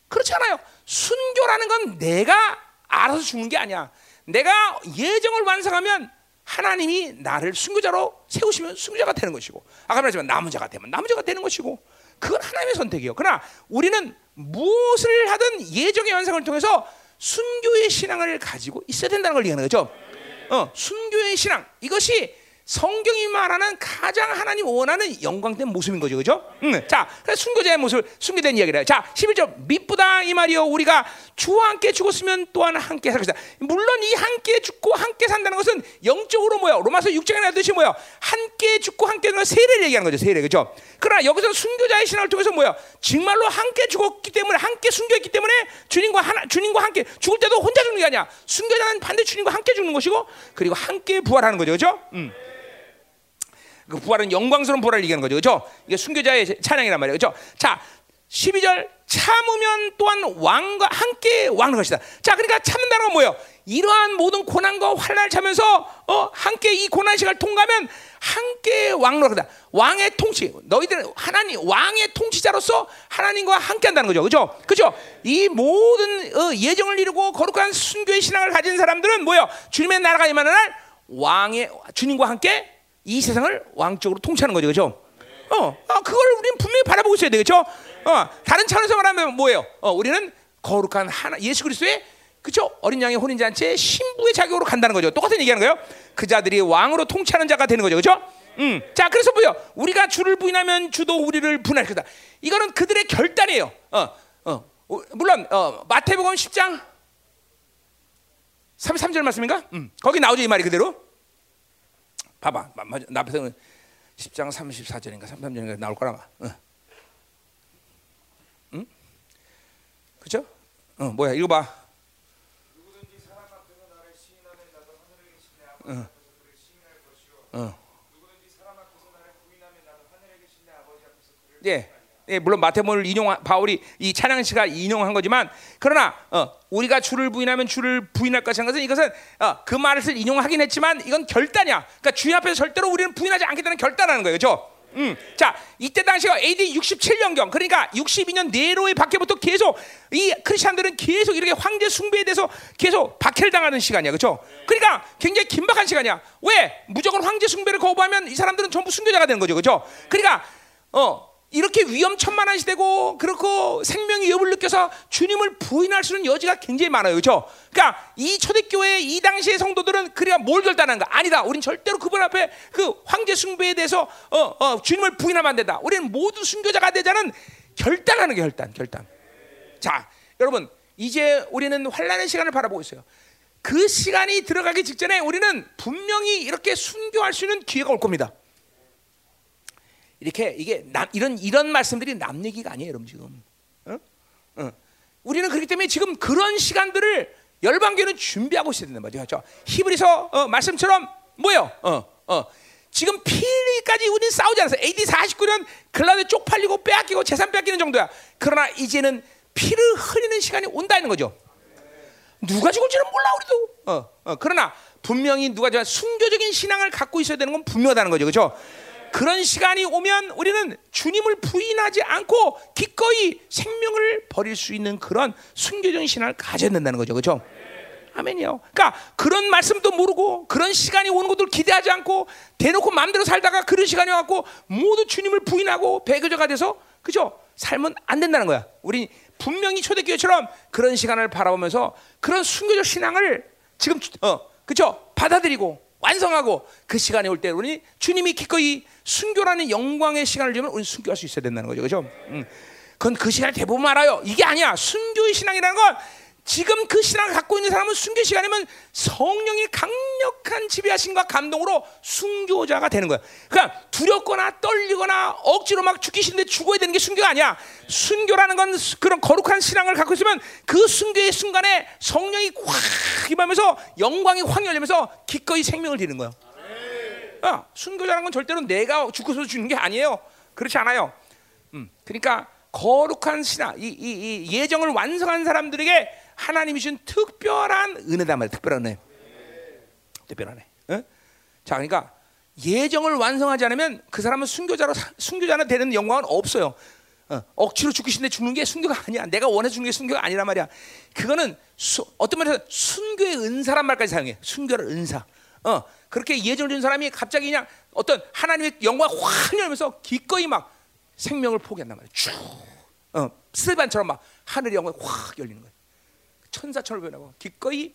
그렇지 않아요. 순교라는 건 내가 알아서 죽는 게 아니야. 내가 예정을 완성하면 하나님이 나를 순교자로 세우시면 순교자가 되는 것이고 아까 말했지만 남은 자가 되면 남은 자가 되는 것이고 그건 하나님의 선택이에요. 그러나 우리는 무엇을 하든 예정의 완성을 통해서 순교의 신앙을 가지고 있어야 된다는 걸 얘기하는 거죠. 어, 순교의 신앙 이것이 성경이 말하는 가장 하나님 원하는 영광된 모습인 거죠, 그죠? 응. 자, 그래서 순교자의 모습을 순교된 이야기를. 자, 11절 미쁘다 이 말이요. 우리가 주와 함께 죽었으면 또한 함께 살겠다. 물론 이 함께 죽고 함께 산다는 것은 영적으로 뭐야? 로마서 6장에 나듯이 뭐야? 함께 죽고 함께 사는 세례를 얘기하는 거죠, 세례, 그죠? 그러나 여기서 순교자의 신앙을 통해서 뭐야? 정말로 함께 죽었기 때문에 함께 순교했기 때문에 주님과 하나, 주님과 함께 죽을 때도 혼자 죽는 게 아니야. 순교자는 반대 주님과 함께 죽는 것이고 그리고 함께 부활하는 거죠, 그죠? 음. 그 부활은 영광스러운 부활을 얘기하는 거죠. 그렇죠? 이게 순교자의 찬양이란 말이에요. 그렇죠? 자, 12절 참으면 또한 왕과 함께 왕는 것이다. 자, 그러니까 참는다는 건 뭐예요? 이러한 모든 고난과 환난을 참면서 어, 함께 이 고난 시간을 통과하면 함께 왕노하다. 왕의 통치. 너희들은 하나님 왕의 통치자로서 하나님과 함께 한다는 거죠. 그죠? 그죠? 이 모든 어, 예정을 이루고 거룩한 순교의 신앙을 가진 사람들은 뭐예요? 주님의 나라가 임하는 날 왕의 주님과 함께 이 세상을 왕적으로 통치하는 거죠. 그죠? 어, 아, 그걸 우리는 분명히 바라보고 있어야 되겠죠? 어, 다른 차원에서 말하면 뭐예요? 어, 우리는 거룩한 하나 예수 그리스도의 그죠? 어린 양의 혼인 잔치에 신부의 자격으로 간다는 거죠. 똑같은 얘기하는 거예요. 그 자들이 왕으로 통치하는 자가 되는 거죠. 그죠? 음. 자, 그래서 뭐요? 우리가 주를 부인하면 주도 우리를 분할 거다. 이거는 그들의 결단이에요. 어, 어. 물론 어, 마태복음 10장 33절 말씀인가? 음. 거기 나오죠 이 말이 그대로. 봐봐, 맞아. 나 앞에서 10장 34절인가 33절인가 나올 거라. 어. 응? 그죠? 어, 뭐야? 이거 봐. 어. 어. 예. 예, 물론 마태복음을 인용 바울이 이 찬양 씨가 인용한 거지만 그러나 어, 우리가 주를 부인하면 주를 부인할 것이라는 것은 이것은 어, 그 말을 인용하긴 했지만 이건 결단이야. 그러니까 주인 앞에서 절대로 우리는 부인하지 않겠다는 결단하는 거예요. 그렇죠? 음, 자 이때 당시가 AD 67년경 그러니까 62년 네로의 박해부터 계속 이 크리스천들은 계속 이렇게 황제 숭배에 대해서 계속 박해를 당하는 시간이야, 그렇죠? 그러니까 굉장히 긴박한 시간이야. 왜 무조건 황제 숭배를 거부하면 이 사람들은 전부 순교자가 되는 거죠, 그렇죠? 그러니까 어 이렇게 위험천만한 시대고 그렇고 생명의 위협을 느껴서 주님을 부인할 수 있는 여지가 굉장히 많아요. 그렇죠? 그러니까 이 초대교회 이 당시의 성도들은 그래야 뭘 결단한가? 아니다. 우린 절대로 그분 앞에 그 황제 숭배에 대해서 어, 어, 주님을 부인하면 안 된다. 우리는 모두 순교자가 되자는 결단하는 게 결단, 결단. 자, 여러분 이제 우리는 환란의 시간을 바라보고 있어요. 그 시간이 들어가기 직전에 우리는 분명히 이렇게 순교할 수 있는 기회가 올 겁니다. 이렇게 이게 남, 이런 이런 말씀들이 남 얘기가 아니에요, 여러분 지금. 어? 어. 우리는 그렇기 때문에 지금 그런 시간들을 열방교는 준비하고 있어야 된단 말이죠. 히브리서 어, 말씀처럼 뭐요? 어, 어. 지금 피리까지 우리는 싸우지 않았어. AD 49년 글라드 쪽팔리고 빼앗기고 재산 빼앗기는 정도야. 그러나 이제는 피를 흘리는 시간이 온다는 거죠. 누가 죽을지는 몰라 우리도. 어, 어. 그러나 분명히 누가 저 순교적인 신앙을 갖고 있어야 되는 건 분명하다는 거죠. 그렇죠? 그런 시간이 오면 우리는 주님을 부인하지 않고 기꺼이 생명을 버릴 수 있는 그런 순교적인 신앙을 가져야 된다는 거죠. 그렇죠? 아멘이요. 그러니까 그런 말씀도 모르고 그런 시간이 오는 것도 기대하지 않고 대놓고 마음대로 살다가 그런 시간이 왔고 모두 주님을 부인하고 배교자가 돼서 그죠? 살면 안 된다는 거야. 우리 분명히 초대교회처럼 그런 시간을 바라보면서 그런 순교적 신앙을 지금 어 그죠? 받아들이고 완성하고 그 시간이 올 때 우리 주님이 기꺼이 순교라는 영광의 시간을 주면 우리 순교할 수 있어야 된다는 거죠. 그죠? 음. 그건 그 시간을 대부분 알아요. 이게 아니야. 순교의 신앙이라는 건 지금 그 신앙을 갖고 있는 사람은 순교 시간이면 성령의 강력한 지배하심과 감동으로 순교자가 되는 거야. 그러니까 두렵거나 떨리거나 억지로 막 죽기 싫은데 죽어야 되는 게 순교가 아니야. 순교라는 건 그런 거룩한 신앙을 갖고 있으면 그 순교의 순간에 성령이 확 임하면서 영광이 확 열리면서 기꺼이 생명을 드리는 거야. 아, 순교자라는 건 절대로 내가 죽어서 주는 게 아니에요. 그렇지 않아요. 음, 그러니까 거룩한 신앙, 이, 이, 이 예정을 완성한 사람들에게 하나님이 준 특별한 은혜다 말이야. 특별한 은혜. 특별한 은혜. 어? 자, 그러니까 예정을 완성하지 않으면 그 사람은 순교자로 순교자나 되는 영광은 없어요. 어, 억지로 죽기 싫은데 죽는 게 순교가 아니야. 내가 원해 주는 게 순교가 아니란 말이야. 그거는 수, 어떤 말에서 순교의 은사란 말까지 사용해. 순교를 은사. 어, 그렇게 예정을 준 사람이 갑자기 그냥 어떤 하나님의 영광 확 열면서 기꺼이 막 생명을 포기한단 말이야. 쭉. 어, 스반처럼 막 하늘의 영광이 확 열리는 거야. 천사처럼 변하고 기꺼이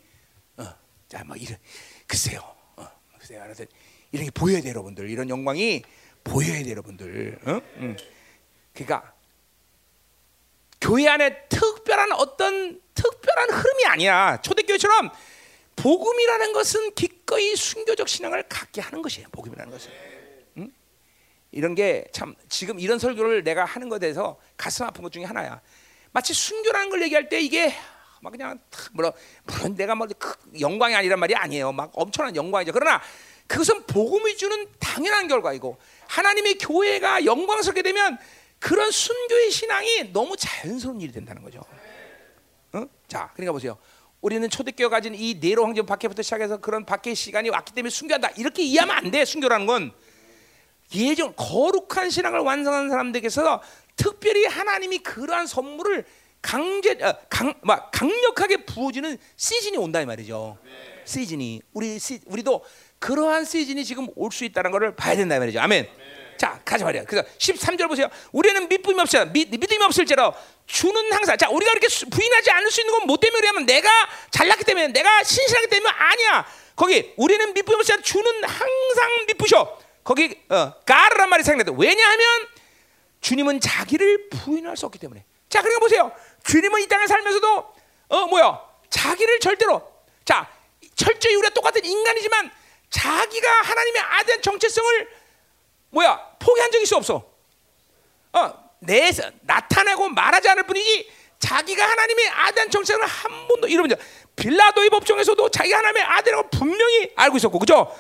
어, 자뭐 이런 글쎄요. 어, 글쎄요. 하여튼 이런 게 보여야 돼 여러분들. 이런 영광이 보여야 돼 여러분들. 어? 음. 그러니까 교회 안에 특별한 어떤 특별한 흐름이 아니야. 초대교회처럼 복음이라는 것은 기꺼이 순교적 신앙을 갖게 하는 것이에요. 복음이라는 것은. 응? 이런 게 참 지금 이런 설교를 내가 하는 것에 대해서 가슴 아픈 것 중에 하나야. 마치 순교라는 걸 얘기할 때 이게 막 그냥 물론 물론 내가 뭐 영광이 아니란 말이 아니에요. 막 엄청난 영광이죠. 그러나 그것은 복음이 주는 당연한 결과이고 하나님의 교회가 영광스럽게 되면 그런 순교의 신앙이 너무 자연스러운 일이 된다는 거죠. 어? 자, 그러니까 보세요. 우리는 초대교회 가진 이 네로 황제 박해부터 시작해서 그런 박해 시간이 왔기 때문에 순교한다. 이렇게 이해하면 안 돼. 순교라는 건 예전 거룩한 신앙을 완성한 사람들에게서 특별히 하나님이 그러한 선물을 강제 어, 강, 막 강력하게 부어주는 시즌이 온다 이 말이죠. 시즌이 우리 시, 우리도 그러한 시즌이 지금 올 수 있다는 것을 봐야 된다 이 말이죠. 아멘. 자, 가자 말이야. 그래서 13절 보세요. 우리는 믿음이 없어. 믿, 믿음이 없을지라 주는 항상. 자, 우리가 이렇게 부인하지 않을 수 있는 건 뭐 때문에 그러면 내가 잘났기 때문에 내가 신실하기 때문에 아니야. 거기 우리는 믿음이 없어. 주는 항상 믿으셔. 거기 어, 가르란 말이 생각나다. 왜냐하면 주님은 자기를 부인할 수 없기 때문에. 자, 그러니까 보세요. 주님은 이 땅에 살면서도 어 뭐야? 자기를 절대로 자 철저히 우리가 똑같은 인간이지만 자기가 하나님의 아들 정체성을 뭐야 포기한 적이 있어 없어. 어 내에서 나타내고 말하지 않을 뿐이지 자기가 하나님의 아들 정체성을 한 번도 이러면 빌라도의 법정에서도 자기가 하나님의 아들이라고 분명히 알고 있었고 그죠?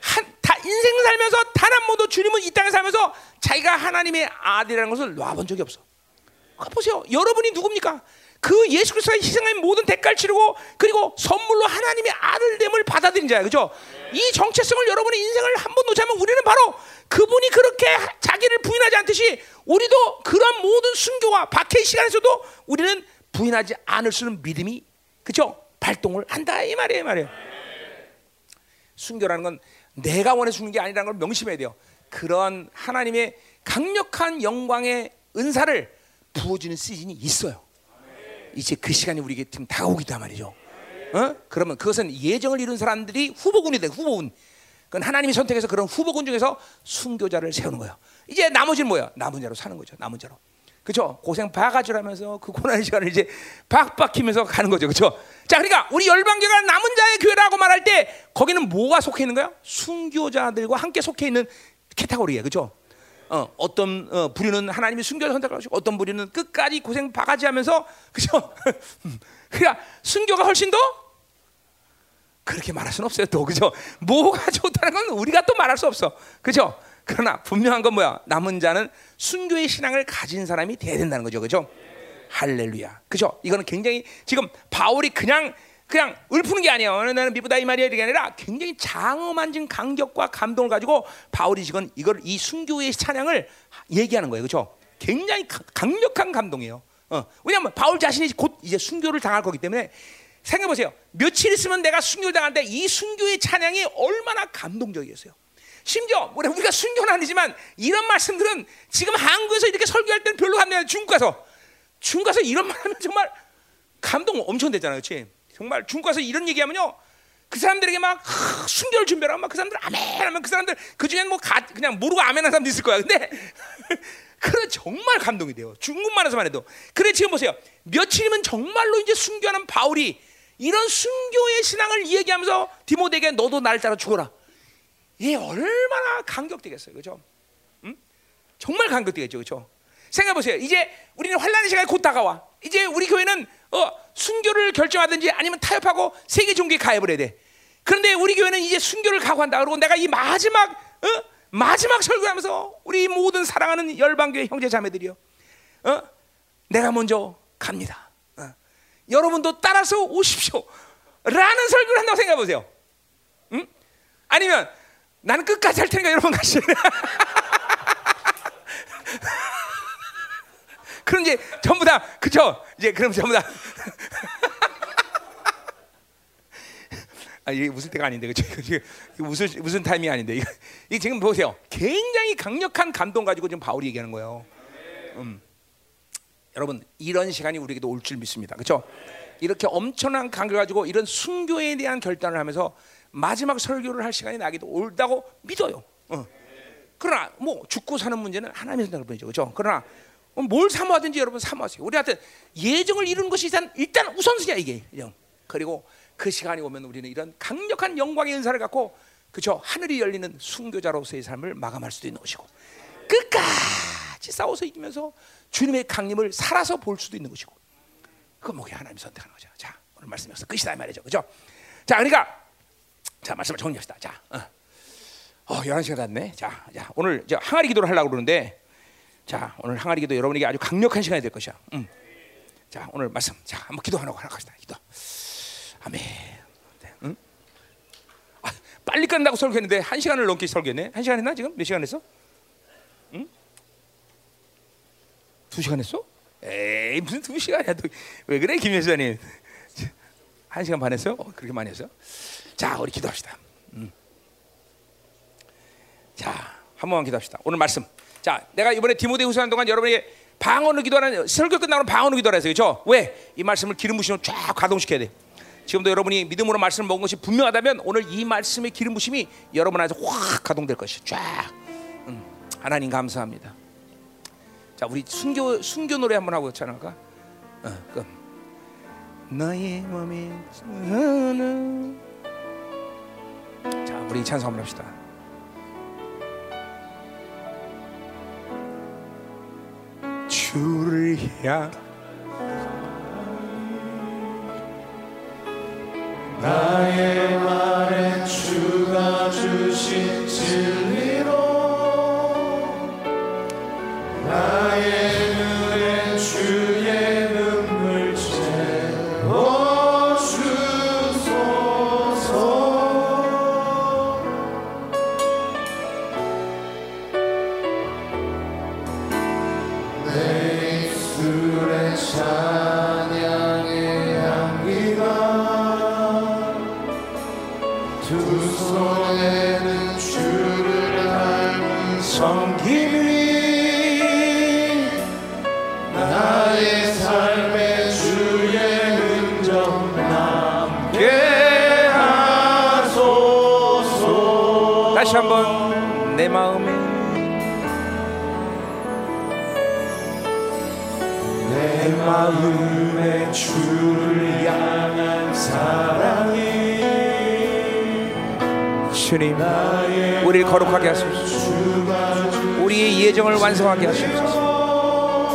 한, 다 인생 살면서 단 한 번도 주님은 이 땅에 살면서 자기가 하나님의 아들이라는 것을 놔본 적이 없어. 아, 보세요. 여러분이 누굽니까? 그 예수 그리스도가 희생한 모든 대가를 치르고 그리고 선물로 하나님의 아들 됨을 받아들인 자야. 그죠? 이 정체성을 여러분의 인생을 한 번 놓자면 우리는 바로 그분이 그렇게 자기를 부인하지 않듯이 우리도 그런 모든 순교와 박해의 시간에서도 우리는 부인하지 않을 수 있는 믿음이 그죠? 발동을 한다 이 말이에요, 이 말이에요. 순교라는 건 내가 원해서 죽는 게 아니라는 걸 명심해야 돼요. 그런 하나님의 강력한 영광의 은사를 부어주는 시즌이 있어요. 이제 그 시간이 우리에게 지금 다가오기다 말이죠. 어? 그러면 그것은 예정을 이룬 사람들이 후보군이 돼 후보군. 그건 하나님이 선택해서 그런 후보군 중에서 순교자를 세우는 거예요. 이제 나머지는 뭐야? 남은 자로 사는 거죠. 남은 자로. 그렇죠? 고생 바가지라면서 그 고난의 시간을 이제 박박히면서 가는 거죠. 그렇죠? 자, 그러니까 우리 열방교가 남은 자의 교회라고 말할 때 거기는 뭐가 속해 있는 거야? 순교자들과 함께 속해 있는 캐타고리예요. 그렇죠? 어, 어떤 어, 부류는 하나님이 순교를 선택하시고 어떤 부류는 끝까지 고생 바가지하면서 그죠? 그러니까 순교가 훨씬 더 그렇게 말할 수는 없어요. 또 그죠? 뭐가 좋다는 건 우리가 또 말할 수 없어. 그죠? 그러나 분명한 건 뭐야? 남은 자는 순교의 신앙을 가진 사람이 돼야 된다는 거죠. 그죠? 할렐루야. 그죠? 이거는 굉장히 지금 바울이 그냥 그냥 읊푸는 게 아니에요. 나는 미부다 이 말이야 이게 아니라 굉장히 장엄한 감격과 감동을 가지고 바울이 지금 이걸 이 순교의 찬양을 얘기하는 거예요. 그렇죠? 굉장히 강력한 감동이에요. 어. 왜냐하면 바울 자신이 곧 이제 순교를 당할 거기 때문에 생각해 보세요. 며칠 있으면 내가 순교를 당하는데 이 순교의 찬양이 얼마나 감동적이었어요. 심지어 우리가 순교는 아니지만 이런 말씀들은 지금 한국에서 이렇게 설교할 때는 별로 안 돼요. 중국 가서 중국 가서 이런 말하면 정말 감동 엄청 되잖아요, 그렇지? 정말 중국 가서 이런 얘기하면요. 그 사람들에게 막 순결 준비하고 막 그 사람들 아멘 하면 그 사람들 그 중에는 뭐 가, 그냥 모르고 아멘 하는 사람도 있을 거야. 근데 그래 정말 감동이 돼요. 중국말에서만 해도. 그래 지금 보세요. 며칠이면 정말로 이제 순교하는 바울이 이런 순교의 신앙을 이야기하면서 디모데에게 너도 날 따라 죽어라. 이 얼마나 감격되겠어요. 그죠? 응? 정말 감격되겠죠. 그죠? 생각해 보세요. 이제 우리는 환란의 시간이 곧 다가와. 이제 우리 교회는 어, 순교를 결정하든지 아니면 타협하고 세계 종교에 가입을 해야 돼. 그런데 우리 교회는 이제 순교를 각오한다. 그리고 내가 이 마지막 어? 마지막 설교하면서 우리 모든 사랑하는 열방교회 형제 자매들이요. 어? 내가 먼저 갑니다. 어. 여러분도 따라서 오십시오. 라는 설교를 한다고 생각해 보세요. 응? 아니면 나는 끝까지 할 테니까 여러분 가시죠. 그럼 이제 전부 다 그죠? 이제 그럼 전부 다. 아 이게 웃을 때가 아닌데 그죠? 이게 웃을 웃은 타임이 아닌데 이게, 이게 지금 보세요. 굉장히 강력한 감동 가지고 지금 바울이 얘기하는 거예요. 음. 여러분 이런 시간이 우리에게도 올 줄 믿습니다. 그렇죠? 이렇게 엄청난 감격 가지고 이런 순교에 대한 결단을 하면서 마지막 설교를 할 시간이 나기도 올다고 믿어요. 어. 그러나 뭐 죽고 사는 문제는 하나님의 선택을 뿐이죠. 그렇죠? 그러나 뭘 사모하든지 여러분 사모하세요. 우리한테 예정을 이루는 것이 일단, 일단 우선순위야 이게. 그리고 그 시간이 오면 우리는 이런 강력한 영광의 은사를 갖고 그죠 하늘이 열리는 순교자로서의 삶을 마감할 수도 있는 것이고 끝까지 싸워서 이기면서 주님의 강림을 살아서 볼 수도 있는 것이고 그건 뭐게 하나님이 선택하는 거죠. 자 오늘 말씀에서 끝이다 말이죠, 그죠? 자 그러니까 자 말씀을 정리합시다. 자 어. 어, 11시가 됐네. 자, 자, 오늘 이제 항아리 기도를 하려고 그러는데 자, 오늘 항아리 기도 여러분에게 아주 강력한 시간이 될 것이야. 음. 자, 오늘 말씀. 자, 한번 기도하라고 하나 갑시다. 기도. 아멘. 네, 응? 아, 빨리 끝난다고 설교했는데 한 시간을 넘게 설교했네. 한 시간 했나 지금? 몇 시간 했어? 응? 두 시간 했어? 에이 무슨 두 시간이야? 또. 왜 그래 김여사님? 한 시간 반 했어? 어, 그렇게 많이 했어? 자, 우리 기도합시다. 음. 자, 한 번만 기도합시다. 오늘 말씀. 자, 내가 이번에 디모데후서 하는 동안 여러분에게 방언으로 기도하는 설교 끝나고 방언으로 기도하라 했어요. 그렇죠? 왜? 이 말씀을 기름 부심으로 쫙 가동시켜야 돼. 지금도 여러분이 믿음으로 말씀을 먹은 것이 분명하다면 오늘 이 말씀의 기름 부심이 여러분 안에서 확 가동될 것이 쫙. 음, 하나님 감사합니다. 자, 우리 순교 순교 노래 한번 하고 찬양할까? 어, 그 나의 하나. 자, 우리 찬송 한번 합시다. 주를 향. 나의 말에 주가 주신 진리로 나의 다시 한번 내 마음에 내 마음에 주를 향한 사랑이 주님 우리를 거룩하게 하소서. 우리의 예정을 완성하게 하소서.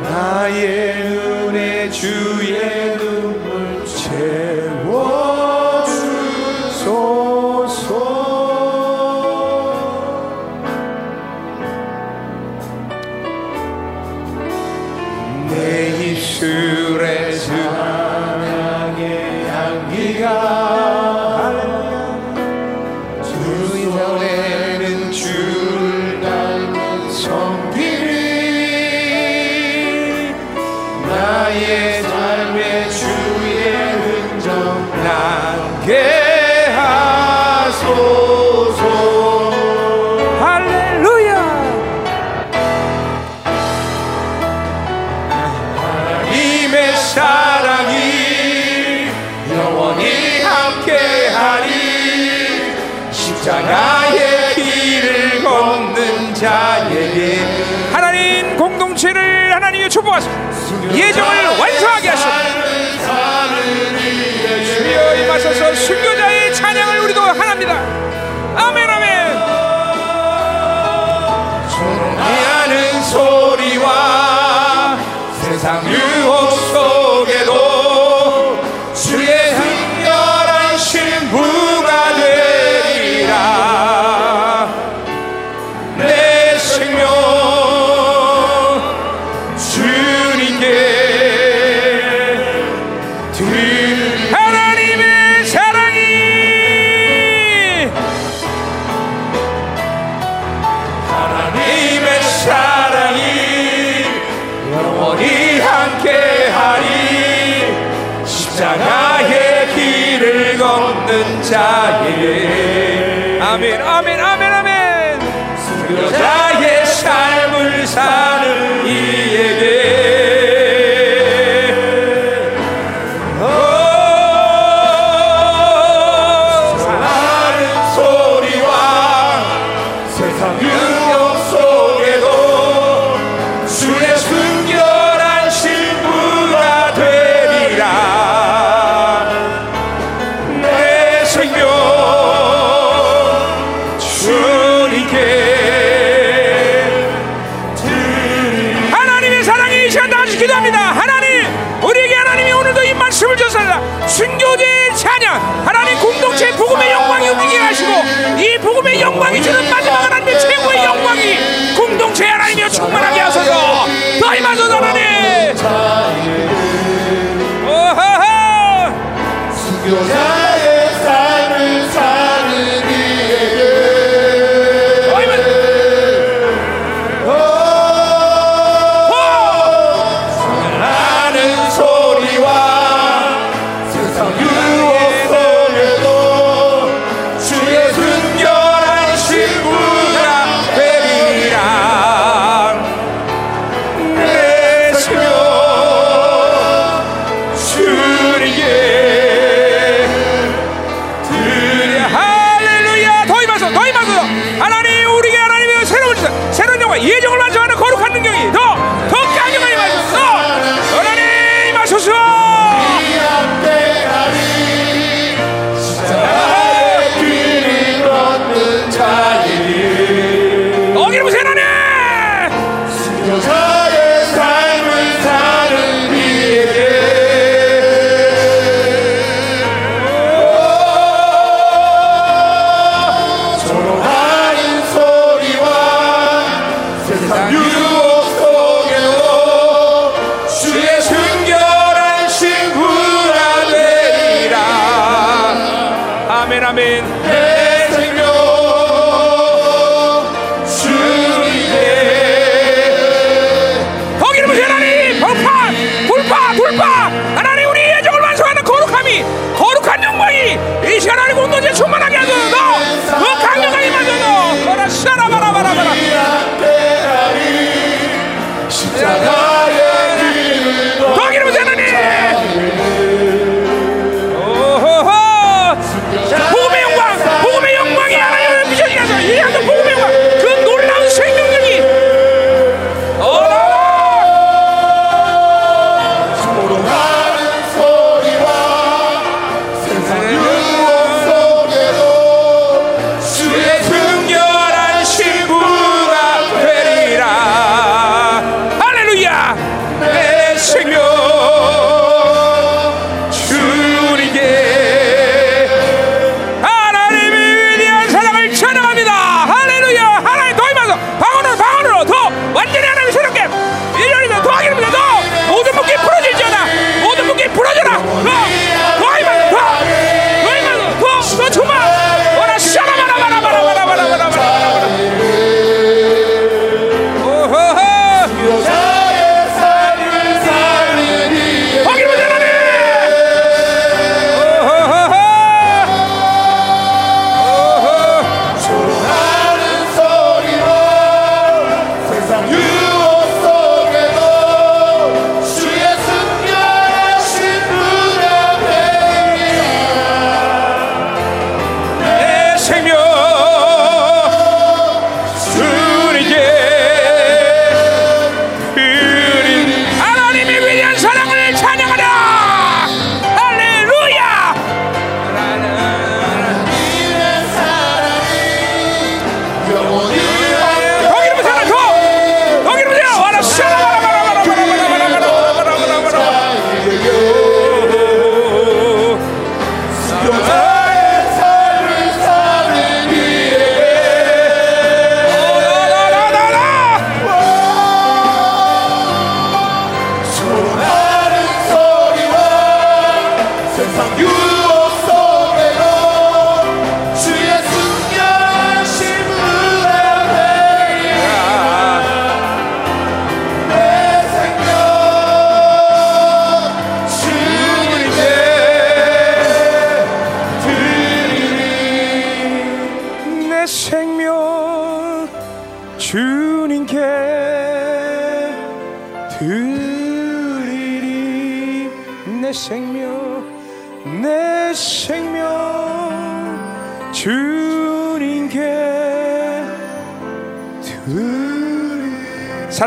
나의 눈에 주의 눈물 채워 공동체를 하나님이 축복하소서 예정을 완성하게 하소서 주여 임하소서 순교자의 찬양을 우리도 하나입니다. 아멘 아멘. 하는 소리와 세상 자유를 오호호 순교자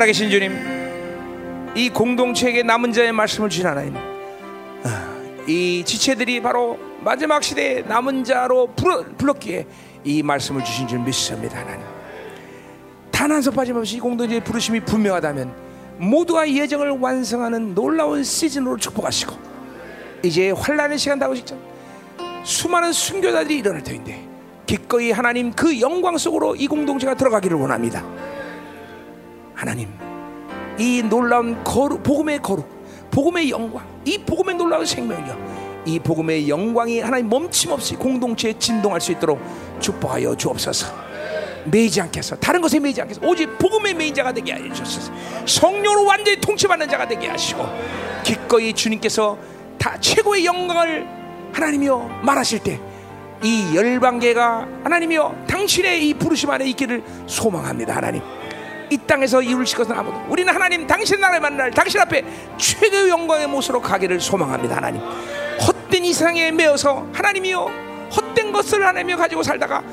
살아계신 주님 이 공동체에게 남은 자의 말씀을 주신 하나님 아, 이 지체들이 바로 마지막 시대의 남은 자로 불렀기에 이 말씀을 주신 줄 믿습니다 하나님. 단 한 서 빠짐없이 이 공동체의 부르심이 분명하다면 모두가 예정을 완성하는 놀라운 시즌으로 축복하시고 이제 환란의 시간 다고 직전 수많은 순교자들이 일어날 터인데 기꺼이 하나님 그 영광 속으로 이 공동체가 들어가기를 원합니다. 하나님 이 놀라운 거룩, 복음의 거룩, 복음의 영광, 이 복음의 놀라운 생명력, 이 복음의 영광이 하나님 멈춤없이 공동체에 진동할 수 있도록 축복하여 주옵소서. 매이지 않겠어. 다른 것에 매이지 않겠어. 오직 복음의 매인 자가 되게 하여 주옵소서. 성령으로 완전히 통치받는 자가 되게 하시고 기꺼이 주님께서 다 최고의 영광을 하나님이여 말하실 때 이 열방계가 하나님이여 당신의 이 부르심 안에 있기를 소망합니다. 하나님. 이 땅에서 이루실 것은 아무도 우리는 하나님 당신 나라에 만날 당신 앞에 최고의 영광의 모습으로 가기를 소망합니다 하나님. 헛된 이 세상에 매여서 하나님이여 헛된 것을 하나님이여 가지고 살다가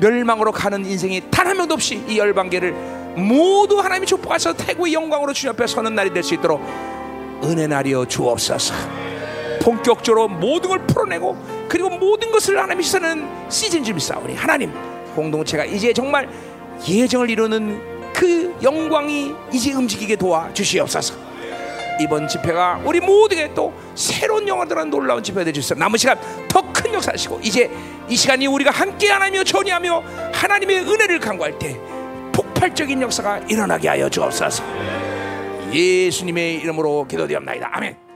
멸망으로 가는 인생이 단 한 명도 없이 이 열방계를 모두 하나님이 축복하셔서 태고의 영광으로 주님 앞에 서는 날이 될 수 있도록 은혜 날이여 주옵소서. 본격적으로 모든 걸 풀어내고 그리고 모든 것을 하나님이 시사는 시즌 좀 싸우니 하나님 공동체가 이제 정말 예정을 이루는 그 영광이 이제 움직이게 도와 주시옵소서. 이번 집회가 우리 모두에게 또 새로운 영화들한 놀라운 집회가 되주옵소서 남은 시간 더 큰 역사하시고 이제 이 시간이 우리가 함께 하나며 전이하며 하나님의 은혜를 간구할 때 폭발적인 역사가 일어나게 하여 주옵소서. 예수님의 이름으로 기도드립니다. 아멘.